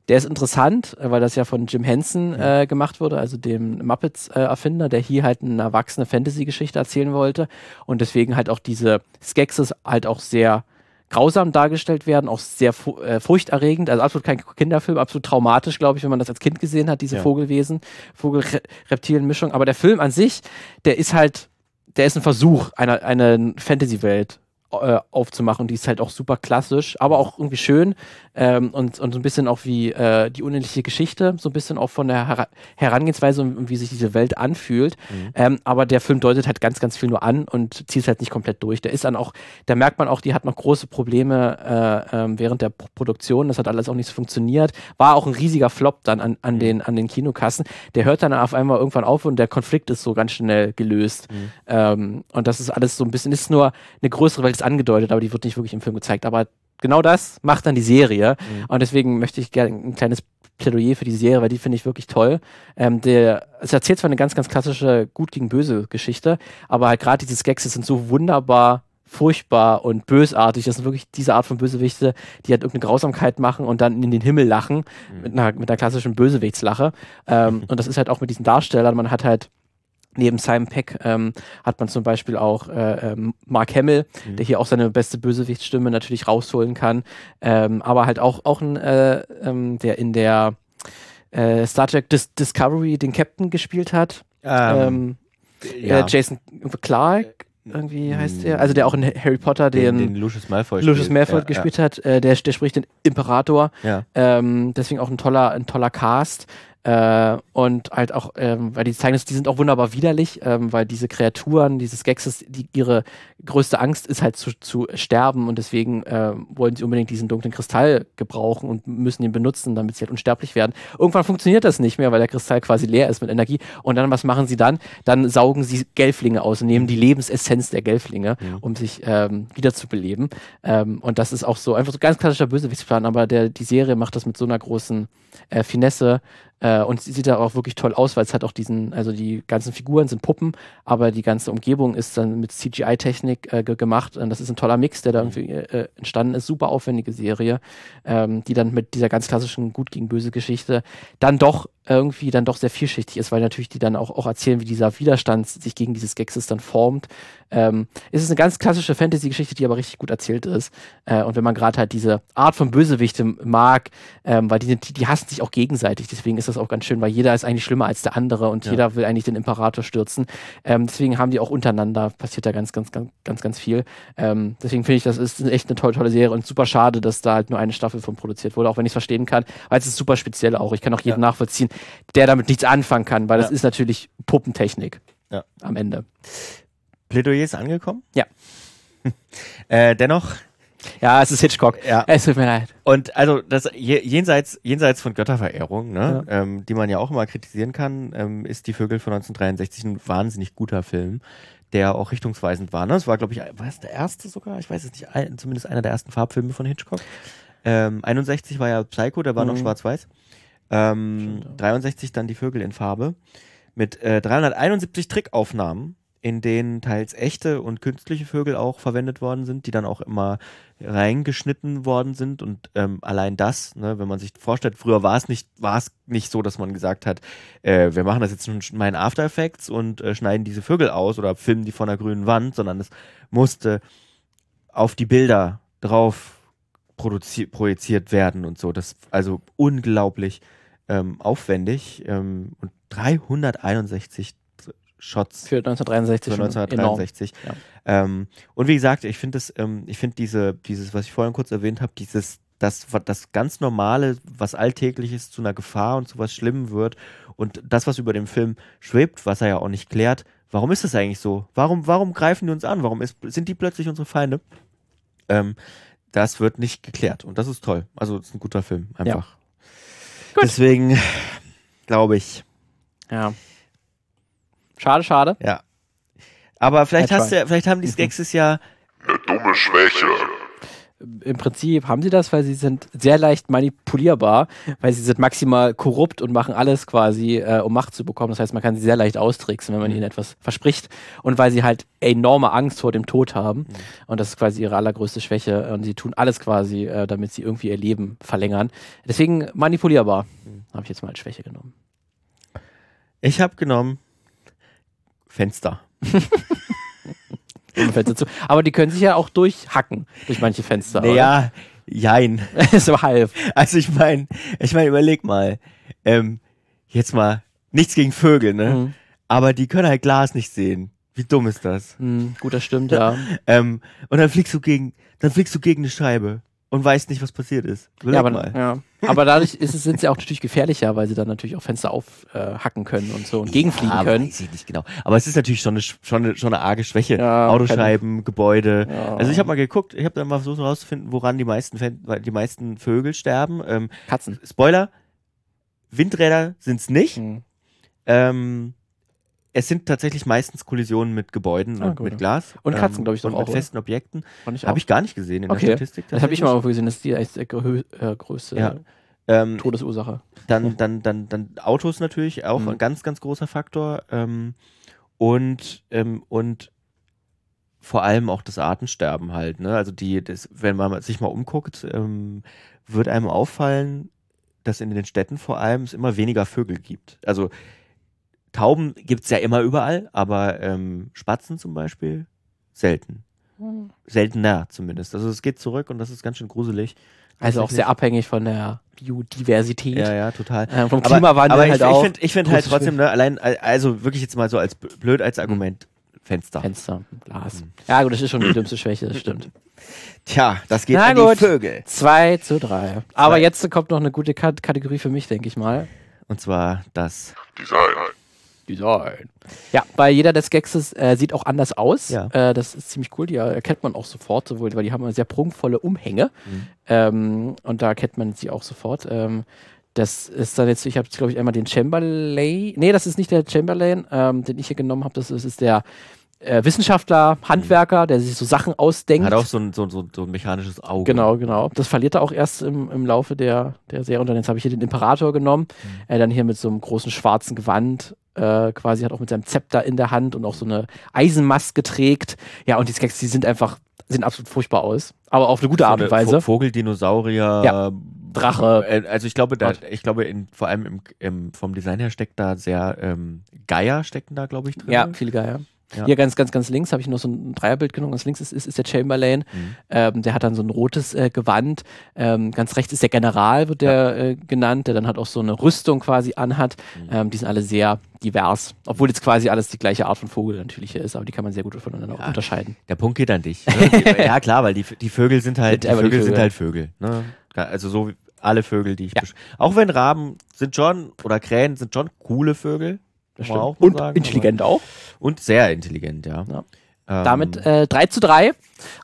[SPEAKER 2] der ist interessant, äh, weil das ja von Jim Henson äh, gemacht wurde, also dem Muppets-Erfinder, der hier halt eine erwachsene Fantasy-Geschichte erzählen wollte und deswegen halt auch diese Skeksis halt auch sehr grausam dargestellt werden, auch sehr fu äh, furchterregend, also absolut kein Kinderfilm, absolut traumatisch, glaube ich, wenn man das als Kind gesehen hat, diese
[SPEAKER 1] Ja.
[SPEAKER 2] Vogelwesen, Vogel-Reptilien-Mischung. Aber der Film an sich, der ist halt, der ist ein Versuch, eine, eine Fantasy-Welt äh, aufzumachen. Die ist halt auch super klassisch, aber auch irgendwie schön ähm, und, und so ein bisschen auch wie äh, die unendliche Geschichte, so ein bisschen auch von der Hera Herangehensweise und, wie sich diese Welt anfühlt. Ähm, aber der Film deutet halt ganz, ganz viel nur an und zieht es halt nicht komplett durch. Der ist dann auch, da merkt man auch, die hat noch große Probleme äh, ähm, während der Pro Produktion. Das hat alles auch nicht so funktioniert. War auch ein riesiger Flop dann an, an, den, an den Kinokassen. Der hört dann auf einmal irgendwann auf und der Konflikt ist so ganz schnell gelöst. Ähm, und das ist alles so ein bisschen, ist nur eine größere Welt. kurz angedeutet, aber die wird nicht wirklich im Film gezeigt. Aber genau das macht dann die Serie.
[SPEAKER 1] Mhm.
[SPEAKER 2] Und deswegen möchte ich gerne ein kleines Plädoyer für die Serie, weil die finde ich wirklich toll. Ähm, der, es erzählt zwar eine ganz, ganz klassische Gut gegen Böse Geschichte, aber halt gerade diese Gags sind so wunderbar furchtbar und bösartig. Das sind wirklich diese Art von Bösewichte, die halt irgendeine Grausamkeit machen und dann in den Himmel lachen mit, einer, mit einer klassischen Bösewichtslache. Ähm, [LAUGHS] und das ist halt auch mit diesen Darstellern. Man hat halt neben Simon Peck ähm, hat man zum Beispiel auch äh, ähm, Mark Hamill, der hier auch seine beste Bösewichtsstimme natürlich rausholen kann. Ähm, aber halt auch, auch ein, äh, ähm, der in der äh, Star Trek Dis Discovery den Captain gespielt hat.
[SPEAKER 1] Ähm,
[SPEAKER 2] Ähm,
[SPEAKER 1] ja.
[SPEAKER 2] äh, Jason Clark, irgendwie heißt er. Also der auch in Harry Potter
[SPEAKER 1] den,
[SPEAKER 2] den,
[SPEAKER 1] den Lucius Malfoy
[SPEAKER 2] Lucius
[SPEAKER 1] spielt.
[SPEAKER 2] Malfoy
[SPEAKER 1] ja,
[SPEAKER 2] gespielt hat. Äh, der, der spricht den Imperator.
[SPEAKER 1] Ja.
[SPEAKER 2] Ähm, deswegen auch ein toller, ein toller Cast. Äh, und halt auch, ähm, weil die zeigen die sind auch wunderbar widerlich, ähm, weil diese Kreaturen, dieses Gexes, die, ihre größte Angst ist halt zu, zu sterben und deswegen äh, wollen sie unbedingt diesen dunklen Kristall gebrauchen und müssen ihn benutzen, damit sie halt unsterblich werden. Irgendwann funktioniert das nicht mehr, weil der Kristall quasi leer ist mit Energie. Und dann, was machen sie dann? Dann saugen sie Gelflinge aus und nehmen die Lebensessenz der Gelflinge, um sich ähm, wiederzubeleben. Ähm, und das ist auch so einfach so ganz klassischer Bösewichtsplan, aber der, die Serie macht das mit so einer großen äh, Finesse, äh, und sie sieht da auch wirklich toll aus, weil es hat auch diesen, also die ganzen Figuren sind Puppen, aber die ganze Umgebung ist dann mit CGI-Technik äh, ge gemacht. Und das ist ein toller Mix, der da irgendwie äh, entstanden ist. Super aufwendige Serie, ähm, die dann mit dieser ganz klassischen Gut gegen Böse Geschichte dann doch irgendwie dann doch sehr vielschichtig ist, weil natürlich die dann auch, auch erzählen, wie dieser Widerstand sich gegen dieses Gexes dann formt. Ähm, es ist eine ganz klassische Fantasy-Geschichte, die aber richtig gut erzählt ist. Äh, und wenn man gerade halt diese Art von Bösewichte mag, ähm, weil die, die, die hassen sich auch gegenseitig, deswegen ist das auch ganz schön, weil jeder ist eigentlich schlimmer als der andere und
[SPEAKER 1] Ja.
[SPEAKER 2] jeder will eigentlich den Imperator stürzen. Ähm, deswegen haben die auch untereinander, passiert da ganz, ganz, ganz, ganz, ganz viel. Ähm, deswegen finde ich, das ist echt eine tolle, tolle Serie und super schade, dass da halt nur eine Staffel von produziert wurde, auch wenn ich es verstehen kann, weil es ist super speziell auch. Ich kann auch jeden nachvollziehen, der damit nichts anfangen kann, weil das
[SPEAKER 1] Ja.
[SPEAKER 2] ist natürlich Puppentechnik
[SPEAKER 1] Ja.
[SPEAKER 2] am Ende.
[SPEAKER 1] Plädoyer ist angekommen?
[SPEAKER 2] Ja. [LAUGHS]
[SPEAKER 1] äh, dennoch,
[SPEAKER 2] Ja, es ist Hitchcock.
[SPEAKER 1] ja.
[SPEAKER 2] Es tut mir leid.
[SPEAKER 1] Und also das je- jenseits, jenseits von Götterverehrung, ne, ähm, die man ja auch immer kritisieren kann, ähm, ist die Vögel von 1963 ein wahnsinnig guter Film, der auch richtungsweisend war. Ne? Es war, glaube ich, war es der erste sogar? Ich weiß es nicht, ein, zumindest einer der ersten Farbfilme von Hitchcock. Ähm, 61 war ja Psycho, der war noch
[SPEAKER 2] Mhm.
[SPEAKER 1] schwarz-weiß. Ähm, 63 dann die Vögel in Farbe. Mit äh, 371 Trickaufnahmen, in denen teils echte und künstliche Vögel auch verwendet worden sind, die dann auch immer reingeschnitten worden sind. Und ähm, allein das, ne, wenn man sich vorstellt, früher war es nicht, war es nicht so, dass man gesagt hat, äh, wir machen das jetzt schon mal in After Effects und äh, schneiden diese Vögel aus oder filmen die von der grünen Wand, sondern es musste auf die Bilder drauf projiziert werden und so. Das also unglaublich ähm, aufwendig ähm, und 361 Shots
[SPEAKER 2] Für 1963.
[SPEAKER 1] für
[SPEAKER 2] schon
[SPEAKER 1] 1963.
[SPEAKER 2] Ja.
[SPEAKER 1] Ähm, und wie gesagt, ich finde das, ähm, ich finde diese, dieses, was ich vorhin kurz erwähnt habe, dieses, das, das ganz Normale, was Alltägliches zu einer Gefahr und zu was Schlimmem wird und das, was über dem Film schwebt, was er ja auch nicht klärt, warum ist das eigentlich so? Warum, warum greifen die uns an? Warum ist, sind die plötzlich unsere Feinde? Ähm, das wird nicht geklärt und das ist toll. Also, es ist ein guter Film, einfach.
[SPEAKER 2] Gut.
[SPEAKER 1] Deswegen glaube ich,
[SPEAKER 2] Ja. Schade, schade.
[SPEAKER 1] ja. Aber vielleicht hast
[SPEAKER 2] try.
[SPEAKER 1] du, ja- vielleicht haben die. Skeksis ja
[SPEAKER 3] Eine dumme Schwäche.
[SPEAKER 2] Im Prinzip haben sie das, weil sie sind sehr leicht manipulierbar, weil sie sind maximal korrupt und machen alles quasi, äh, um Macht zu bekommen. Das heißt, man kann sie sehr leicht austricksen, wenn man
[SPEAKER 1] Mhm.
[SPEAKER 2] ihnen etwas verspricht. Und weil sie halt enorme Angst vor dem Tod haben.
[SPEAKER 1] Mhm.
[SPEAKER 2] Und das ist quasi ihre allergrößte Schwäche. Und sie tun alles quasi, äh, damit sie irgendwie ihr Leben verlängern. Deswegen manipulierbar.
[SPEAKER 1] Mhm.
[SPEAKER 2] Habe ich jetzt mal als Schwäche genommen.
[SPEAKER 1] Ich habe genommen Fenster. [LAUGHS]
[SPEAKER 2] Fenster zu. Aber die können sich ja auch durchhacken durch manche Fenster.
[SPEAKER 1] Naja, jein. [LAUGHS]
[SPEAKER 2] so halb.
[SPEAKER 1] Also ich meine, ich meine, überleg mal. Ähm, jetzt mal, nichts gegen Vögel, ne?
[SPEAKER 2] Mhm.
[SPEAKER 1] Aber die können halt Glas nicht sehen. Wie dumm ist das?
[SPEAKER 2] Hm, gut, das stimmt, ja.
[SPEAKER 1] Ähm, und dann fliegst du gegen, dann fliegst du gegen eine Scheibe und weißt nicht, was passiert ist.
[SPEAKER 2] Ja aber, ja. aber dadurch ist es, sind sie auch natürlich gefährlicher, weil sie dann natürlich auch Fenster aufhacken äh, können und so und gegenfliegen
[SPEAKER 1] ja,
[SPEAKER 2] können.
[SPEAKER 1] Weiß ich nicht genau. Aber es ist natürlich schon eine, Sch- schon eine, schon eine arge Schwäche.
[SPEAKER 2] Ja,
[SPEAKER 1] Autoscheiben, Gebäude.
[SPEAKER 2] Ja.
[SPEAKER 1] Also ich habe mal geguckt, ich habe dann mal versucht herauszufinden, woran die meisten, Fen die meisten Vögel sterben. Ähm,
[SPEAKER 2] Katzen.
[SPEAKER 1] Spoiler, Windräder sind's nicht.
[SPEAKER 2] Hm.
[SPEAKER 1] Ähm, es sind tatsächlich meistens Kollisionen mit Gebäuden
[SPEAKER 2] Ah,
[SPEAKER 1] und
[SPEAKER 2] gut.
[SPEAKER 1] mit Glas.
[SPEAKER 2] Und Katzen, glaub ich, doch
[SPEAKER 1] und
[SPEAKER 2] auch,
[SPEAKER 1] mit
[SPEAKER 2] oder?
[SPEAKER 1] festen Objekten. Habe ich gar nicht gesehen in
[SPEAKER 2] Okay.
[SPEAKER 1] der Statistik.
[SPEAKER 2] Das habe ich mal gesehen, das ist die echt, äh, äh, größte
[SPEAKER 1] Ja. Ähm,
[SPEAKER 2] Todesursache.
[SPEAKER 1] dann, dann, dann, dann Autos natürlich auch
[SPEAKER 2] Mhm.
[SPEAKER 1] ein ganz, ganz großer Faktor. Ähm, und, ähm, und vor allem auch das Artensterben halt. Ne? Also die, das, wenn man sich mal umguckt, ähm, wird einem auffallen, dass in den Städten vor allem es immer weniger Vögel gibt. Also Tauben gibt es ja immer überall, aber ähm, Spatzen zum Beispiel selten. Seltener zumindest. Also es geht zurück und das ist ganz schön gruselig.
[SPEAKER 2] Also auch sehr abhängig von der Biodiversität.
[SPEAKER 1] Ja, ja, total.
[SPEAKER 2] Äh, vom
[SPEAKER 1] Aber-
[SPEAKER 2] Klimawandel
[SPEAKER 1] aber ich,
[SPEAKER 2] halt
[SPEAKER 1] ich
[SPEAKER 2] auch.
[SPEAKER 1] finde ich find halt trotzdem, ne, allein, also wirklich jetzt mal so als blöd als Argument, Fenster.
[SPEAKER 2] Fenster, Glas.
[SPEAKER 1] Mhm.
[SPEAKER 2] Ja, gut, das ist schon die dümmste Schwäche, das stimmt. [LAUGHS]
[SPEAKER 1] Tja, das geht
[SPEAKER 2] Na
[SPEAKER 1] an
[SPEAKER 2] gut.
[SPEAKER 1] die Vögel.
[SPEAKER 2] 2 zu 3. Aber
[SPEAKER 1] Zwei.
[SPEAKER 2] jetzt kommt noch eine gute Kat Kategorie für mich, denke ich mal.
[SPEAKER 1] Und zwar das.
[SPEAKER 3] Design.
[SPEAKER 2] Design. Ja, weil jeder des Gags äh, sieht auch anders aus.
[SPEAKER 1] Ja.
[SPEAKER 2] Äh, das ist ziemlich cool. Die erkennt man auch sofort, sowohl, weil die haben sehr prunkvolle Umhänge.
[SPEAKER 1] Mhm.
[SPEAKER 2] Ähm, und da erkennt man sie auch sofort. Ähm, das ist dann jetzt, ich habe glaube ich einmal den Chamberlain. Nee, das ist nicht der Chamberlain, ähm, den ich hier genommen habe. Das ist, ist der äh, Wissenschaftler, Handwerker, der sich so Sachen ausdenkt.
[SPEAKER 1] Hat auch so ein, so, so, so ein mechanisches Auge.
[SPEAKER 2] Genau, genau. Das verliert er auch erst im, im Laufe der, der Serie. Und dann jetzt habe ich hier den Imperator genommen.
[SPEAKER 1] Mhm.
[SPEAKER 2] Äh, dann hier mit so einem großen schwarzen Gewand. Äh, quasi hat auch mit seinem Zepter in der Hand und auch so eine Eisenmaske trägt. Ja, und die Skeks, die sind einfach, sehen absolut furchtbar aus. Aber auf eine gute
[SPEAKER 1] So
[SPEAKER 2] Art und Weise.
[SPEAKER 1] Vo- Vogel, Dinosaurier,
[SPEAKER 2] Ja. Drache.
[SPEAKER 1] Äh, Also ich glaube, da, ich glaube, in, vor allem im, im, vom Design her steckt da sehr ähm, Geier stecken da, glaube ich, drin.
[SPEAKER 2] Ja, viel geiler.
[SPEAKER 1] Ja.
[SPEAKER 2] Hier ganz, ganz, ganz links habe ich noch so ein Dreierbild genommen. Ganz links ist, ist, ist der Chamberlain.
[SPEAKER 1] Mhm.
[SPEAKER 2] Ähm, der hat dann so ein rotes äh, Gewand. Ähm, ganz rechts ist der General, wird der äh, genannt, der dann halt auch so eine Rüstung quasi anhat.
[SPEAKER 1] Mhm.
[SPEAKER 2] Ähm, die sind alle sehr divers. Obwohl jetzt quasi alles die gleiche Art von Vogel natürlich hier ist, aber die kann man sehr gut voneinander
[SPEAKER 1] Ja.
[SPEAKER 2] unterscheiden.
[SPEAKER 1] Der Punkt geht an dich. [LAUGHS] Ne? ja, klar, weil die, die Vögel sind halt, die
[SPEAKER 2] einfach die
[SPEAKER 1] Vögel sind
[SPEAKER 2] Vögel.
[SPEAKER 1] halt Vögel. Ne? Also so wie alle Vögel, die ich
[SPEAKER 2] Ja.
[SPEAKER 1] Auch wenn Raben sind schon, oder Krähen sind schon coole Vögel.
[SPEAKER 2] Das stimmt.
[SPEAKER 1] auch
[SPEAKER 2] Und
[SPEAKER 1] sagen,
[SPEAKER 2] intelligent auch.
[SPEAKER 1] Und sehr intelligent, ja.
[SPEAKER 2] Ja.
[SPEAKER 1] Ähm,
[SPEAKER 2] Damit äh, 3 zu 3.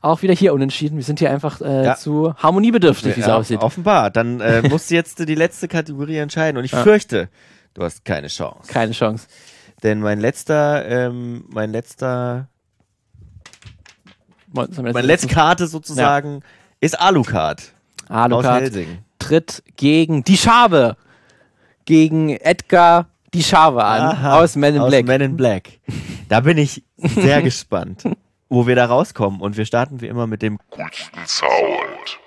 [SPEAKER 2] Auch wieder hier unentschieden. Wir sind hier einfach äh,
[SPEAKER 1] Ja.
[SPEAKER 2] zu harmoniebedürftig, wie es
[SPEAKER 1] ja,
[SPEAKER 2] aussieht.
[SPEAKER 1] Offenbar. Dann äh, [LAUGHS] musst du jetzt die letzte Kategorie entscheiden. Und ich
[SPEAKER 2] Ja.
[SPEAKER 1] fürchte, du hast keine Chance.
[SPEAKER 2] Keine Chance.
[SPEAKER 1] Denn mein letzter, ähm, mein letzter, meine letzte Karte sozusagen ist Alucard.
[SPEAKER 2] Alucard tritt gegen die Schabe. Gegen Edgar die Schabe an.
[SPEAKER 1] Aha,
[SPEAKER 2] aus Men in
[SPEAKER 1] aus
[SPEAKER 2] Black.
[SPEAKER 1] Men in Black. Da bin ich sehr gespannt, [LAUGHS] wo wir da rauskommen. Und wir starten wie immer mit dem.
[SPEAKER 3] Guten Sound.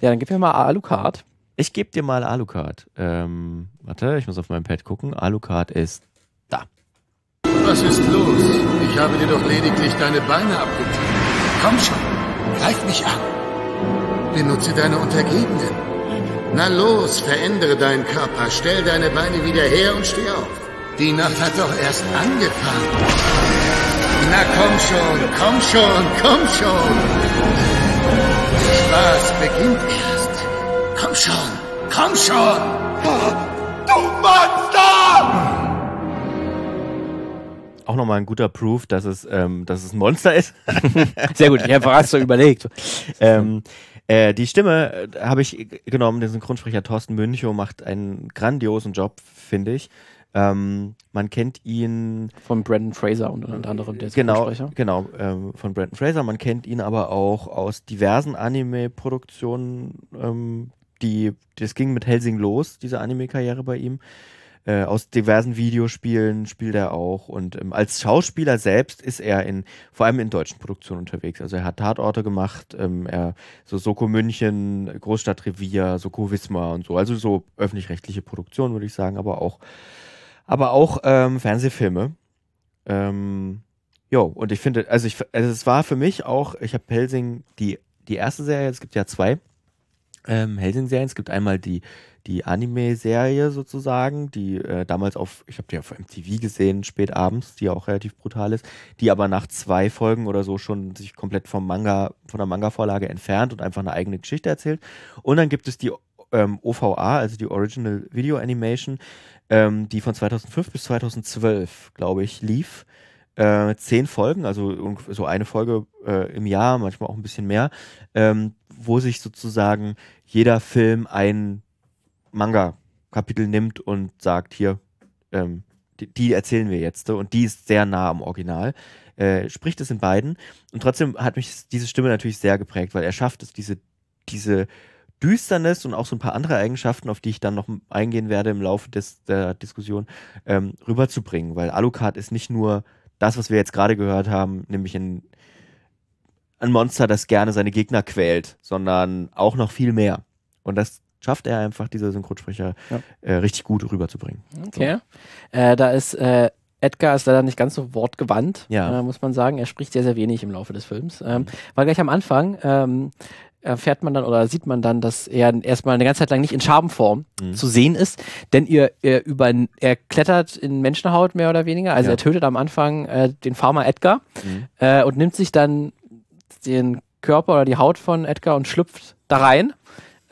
[SPEAKER 2] ja, dann gib mir mal Alucard.
[SPEAKER 1] Ich gebe dir mal Alucard. Ähm, warte, ich muss auf meinem Pad gucken. Alucard ist da.
[SPEAKER 5] Was ist los? Ich habe dir doch lediglich deine Beine abgetan. Komm schon, greif mich an. Benutze deine Untergebenen. Na los, verändere deinen Körper, stell deine Beine wieder her und steh auf. Die Nacht hat doch erst angefangen. Na komm schon, komm schon, komm schon. Der Spaß beginnt erst. Komm schon, komm schon. Du Monster!
[SPEAKER 1] Auch nochmal ein guter Proof, dass es, ähm, dass es ein Monster ist. [LAUGHS]
[SPEAKER 2] Sehr gut, ich habe hast so überlegt. [LAUGHS]
[SPEAKER 1] ähm, äh, die Stimme äh, habe ich genommen. Der Synchronsprecher Thorsten Münchow macht einen grandiosen Job, finde ich. Ähm, man kennt ihn
[SPEAKER 2] Von Brandon Fraser und unter anderem der
[SPEAKER 1] genau,
[SPEAKER 2] Synchronsprecher.
[SPEAKER 1] genau ähm, von Brandon Fraser. Man kennt ihn aber auch aus diversen Anime-Produktionen. Ähm, die, das ging mit Helsing los, diese Anime-Karriere bei ihm. Äh, aus diversen Videospielen spielt er auch. Und ähm, als Schauspieler selbst ist er in vor allem in deutschen Produktionen unterwegs. Also er hat Tatorte gemacht, ähm, er so Soko München, Großstadtrevier, Soko Wismar und so. Also so öffentlich-rechtliche Produktionen, würde ich sagen, aber auch, aber auch ähm, Fernsehfilme. Ähm, jo, und ich finde, also ich, also es war für mich auch, ich habe Helsing die, die erste Serie, es gibt ja zwei ähm, Helsing-Serien. Es gibt einmal die, die Anime-Serie sozusagen, die äh, damals auf, ich habe die auf MTV gesehen, spät abends, die auch relativ brutal ist, die aber nach zwei Folgen oder so schon sich komplett vom Manga, von der Manga-Vorlage entfernt und einfach eine eigene Geschichte erzählt. Und dann gibt es die ähm, OVA, also die Original Video Animation, ähm, die von 2005 bis 2012, glaube ich, lief. Äh, zehn Folgen, also so eine Folge äh, im Jahr, manchmal auch ein bisschen mehr, ähm, wo sich sozusagen jeder Film ein Manga-Kapitel nimmt und sagt, hier, ähm, die, die erzählen wir jetzt und die ist sehr nah am Original. Äh, spricht es in beiden und trotzdem hat mich diese Stimme natürlich sehr geprägt, weil er schafft es, diese, diese Düsternis und auch so ein paar andere Eigenschaften, auf die ich dann noch eingehen werde im Laufe des, der Diskussion, ähm, rüberzubringen, weil Alucard ist nicht nur das, was wir jetzt gerade gehört haben, nämlich ein, ein Monster, das gerne seine Gegner quält, sondern auch noch viel mehr. Und das schafft er einfach, dieser Synchronsprecher,
[SPEAKER 2] Ja.
[SPEAKER 1] äh, richtig gut rüberzubringen.
[SPEAKER 2] Okay. Äh, da ist äh, Edgar ist leider nicht ganz so wortgewandt,
[SPEAKER 1] Ja.
[SPEAKER 2] äh, muss man sagen. Er spricht sehr, sehr wenig im Laufe des Films. Ähm, weil gleich am Anfang ähm, erfährt man dann oder sieht man dann, dass er erstmal eine ganze Zeit lang nicht in Schabenform
[SPEAKER 1] Mhm.
[SPEAKER 2] zu sehen ist, denn ihr, er, über, er klettert in Menschenhaut mehr oder weniger. Also
[SPEAKER 1] Ja.
[SPEAKER 2] er tötet am Anfang äh, den Farmer Edgar
[SPEAKER 1] Mhm.
[SPEAKER 2] äh, und nimmt sich dann den Körper oder die Haut von Edgar und schlüpft da rein.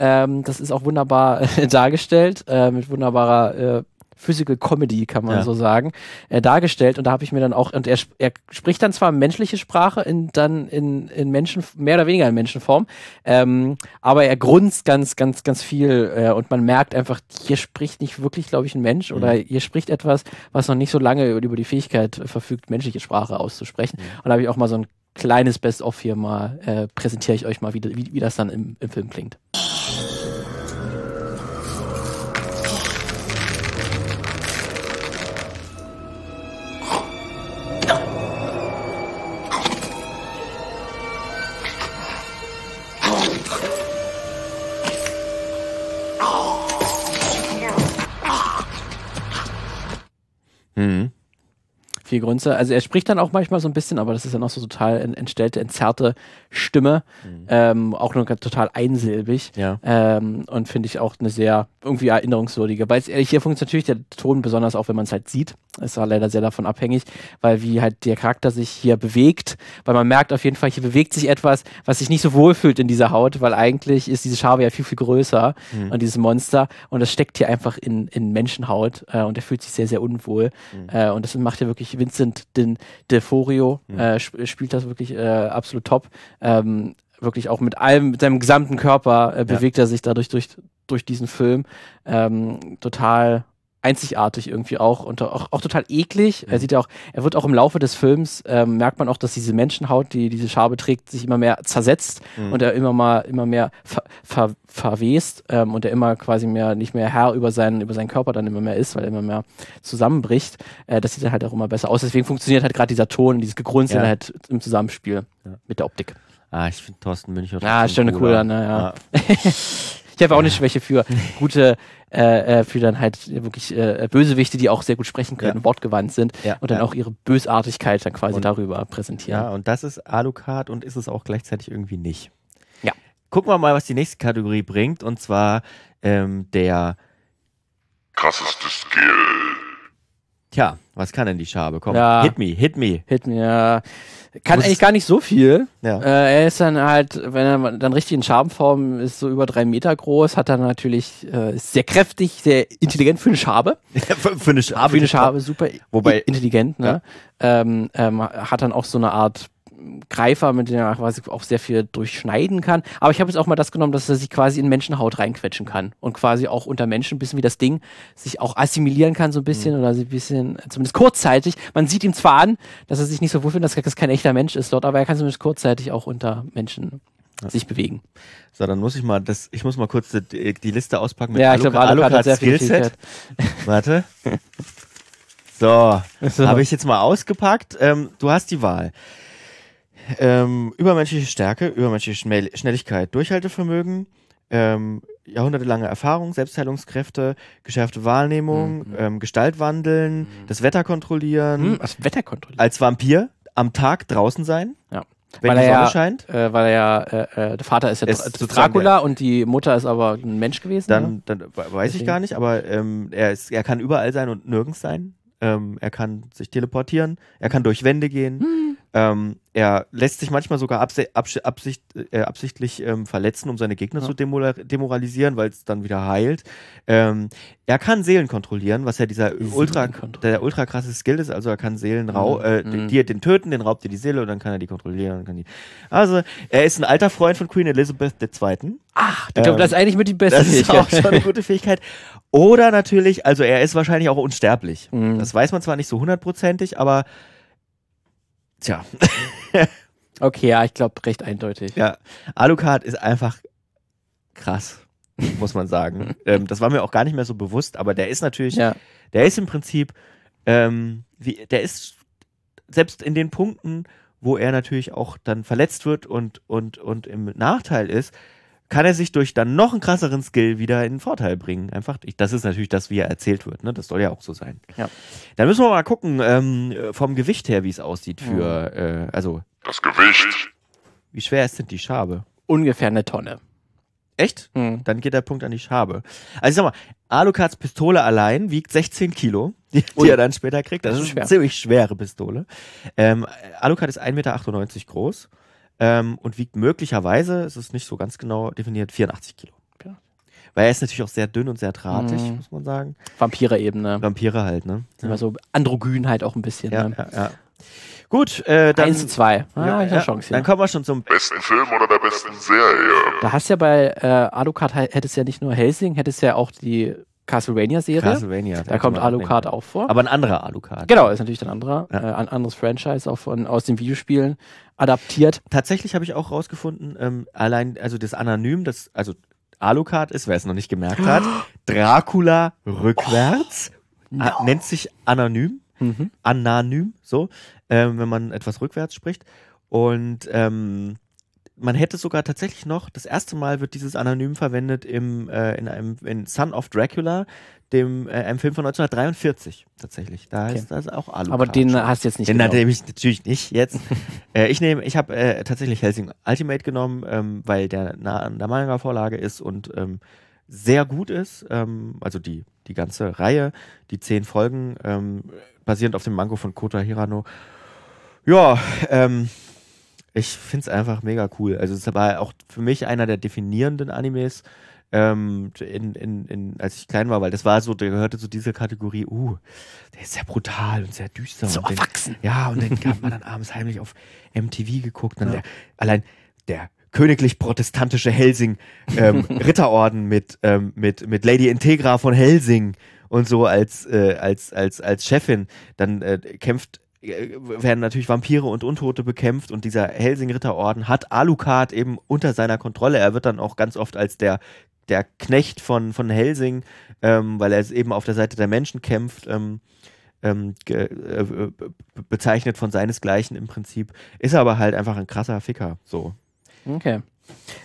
[SPEAKER 2] Ähm, das ist auch wunderbar äh, [LAUGHS] dargestellt, äh, mit wunderbarer äh, Physical Comedy, kann man
[SPEAKER 1] Ja.
[SPEAKER 2] so sagen, äh, dargestellt. Und da habe ich mir dann auch, und er, er spricht dann zwar menschliche Sprache, in, dann in, in Menschen, mehr oder weniger in Menschenform, ähm, aber er grunzt ganz, ganz, ganz viel äh, und man merkt einfach, hier spricht nicht wirklich, glaube ich, ein Mensch oder hier spricht etwas, was noch nicht so lange über, über die Fähigkeit äh, verfügt, menschliche Sprache auszusprechen. Und da habe ich auch mal so ein kleines Best-of hier mal, äh, präsentiere ich euch mal, wie, wie, wie das dann im, im Film klingt.
[SPEAKER 1] Mhm.
[SPEAKER 2] Viel Grünze. Also er spricht dann auch manchmal so ein bisschen, aber das ist dann auch so total en- entstellte, entzerrte Stimme. Ähm, auch nur total einsilbig.
[SPEAKER 1] Ja.
[SPEAKER 2] Ähm, und finde ich auch eine sehr irgendwie erinnerungswürdige. Weil äh, hier funktioniert natürlich der Ton besonders auch, wenn man es halt sieht. Ist halt leider sehr davon abhängig, weil wie halt der Charakter sich hier bewegt, weil man merkt auf jeden Fall, hier bewegt sich etwas, was sich nicht so wohl fühlt in dieser Haut, weil eigentlich ist diese Schabe ja viel, viel größer und dieses Monster und das steckt hier einfach in, in Menschenhaut äh, und er fühlt sich sehr, sehr unwohl. Äh, und das macht ja wirklich Vincent Den Deforio, äh, sp spielt das wirklich äh, absolut top. Ähm, wirklich auch mit allem, mit seinem gesamten Körper äh, bewegt er sich dadurch durch, durch diesen Film. Ähm, total einzigartig irgendwie auch und auch, auch total eklig. Er sieht ja auch, er wird auch im Laufe des Films, ähm, merkt man auch, dass diese Menschenhaut, die diese Schabe trägt, sich immer mehr zersetzt und er immer mal, immer mehr ver, ver, verwest ähm, und er immer quasi mehr, nicht mehr Herr über seinen, über seinen Körper dann immer mehr ist, weil er immer mehr zusammenbricht. Äh, das sieht dann halt auch immer besser aus. Deswegen funktioniert halt gerade dieser Ton, dieses Gegrunzel
[SPEAKER 1] Ja.
[SPEAKER 2] halt im Zusammenspiel
[SPEAKER 1] Ja.
[SPEAKER 2] mit der Optik.
[SPEAKER 1] Ah, ich finde Thorsten Münch auch
[SPEAKER 2] Ja, schon eine
[SPEAKER 1] cooler.
[SPEAKER 2] coole, ne, ja. [LAUGHS] Ich habe auch eine Schwäche für gute, äh, äh, für dann halt wirklich äh, Bösewichte, die auch sehr gut sprechen können,
[SPEAKER 1] Ja.
[SPEAKER 2] wortgewandt sind
[SPEAKER 1] Ja,
[SPEAKER 2] und dann
[SPEAKER 1] ja.
[SPEAKER 2] auch ihre Bösartigkeit dann quasi
[SPEAKER 1] Und-
[SPEAKER 2] darüber präsentieren.
[SPEAKER 1] Ja, und das ist Alucard und ist es auch gleichzeitig irgendwie nicht.
[SPEAKER 2] Ja.
[SPEAKER 1] Gucken wir mal, was die nächste Kategorie bringt, und zwar ähm, der,
[SPEAKER 3] Krasseste Skill.
[SPEAKER 1] Tja, was kann denn die Schabe? Komm,
[SPEAKER 2] Ja.
[SPEAKER 1] hit me, hit me.
[SPEAKER 2] Hit mir. Kann
[SPEAKER 1] Muss-
[SPEAKER 2] eigentlich gar nicht so viel.
[SPEAKER 1] Ja.
[SPEAKER 2] Äh, er ist dann halt, wenn er dann richtig in Schabenform ist, so über drei Meter groß, hat dann natürlich, äh, ist sehr kräftig, sehr intelligent für eine Schabe. [LAUGHS]
[SPEAKER 1] für, für eine Schabe.
[SPEAKER 2] für eine Schabe super
[SPEAKER 1] Wobei-
[SPEAKER 2] intelligent, ne? Ähm, ähm, hat dann auch so eine Art Greifer, mit dem er quasi auch sehr viel durchschneiden kann. Aber ich habe jetzt auch mal das genommen, dass er sich quasi in Menschenhaut reinquetschen kann und quasi auch unter Menschen ein bisschen wie das Ding sich auch assimilieren kann, so ein bisschen oder so ein bisschen, zumindest kurzzeitig. Man sieht ihm zwar an, dass er sich nicht so wohlfühlt, dass das kein echter Mensch ist dort, aber er kann zumindest kurzzeitig auch unter Menschen sich bewegen.
[SPEAKER 1] So, dann muss ich mal das, ich muss mal kurz die, die Liste auspacken mit
[SPEAKER 2] ja, ich glaube, Alucard hat sehr viel
[SPEAKER 1] Skillset. Warte. [LAUGHS] So,
[SPEAKER 2] So.
[SPEAKER 1] habe ich jetzt mal ausgepackt. Ähm, du hast die Wahl. Ähm, übermenschliche Stärke, übermenschliche Schnell Schnelligkeit, Durchhaltevermögen, ähm, jahrhundertelange Erfahrung, Selbstheilungskräfte, geschärfte Wahrnehmung, ähm, Gestalt wandeln, das Wetter kontrollieren,
[SPEAKER 2] Hm, das Wetter kontrolliert.
[SPEAKER 1] als Vampir am Tag draußen sein,
[SPEAKER 2] Ja.
[SPEAKER 1] wenn
[SPEAKER 2] Weil
[SPEAKER 1] die
[SPEAKER 2] er
[SPEAKER 1] Sonne
[SPEAKER 2] ja-
[SPEAKER 1] scheint.
[SPEAKER 2] Äh, weil er ja, äh, äh, der Vater ist ja
[SPEAKER 1] Ist sozusagen
[SPEAKER 2] Dracula und die Mutter ist aber ein Mensch gewesen. ne?
[SPEAKER 1] Dann, dann we- weiß ich
[SPEAKER 2] Deswegen.
[SPEAKER 1] gar nicht, aber ähm, er, ist, er kann überall sein und nirgends sein. Ähm, er kann sich teleportieren, er kann durch Wände gehen.
[SPEAKER 2] Hm.
[SPEAKER 1] Ähm, er lässt sich manchmal sogar abse abs absicht, äh, absichtlich ähm, verletzen, um seine Gegner
[SPEAKER 2] Ja.
[SPEAKER 1] zu demora- demoralisieren, weil es dann wieder heilt. Ähm, er kann Seelen kontrollieren, was ja dieser ultra, der ultra krasse Skill ist. Also er kann Seelen rau
[SPEAKER 2] Mhm.
[SPEAKER 1] äh,
[SPEAKER 2] Mhm.
[SPEAKER 1] die, den töten, den raubt dir die Seele und dann kann er die kontrollieren. die also er ist ein alter Freund von Queen Elizabeth II.
[SPEAKER 2] Ach, ich glaube,
[SPEAKER 1] Ähm,
[SPEAKER 2] das ist eigentlich mit die beste
[SPEAKER 1] Das ist auch schon eine gute Fähigkeit. Oder natürlich, also er ist wahrscheinlich auch unsterblich.
[SPEAKER 2] Mhm.
[SPEAKER 1] Das weiß man zwar nicht so hundertprozentig, aber tja, [LAUGHS]
[SPEAKER 2] Okay, ja, ich glaube, recht eindeutig.
[SPEAKER 1] ja, Alucard ist einfach krass, muss man sagen. [LAUGHS] ähm, das war mir auch gar nicht mehr so bewusst, aber der ist natürlich,
[SPEAKER 2] Ja.
[SPEAKER 1] der ist im Prinzip, ähm, wie, der ist selbst in den Punkten, wo er natürlich auch dann verletzt wird und, und, und im Nachteil ist, kann er sich durch dann noch einen krasseren Skill wieder in den Vorteil bringen. Einfach, ich, das ist natürlich das, wie er erzählt wird. Ne? Das soll ja auch so sein.
[SPEAKER 2] Ja.
[SPEAKER 1] Dann müssen wir mal gucken, ähm, vom Gewicht her, wie es aussieht für, äh, also,
[SPEAKER 3] Das Gewicht.
[SPEAKER 1] wie schwer ist denn die Schabe?
[SPEAKER 2] Ungefähr eine Tonne.
[SPEAKER 1] Echt?
[SPEAKER 2] Mhm.
[SPEAKER 1] Dann geht der Punkt an die Schabe. Also ich sag mal, Alucards Pistole allein wiegt 16 Kilo, die, die er dann später kriegt. Das,
[SPEAKER 2] Das
[SPEAKER 1] ist
[SPEAKER 2] ist
[SPEAKER 1] eine
[SPEAKER 2] schwer.
[SPEAKER 1] ziemlich schwere Pistole. Ähm, Alucard ist 1,98 Meter groß ähm, und wiegt möglicherweise, es ist nicht so ganz genau definiert, 84 Kilo.
[SPEAKER 2] Ja.
[SPEAKER 1] Weil er ist natürlich auch sehr dünn und sehr drahtig,
[SPEAKER 2] Mhm.
[SPEAKER 1] muss man sagen.
[SPEAKER 2] Vampire-Ebene.
[SPEAKER 1] Vampire halt, ne?
[SPEAKER 2] Immer so androgyn halt auch ein bisschen.
[SPEAKER 1] Ja,
[SPEAKER 2] ne?
[SPEAKER 1] ja, ja. Gut, äh, dann,
[SPEAKER 2] Eins zu zwei. Ah,
[SPEAKER 1] ja, ja,
[SPEAKER 2] Chance
[SPEAKER 1] dann
[SPEAKER 2] hier.
[SPEAKER 1] kommen wir schon zum
[SPEAKER 3] Besten Film oder der besten Serie?
[SPEAKER 2] Da hast ja bei äh, Alucard hättest ja nicht nur Helsing, hättest ja auch die Castlevania-Serie.
[SPEAKER 1] Castlevania.
[SPEAKER 2] Da kommt Alucard auch vor.
[SPEAKER 1] Aber ein anderer Alucard.
[SPEAKER 2] genau, ist natürlich ein anderer,
[SPEAKER 1] Ja.
[SPEAKER 2] äh, ein anderes Franchise, auch von, aus den Videospielen adaptiert.
[SPEAKER 1] tatsächlich habe ich auch rausgefunden, ähm, allein, also das Anonym, das, also Alucard ist, wer es noch nicht gemerkt hat, [GASPS] Dracula rückwärts, a- nennt sich anonym,
[SPEAKER 2] Mhm.
[SPEAKER 1] anonym, so, ähm, wenn man etwas rückwärts spricht. Und ähm, man hätte sogar tatsächlich noch, das erste Mal wird dieses Anonym verwendet im, äh, in einem in Son of Dracula, dem äh, einem Film von 1943 tatsächlich. Da
[SPEAKER 2] Okay.
[SPEAKER 1] ist das auch Alucard.
[SPEAKER 2] Aber den
[SPEAKER 1] schon.
[SPEAKER 2] hast du jetzt nicht
[SPEAKER 1] Den
[SPEAKER 2] genau.
[SPEAKER 1] nehme ich natürlich nicht jetzt. [LAUGHS] äh, ich nehme, ich habe äh, tatsächlich Helsing Ultimate genommen, ähm, weil der nah an der Manga-Vorlage ist und ähm, sehr gut ist. Ähm, also die, die ganze Reihe, die zehn Folgen, ähm, basierend auf dem Mango von Kota Hirano. Ja, ähm, ich finde es einfach mega cool. Also es war auch für mich einer der definierenden Animes. Ähm, in, in, in, als ich klein war, weil das war so, der gehörte zu dieser Kategorie, uh, der ist sehr brutal und sehr düster.
[SPEAKER 2] so
[SPEAKER 1] und den,
[SPEAKER 2] erwachsen.
[SPEAKER 1] ja, und dann hat man dann abends heimlich auf MTV geguckt. Dann
[SPEAKER 2] Ja.
[SPEAKER 1] der, allein der königlich-protestantische Helsing ähm, [LAUGHS] Ritterorden mit, ähm, mit, mit Lady Integra von Helsing und so als, äh, als, als, als Chefin. Dann äh, kämpft werden natürlich Vampire und Untote bekämpft und dieser Helsing-Ritterorden hat Alucard eben unter seiner Kontrolle. Er wird dann auch ganz oft als der, der Knecht von, von Helsing, ähm, weil er eben auf der Seite der Menschen kämpft, ähm, ähm, äh, be- bezeichnet von seinesgleichen im Prinzip. Ist aber halt einfach ein krasser Ficker. So.
[SPEAKER 2] Okay.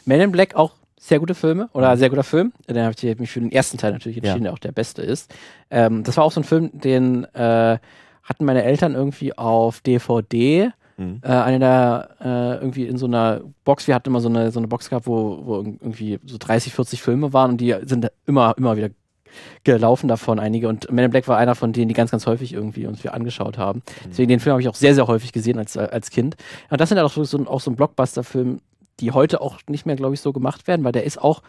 [SPEAKER 2] Men in Black auch sehr gute Filme oder sehr guter Film. Den habe ich mich für den ersten Teil natürlich entschieden,
[SPEAKER 1] Ja.
[SPEAKER 2] der auch der beste ist. Ähm, das war auch so ein Film, den äh, hatten meine Eltern irgendwie auf DVD.
[SPEAKER 1] Mhm.
[SPEAKER 2] Äh, eine der äh, irgendwie in so einer Box, wir hatten immer so eine, so eine Box gehabt, wo, wo irgendwie so 30, 40 Filme waren und die sind immer, immer wieder gelaufen davon einige und Men in Black war einer von denen, die ganz, ganz häufig irgendwie uns wir angeschaut haben. Deswegen den Film habe ich auch sehr, sehr häufig gesehen als, als Kind. Und das sind halt auch so, auch so ein Blockbuster-Film, die heute auch nicht mehr, glaube ich, so gemacht werden, weil der ist auch,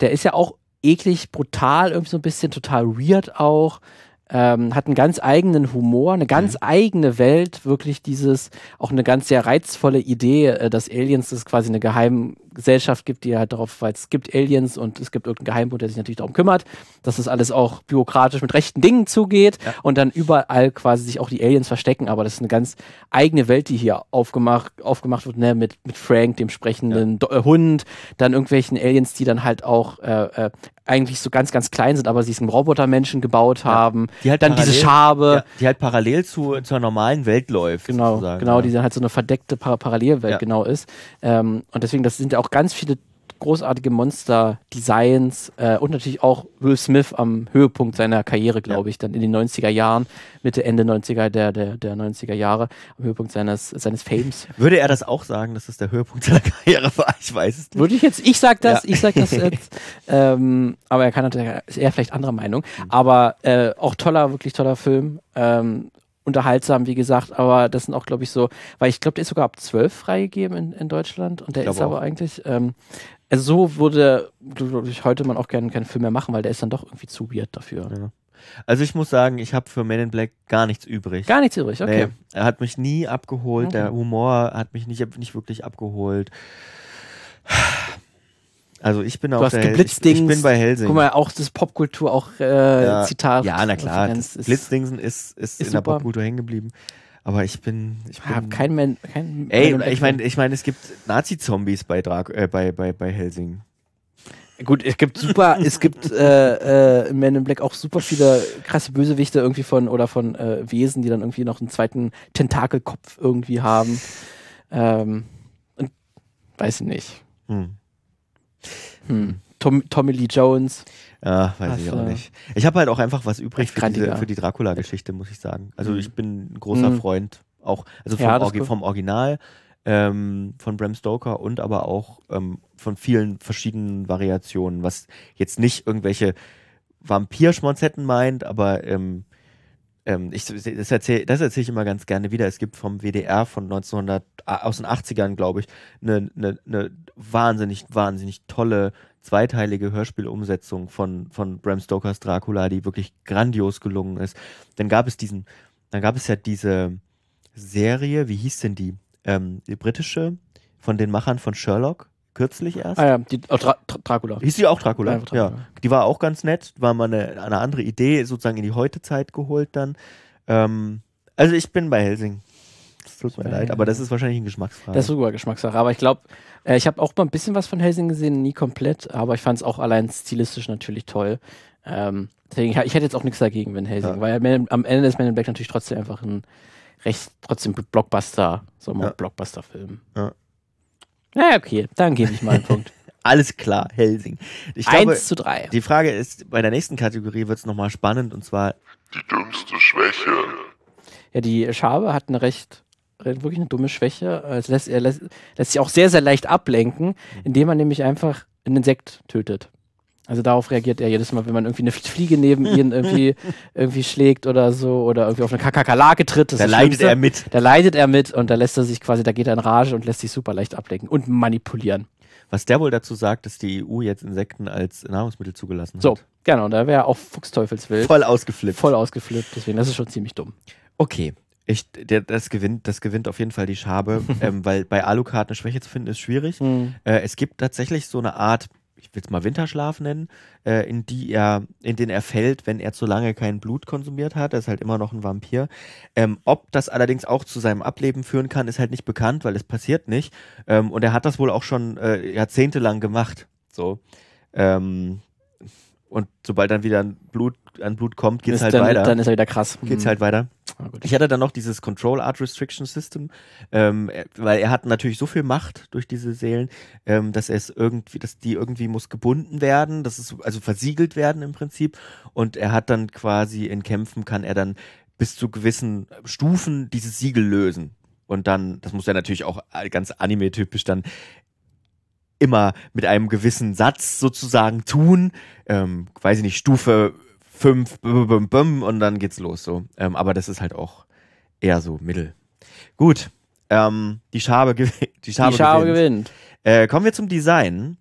[SPEAKER 2] der ist ja auch eklig, brutal, irgendwie so ein bisschen total weird auch. Ähm, hat einen ganz eigenen Humor, eine ganz eigene Welt, wirklich dieses, auch eine ganz sehr reizvolle Idee, äh, dass Aliens, es quasi eine Geheimgesellschaft gibt, die halt darauf, weil es gibt Aliens und es gibt irgendeinen Geheimbund, der sich natürlich darum kümmert, dass das alles auch bürokratisch mit rechten Dingen zugeht und dann überall quasi sich auch die Aliens verstecken, aber das ist eine ganz eigene Welt, die hier aufgemacht, aufgemacht wird, ne, mit, mit Frank, dem sprechenden Do äh, Hund, dann irgendwelchen Aliens, die dann halt auch äh, äh, eigentlich so ganz, ganz klein sind, aber sie diesen Robotermenschen gebaut haben.
[SPEAKER 1] Die halt
[SPEAKER 2] dann diese
[SPEAKER 1] parallel-
[SPEAKER 2] Schabe.
[SPEAKER 1] Ja, die halt parallel zu, zur normalen Welt läuft.
[SPEAKER 2] Genau, genau,
[SPEAKER 1] ja.
[SPEAKER 2] die dann halt so eine verdeckte Par Parallelwelt
[SPEAKER 1] Ja.
[SPEAKER 2] genau ist. Ähm, und deswegen, das sind ja auch ganz viele großartige Monster-Designs äh, und natürlich auch Will Smith am Höhepunkt seiner Karriere, glaube ich, dann in den 90er Jahren, Mitte, Ende 90er, der, der, der 90er Jahre, am Höhepunkt seines, seines Fames.
[SPEAKER 1] Würde er das auch sagen, dass das der Höhepunkt seiner Karriere war? Ich weiß es nicht.
[SPEAKER 2] Würde ich jetzt, ich sag das,
[SPEAKER 1] Ja.
[SPEAKER 2] ich sag das [LAUGHS] jetzt. ähm, aber er kann natürlich, ist eher vielleicht anderer Meinung.
[SPEAKER 1] Mhm.
[SPEAKER 2] Aber äh, auch toller, wirklich toller Film. Ähm, unterhaltsam, wie gesagt, aber das sind auch, glaube ich, so, weil ich glaube, der ist sogar ab 12 freigegeben in, in Deutschland und der ist aber
[SPEAKER 1] auch.
[SPEAKER 2] eigentlich, ähm, also so würde, glaube ich, heute man auch gerne keinen Film mehr machen, weil der ist dann doch irgendwie zu weird dafür.
[SPEAKER 1] Ja. Also ich muss sagen, ich habe für Men in Black gar nichts übrig.
[SPEAKER 2] Gar nichts übrig, okay.
[SPEAKER 1] Nee, er hat mich nie abgeholt.
[SPEAKER 2] Okay.
[SPEAKER 1] Der Humor hat mich nicht, nicht wirklich abgeholt. Also ich bin
[SPEAKER 2] Du hast
[SPEAKER 1] der Hel- ich, ich bin bei Helsing.
[SPEAKER 2] Guck mal, auch das Popkultur, auch äh,
[SPEAKER 1] ja,
[SPEAKER 2] Zitat.
[SPEAKER 1] Ja, na klar. Blitzdingsen ist, ist,
[SPEAKER 2] ist
[SPEAKER 1] in der
[SPEAKER 2] super.
[SPEAKER 1] Popkultur hängen geblieben. Aber ich bin. Ich
[SPEAKER 2] habe kein Man, kein
[SPEAKER 1] Ey,
[SPEAKER 2] Black
[SPEAKER 1] ich meine, ich meine, es gibt Nazi-Zombies bei, Drak äh, bei, bei, bei Helsing.
[SPEAKER 2] Gut, es gibt super, es gibt äh, äh, in Men in Black auch super viele krasse Bösewichte irgendwie von oder von äh, Wesen, die dann irgendwie noch einen zweiten Tentakelkopf irgendwie haben. Ähm, und weiß ich nicht.
[SPEAKER 1] Hm.
[SPEAKER 2] Hm. Tom, Tommy Lee Jones.
[SPEAKER 1] Ja, weiß
[SPEAKER 2] Was,
[SPEAKER 1] ich auch nicht. Ich habe halt auch einfach was übrig für, diese, für die Dracula-Geschichte, muss ich sagen. Also
[SPEAKER 2] Mhm.
[SPEAKER 1] ich bin ein großer
[SPEAKER 2] Mhm.
[SPEAKER 1] Freund auch, also vom,
[SPEAKER 2] Ja,
[SPEAKER 1] Orgi vom Original ähm, von Bram Stoker und aber auch ähm, von vielen verschiedenen Variationen, was jetzt nicht irgendwelche Vampirschmonzetten meint, aber ähm, ähm, ich, das erzähle erzähl ich immer ganz gerne wieder. Es gibt vom WDR von 1900, ah, aus den 80ern, glaube ich, eine ne, ne wahnsinnig, wahnsinnig tolle zweiteilige Hörspielumsetzung von, von Bram Stokers Dracula, die wirklich grandios gelungen ist. Dann gab es diesen, dann gab es ja diese Serie, wie hieß denn die? Ähm, die britische, von den Machern von Sherlock, kürzlich erst.
[SPEAKER 2] Ah ja, die, oh, Dra Dra Dracula.
[SPEAKER 1] Hieß die auch Dracula?
[SPEAKER 2] Einfach Dracula.
[SPEAKER 1] Ja. Die war auch ganz nett, war mal eine, eine andere Idee, sozusagen in die Heutezeit geholt dann. Ähm, also ich bin bei Helsing. Es tut mir leid, aber das ist wahrscheinlich ein Geschmacksfrage.
[SPEAKER 2] Das ist sogar Geschmackssache. Aber ich glaube, äh, ich habe auch mal ein bisschen was von Helsing gesehen, nie komplett, aber ich fand es auch allein stilistisch natürlich toll. Ähm, deswegen, ich, ich hätte jetzt auch nichts dagegen, wenn Helsing,
[SPEAKER 1] Ja.
[SPEAKER 2] weil Man, am Ende ist Man in Black natürlich trotzdem einfach ein recht, trotzdem Blockbuster, so mal
[SPEAKER 1] Ja.
[SPEAKER 2] Blockbuster-Film.
[SPEAKER 1] Ja.
[SPEAKER 2] Ja, okay, dann gebe ich mal einen Punkt. [LAUGHS]
[SPEAKER 1] Alles klar, Helsing. Ich glaube,
[SPEAKER 2] Eins zu drei.
[SPEAKER 1] die Frage ist, bei der nächsten Kategorie wird es nochmal spannend und zwar,
[SPEAKER 3] Die dümmste Schwäche.
[SPEAKER 2] Ja, die Schabe hat eine recht- wirklich eine dumme Schwäche. Es lässt, er lässt, lässt sich auch sehr, sehr leicht ablenken, indem man nämlich einfach einen Insekt tötet. Also darauf reagiert er jedes Mal, wenn man irgendwie eine Fliege neben [LAUGHS] ihn irgendwie, irgendwie schlägt oder so oder irgendwie auf eine Kakerlake tritt.
[SPEAKER 1] Da leidet er mit.
[SPEAKER 2] Da leidet er mit und da lässt er sich quasi, da geht er in Rage und lässt sich super leicht ablenken und manipulieren.
[SPEAKER 1] Was der wohl dazu sagt, dass die EU jetzt Insekten als Nahrungsmittel zugelassen
[SPEAKER 2] So,
[SPEAKER 1] hat.
[SPEAKER 2] genau, da wäre auch Fuchsteufelswild.
[SPEAKER 1] Voll ausgeflippt.
[SPEAKER 2] Voll ausgeflippt, deswegen, das ist schon ziemlich dumm.
[SPEAKER 1] Okay. Ich, der, das, gewinnt, das gewinnt auf jeden Fall die Schabe, [LAUGHS] ähm, weil bei Alucard eine Schwäche zu finden ist schwierig.
[SPEAKER 2] Hm.
[SPEAKER 1] Äh, es gibt tatsächlich so eine Art, ich will es mal Winterschlaf nennen, äh, in die er, in den er fällt, wenn er zu lange kein Blut konsumiert hat. Er ist halt immer noch ein Vampir. Ähm, ob das allerdings auch zu seinem Ableben führen kann, ist halt nicht bekannt, weil es passiert nicht. Ähm, und er hat das wohl auch schon äh, jahrzehntelang gemacht. So. Ähm, und sobald dann wieder ein Blut, an Blut kommt, geht's
[SPEAKER 2] Ist
[SPEAKER 1] halt
[SPEAKER 2] dann,
[SPEAKER 1] weiter.
[SPEAKER 2] Dann ist er wieder krass.
[SPEAKER 1] geht's
[SPEAKER 2] Hm.
[SPEAKER 1] halt weiter.
[SPEAKER 2] Ah.
[SPEAKER 1] Ich hatte dann noch dieses Control Art Restriction System, ähm, er- weil er hat natürlich so viel Macht durch diese Seelen, ähm, dass es irgendwie, dass die irgendwie muss gebunden werden, dass es also versiegelt werden im Prinzip. Und er hat dann quasi in Kämpfen kann er dann bis zu gewissen Stufen dieses Siegel lösen. Und dann, das muss er natürlich auch ganz anime-typisch dann immer mit einem gewissen Satz sozusagen tun. Ähm, weiß ich nicht, Stufe 5 bum, bum, bum, und dann geht's los so. Ähm, aber das ist halt auch eher so mittel. Gut. Ähm, die Schabe, [LAUGHS] die Schabe,
[SPEAKER 2] die Schabe
[SPEAKER 1] gewinnt.
[SPEAKER 2] gewinnt.
[SPEAKER 1] Äh, kommen wir zum Design.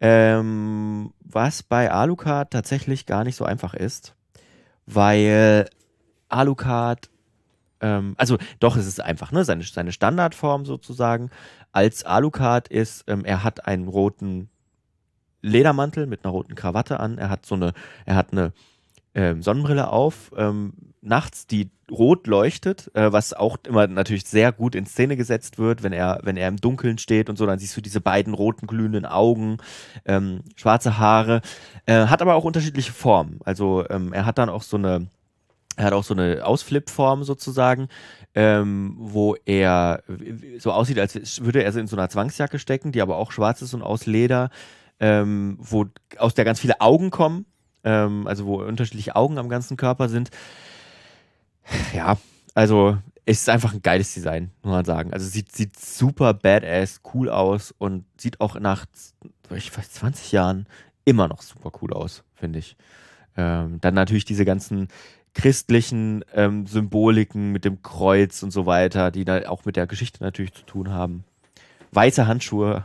[SPEAKER 1] Ähm, was bei Alucard tatsächlich gar nicht so einfach ist, weil Alucard, ähm, also doch, es ist einfach, ne? Seine, seine Standardform sozusagen als Alucard ist, ähm, er hat einen roten Ledermantel mit einer roten Krawatte an, er hat so eine, er hat eine ähm, Sonnenbrille auf, ähm, nachts, die rot leuchtet, äh, was auch immer natürlich sehr gut in Szene gesetzt wird, wenn er, wenn er im Dunkeln steht und so, dann siehst du diese beiden roten glühenden Augen, ähm, schwarze Haare, äh, hat aber auch unterschiedliche Formen. Also ähm, er hat dann auch so eine, er hat auch so eine Ausflip-Form sozusagen, ähm, wo er so aussieht, als würde er in so einer Zwangsjacke stecken, die aber auch schwarz ist und aus Leder, ähm, wo aus der ganz viele Augen kommen, ähm, also wo unterschiedliche Augen am ganzen Körper sind. Ja, also es ist einfach ein geiles Design, muss man sagen. Also sieht, sieht super badass, cool aus und sieht auch nach, ich weiß, 20 Jahren immer noch super cool aus, finde ich. Ähm, dann natürlich diese ganzen christlichen ähm, Symboliken mit dem Kreuz und so weiter, die da auch mit der Geschichte natürlich zu tun haben. Weiße Handschuhe,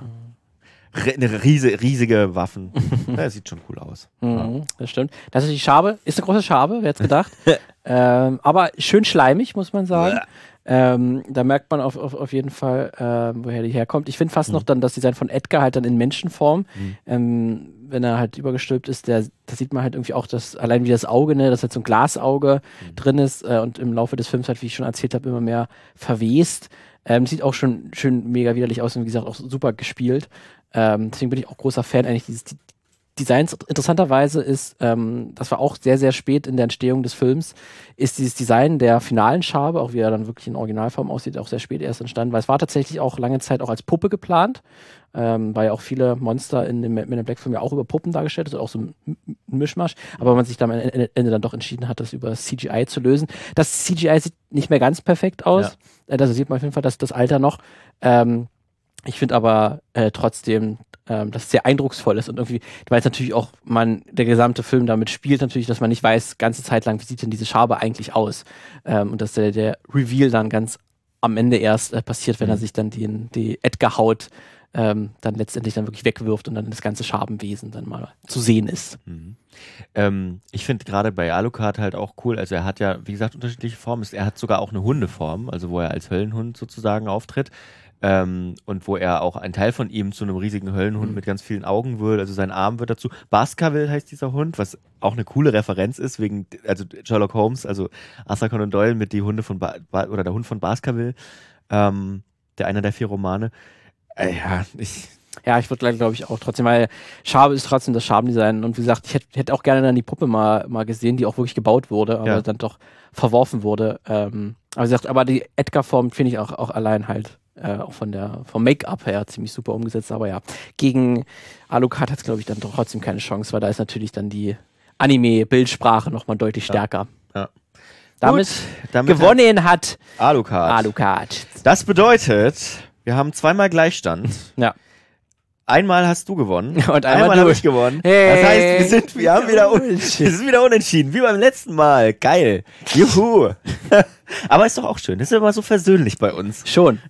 [SPEAKER 1] ri- eine riese, riesige Waffen. [LAUGHS] [LAUGHS] ja, sieht schon cool aus.
[SPEAKER 2] Mhm, das stimmt. Das ist die Schabe. Ist eine große Schabe, wer hätte gedacht. [LAUGHS] ähm, aber schön schleimig, muss man sagen. Ähm, da merkt man auf, auf, auf jeden Fall, ähm, woher die herkommt. Ich finde fast noch dann das Design von Edgar halt dann in Menschenform. Ähm, wenn er halt übergestülpt ist, der, da sieht man halt irgendwie auch das, allein wie das Auge, ne, dass halt so ein Glasauge drin ist äh, und im Laufe des Films halt, wie ich schon erzählt habe, immer mehr verwest. Ähm, sieht auch schon schön mega widerlich aus und wie gesagt auch super gespielt. Ähm, deswegen bin ich auch großer Fan eigentlich dieses Designs. Interessanterweise ist, ähm, das war auch sehr, sehr spät in der Entstehung des Films, ist dieses Design der finalen Schabe, auch wie er dann wirklich in Originalform aussieht, auch sehr spät erst entstanden, weil es war tatsächlich auch lange Zeit auch als Puppe geplant, ähm, weil ja auch viele Monster in dem Men in Black Film ja auch über Puppen dargestellt, also auch so ein Mischmasch, aber man sich dann am Ende dann doch entschieden hat, das über CGI zu lösen. Das CGI sieht nicht mehr ganz perfekt aus, äh, da sieht man auf jeden Fall das, das Alter noch. Ähm, ich finde aber äh, trotzdem, ähm, dass es sehr eindrucksvoll ist und irgendwie, weil es natürlich auch man, der gesamte Film damit spielt, natürlich, dass man nicht weiß, ganze Zeit lang, wie sieht denn diese Schabe eigentlich aus. Ähm, und dass der, der Reveal dann ganz am Ende erst äh, passiert, wenn er sich dann die, die Edgar-Haut ähm, dann letztendlich dann wirklich wegwirft und dann das ganze Schabenwesen dann mal zu sehen ist.
[SPEAKER 1] Ähm, ich finde gerade bei Alucard halt auch cool, also er hat ja, wie gesagt, unterschiedliche Formen. Er hat sogar auch eine Hundeform, also wo er als Höllenhund sozusagen auftritt. Ähm, und wo er auch ein Teil von ihm zu einem riesigen Höllenhund mit ganz vielen Augen wird. Also sein Arm wird dazu. Baskerville heißt dieser Hund, was auch eine coole Referenz ist, wegen, also Sherlock Holmes, also Arthur Conan Doyle mit die Hunde von ba ba oder der Hund von Baskerville, ähm, der einer der vier Romane. Äh, ja, ich,
[SPEAKER 2] Ja, ich würde glaube ich auch trotzdem, weil Schabe ist trotzdem das Schabendesign und wie gesagt, ich hätte hätt auch gerne dann die Puppe mal, mal gesehen, die auch wirklich gebaut wurde, aber
[SPEAKER 1] Ja.
[SPEAKER 2] dann doch verworfen wurde. Ähm, aber wie gesagt, aber die Edgar-Form finde ich auch, auch allein halt äh, auch von der vom Make-up her ziemlich super umgesetzt. Aber ja, gegen Alucard hat es glaube ich dann trotzdem keine Chance, weil da ist natürlich dann die Anime-Bildsprache nochmal deutlich stärker.
[SPEAKER 1] ja.
[SPEAKER 2] Damit,
[SPEAKER 1] Gut, damit
[SPEAKER 2] gewonnen hat
[SPEAKER 1] Alucard.
[SPEAKER 2] Alucard.
[SPEAKER 1] Das bedeutet, wir haben zweimal Gleichstand. [LAUGHS]
[SPEAKER 2] Ja.
[SPEAKER 1] Einmal hast du gewonnen. [LAUGHS]
[SPEAKER 2] Und einmal
[SPEAKER 1] habe
[SPEAKER 2] du.
[SPEAKER 1] ich gewonnen.
[SPEAKER 2] Hey.
[SPEAKER 1] Das heißt, wir sind, wir haben wieder, un [LAUGHS] wir sind wieder unentschieden, wie beim letzten Mal. Geil. Juhu. Aber ist doch auch schön. Das ist immer so versöhnlich bei uns.
[SPEAKER 2] Schon. [LAUGHS]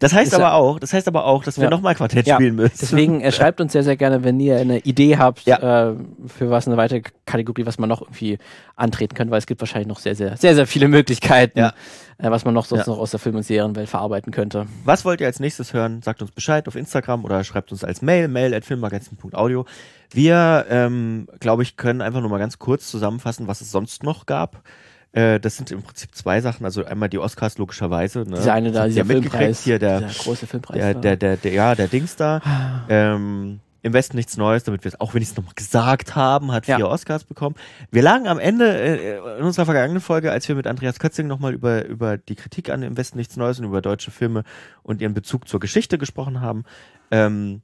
[SPEAKER 1] Das heißt
[SPEAKER 2] Ist
[SPEAKER 1] aber
[SPEAKER 2] ja-
[SPEAKER 1] auch, das heißt aber auch, dass wir
[SPEAKER 2] Ja.
[SPEAKER 1] nochmal Quartett
[SPEAKER 2] Ja,
[SPEAKER 1] spielen müssen.
[SPEAKER 2] Deswegen äh, schreibt uns sehr, sehr gerne, wenn ihr eine Idee habt,
[SPEAKER 1] Ja.
[SPEAKER 2] äh, für was eine weitere Kategorie, was man noch irgendwie antreten könnte, weil es gibt wahrscheinlich noch sehr, sehr, sehr, sehr viele Möglichkeiten, äh, was man noch sonst noch aus der Film- und Serienwelt verarbeiten könnte.
[SPEAKER 1] Was wollt ihr als nächstes hören? Sagt uns Bescheid auf Instagram oder schreibt uns als Mail, mail at filmmagazin.audio. Wir, ähm, glaube ich, können einfach nur mal ganz kurz zusammenfassen, was es sonst noch gab. Äh, das sind im Prinzip zwei Sachen. Also einmal die Oscars logischerweise. Ne?
[SPEAKER 2] Dieser eine da, dieser? Filmpreis,
[SPEAKER 1] Hier der,
[SPEAKER 2] dieser große Filmpreis.
[SPEAKER 1] der, der, der, der, ja, der Dings da. ähm, Im Westen nichts Neues, damit wir es auch wenigstens nochmal gesagt haben, hat
[SPEAKER 2] Ja.
[SPEAKER 1] vier Oscars bekommen. Wir lagen am Ende äh, in unserer vergangenen Folge, als wir mit Andreas Kötzing nochmal über, über die Kritik an Im Westen nichts Neues und über deutsche Filme und ihren Bezug zur Geschichte gesprochen haben, ähm,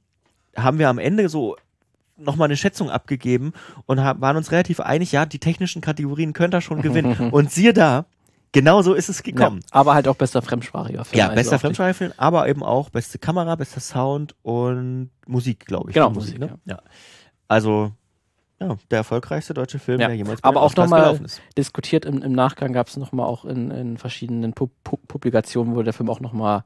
[SPEAKER 1] haben wir am Ende so nochmal eine Schätzung abgegeben und haben, waren uns relativ einig, ja, die technischen Kategorien könnte er schon gewinnen. [LAUGHS] und siehe da, genau so ist es
[SPEAKER 2] ja,
[SPEAKER 1] gekommen.
[SPEAKER 2] aber halt auch bester fremdsprachiger Film.
[SPEAKER 1] Ja,
[SPEAKER 2] also
[SPEAKER 1] bester fremdsprachiger Film, aber eben auch beste Kamera, bester Sound und Musik, glaube ich.
[SPEAKER 2] Genau,
[SPEAKER 1] Und
[SPEAKER 2] Musik,
[SPEAKER 1] ne? ja. Also, ja, der erfolgreichste deutsche Film,
[SPEAKER 2] Ja,
[SPEAKER 1] der jemals bei
[SPEAKER 2] aber auch
[SPEAKER 1] Oscars
[SPEAKER 2] noch mal-
[SPEAKER 1] gelaufen ist.
[SPEAKER 2] diskutiert im, im Nachgang gab es nochmal auch in, in verschiedenen Pu Pu Publikationen, wurde der Film auch nochmal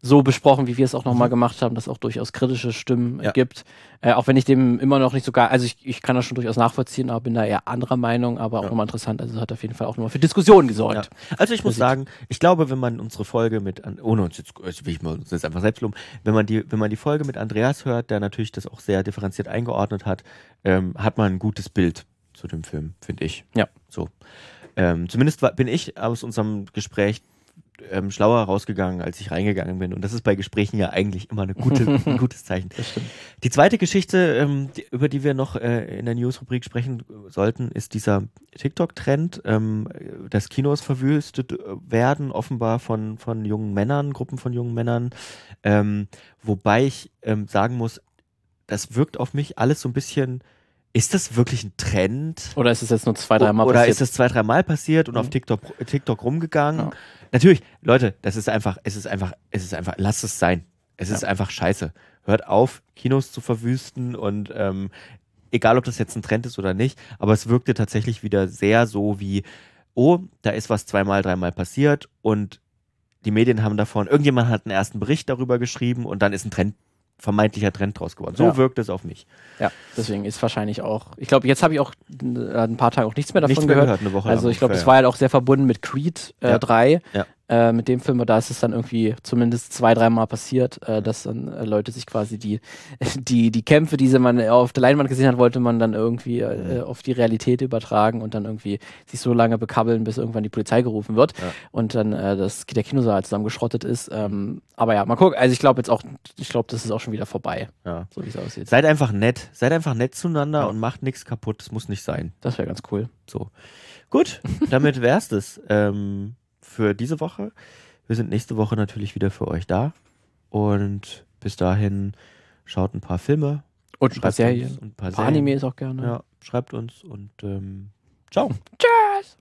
[SPEAKER 2] so besprochen, wie wir es auch nochmal gemacht haben, dass es auch durchaus kritische Stimmen äh,
[SPEAKER 1] Ja.
[SPEAKER 2] gibt. Äh, auch wenn ich dem immer noch nicht so gar, also ich, ich kann das schon durchaus nachvollziehen, aber bin da eher anderer Meinung, aber auch
[SPEAKER 1] Ja.
[SPEAKER 2] nochmal interessant. Also es hat auf jeden Fall auch nochmal für Diskussionen
[SPEAKER 1] Ja.
[SPEAKER 2] gesorgt.
[SPEAKER 1] Also ich muss
[SPEAKER 2] Musik.
[SPEAKER 1] sagen, ich glaube, wenn man unsere Folge mit, ohne uns jetzt, will ich uns jetzt einfach selbst loben, wenn man die, wenn man die Folge mit Andreas hört, der natürlich das auch sehr differenziert eingeordnet hat, ähm, hat man ein gutes Bild zu dem Film, finde ich.
[SPEAKER 2] Ja.
[SPEAKER 1] So. Ähm, zumindest bin ich aus unserem Gespräch ähm, schlauer rausgegangen, als ich reingegangen bin. Und das ist bei Gesprächen ja eigentlich immer eine gute, [LAUGHS] ein gutes Zeichen. Die zweite Geschichte, ähm, die, über die wir noch äh, in der News-Rubrik sprechen sollten, ist dieser TikTok-Trend, ähm, dass Kinos verwüstet äh, werden, offenbar von, von jungen Männern, Gruppen von jungen Männern. Ähm, wobei ich ähm, sagen muss, das wirkt auf mich alles so ein bisschen. Ist das wirklich ein Trend?
[SPEAKER 2] Oder ist es jetzt nur zwei, drei Mal
[SPEAKER 1] Oder
[SPEAKER 2] passiert?
[SPEAKER 1] ist das zwei, dreimal passiert und
[SPEAKER 2] Mhm.
[SPEAKER 1] auf TikTok, TikTok rumgegangen?
[SPEAKER 2] Ja.
[SPEAKER 1] Natürlich, Leute, das ist einfach, es ist einfach, es ist einfach, lasst es sein. Es ist einfach scheiße. Hört auf, Kinos zu verwüsten und ähm, egal, ob das jetzt ein Trend ist oder nicht, aber es wirkte tatsächlich wieder sehr so wie oh, da ist was zweimal, dreimal passiert und die Medien haben davon, irgendjemand hat einen ersten Bericht darüber geschrieben und dann ist ein Trend, vermeintlicher Trend draus geworden. So
[SPEAKER 2] Ja.
[SPEAKER 1] wirkt es auf mich.
[SPEAKER 2] Ja, deswegen ist wahrscheinlich auch. Ich glaube, jetzt habe ich auch äh, ein paar Tage auch nichts mehr davon
[SPEAKER 1] Nichts mehr
[SPEAKER 2] gehört.
[SPEAKER 1] gehört, eine Woche
[SPEAKER 2] Also ich glaube,
[SPEAKER 1] ungefähr,
[SPEAKER 2] war ja auch sehr verbunden mit Creed äh,
[SPEAKER 1] Ja.
[SPEAKER 2] 3.
[SPEAKER 1] Ja.
[SPEAKER 2] Äh, mit dem Film, da ist es dann irgendwie zumindest zwei, dreimal passiert, äh, dass dann äh, Leute sich quasi die, [LAUGHS] die, die Kämpfe, die sie man auf der Leinwand gesehen hat, wollte man dann irgendwie
[SPEAKER 1] Mhm.
[SPEAKER 2] äh, auf die Realität übertragen und dann irgendwie sich so lange bekabbeln, bis irgendwann die Polizei gerufen wird
[SPEAKER 1] Ja.
[SPEAKER 2] und dann äh, das, der Kinosaal zusammengeschrottet ist. Ähm, aber ja, mal gucken. Also ich glaube jetzt auch, ich glaube, das ist auch schon wieder vorbei,
[SPEAKER 1] Ja.
[SPEAKER 2] so wie es aussieht.
[SPEAKER 1] Seid einfach nett. Seid einfach nett zueinander
[SPEAKER 2] Ja.
[SPEAKER 1] und macht nichts kaputt. Das muss nicht sein.
[SPEAKER 2] Das wäre ganz cool.
[SPEAKER 1] So. Gut, damit wär's das [LAUGHS] ähm, für diese Woche. Wir sind nächste Woche natürlich wieder für euch da. Und bis dahin schaut ein paar Filme.
[SPEAKER 2] Und ein paar
[SPEAKER 1] schreibt
[SPEAKER 2] Serien.
[SPEAKER 1] und
[SPEAKER 2] ein paar
[SPEAKER 1] Serien.
[SPEAKER 2] Animes auch gerne.
[SPEAKER 1] Ja, schreibt uns und ähm, ciao.
[SPEAKER 2] Tschüss!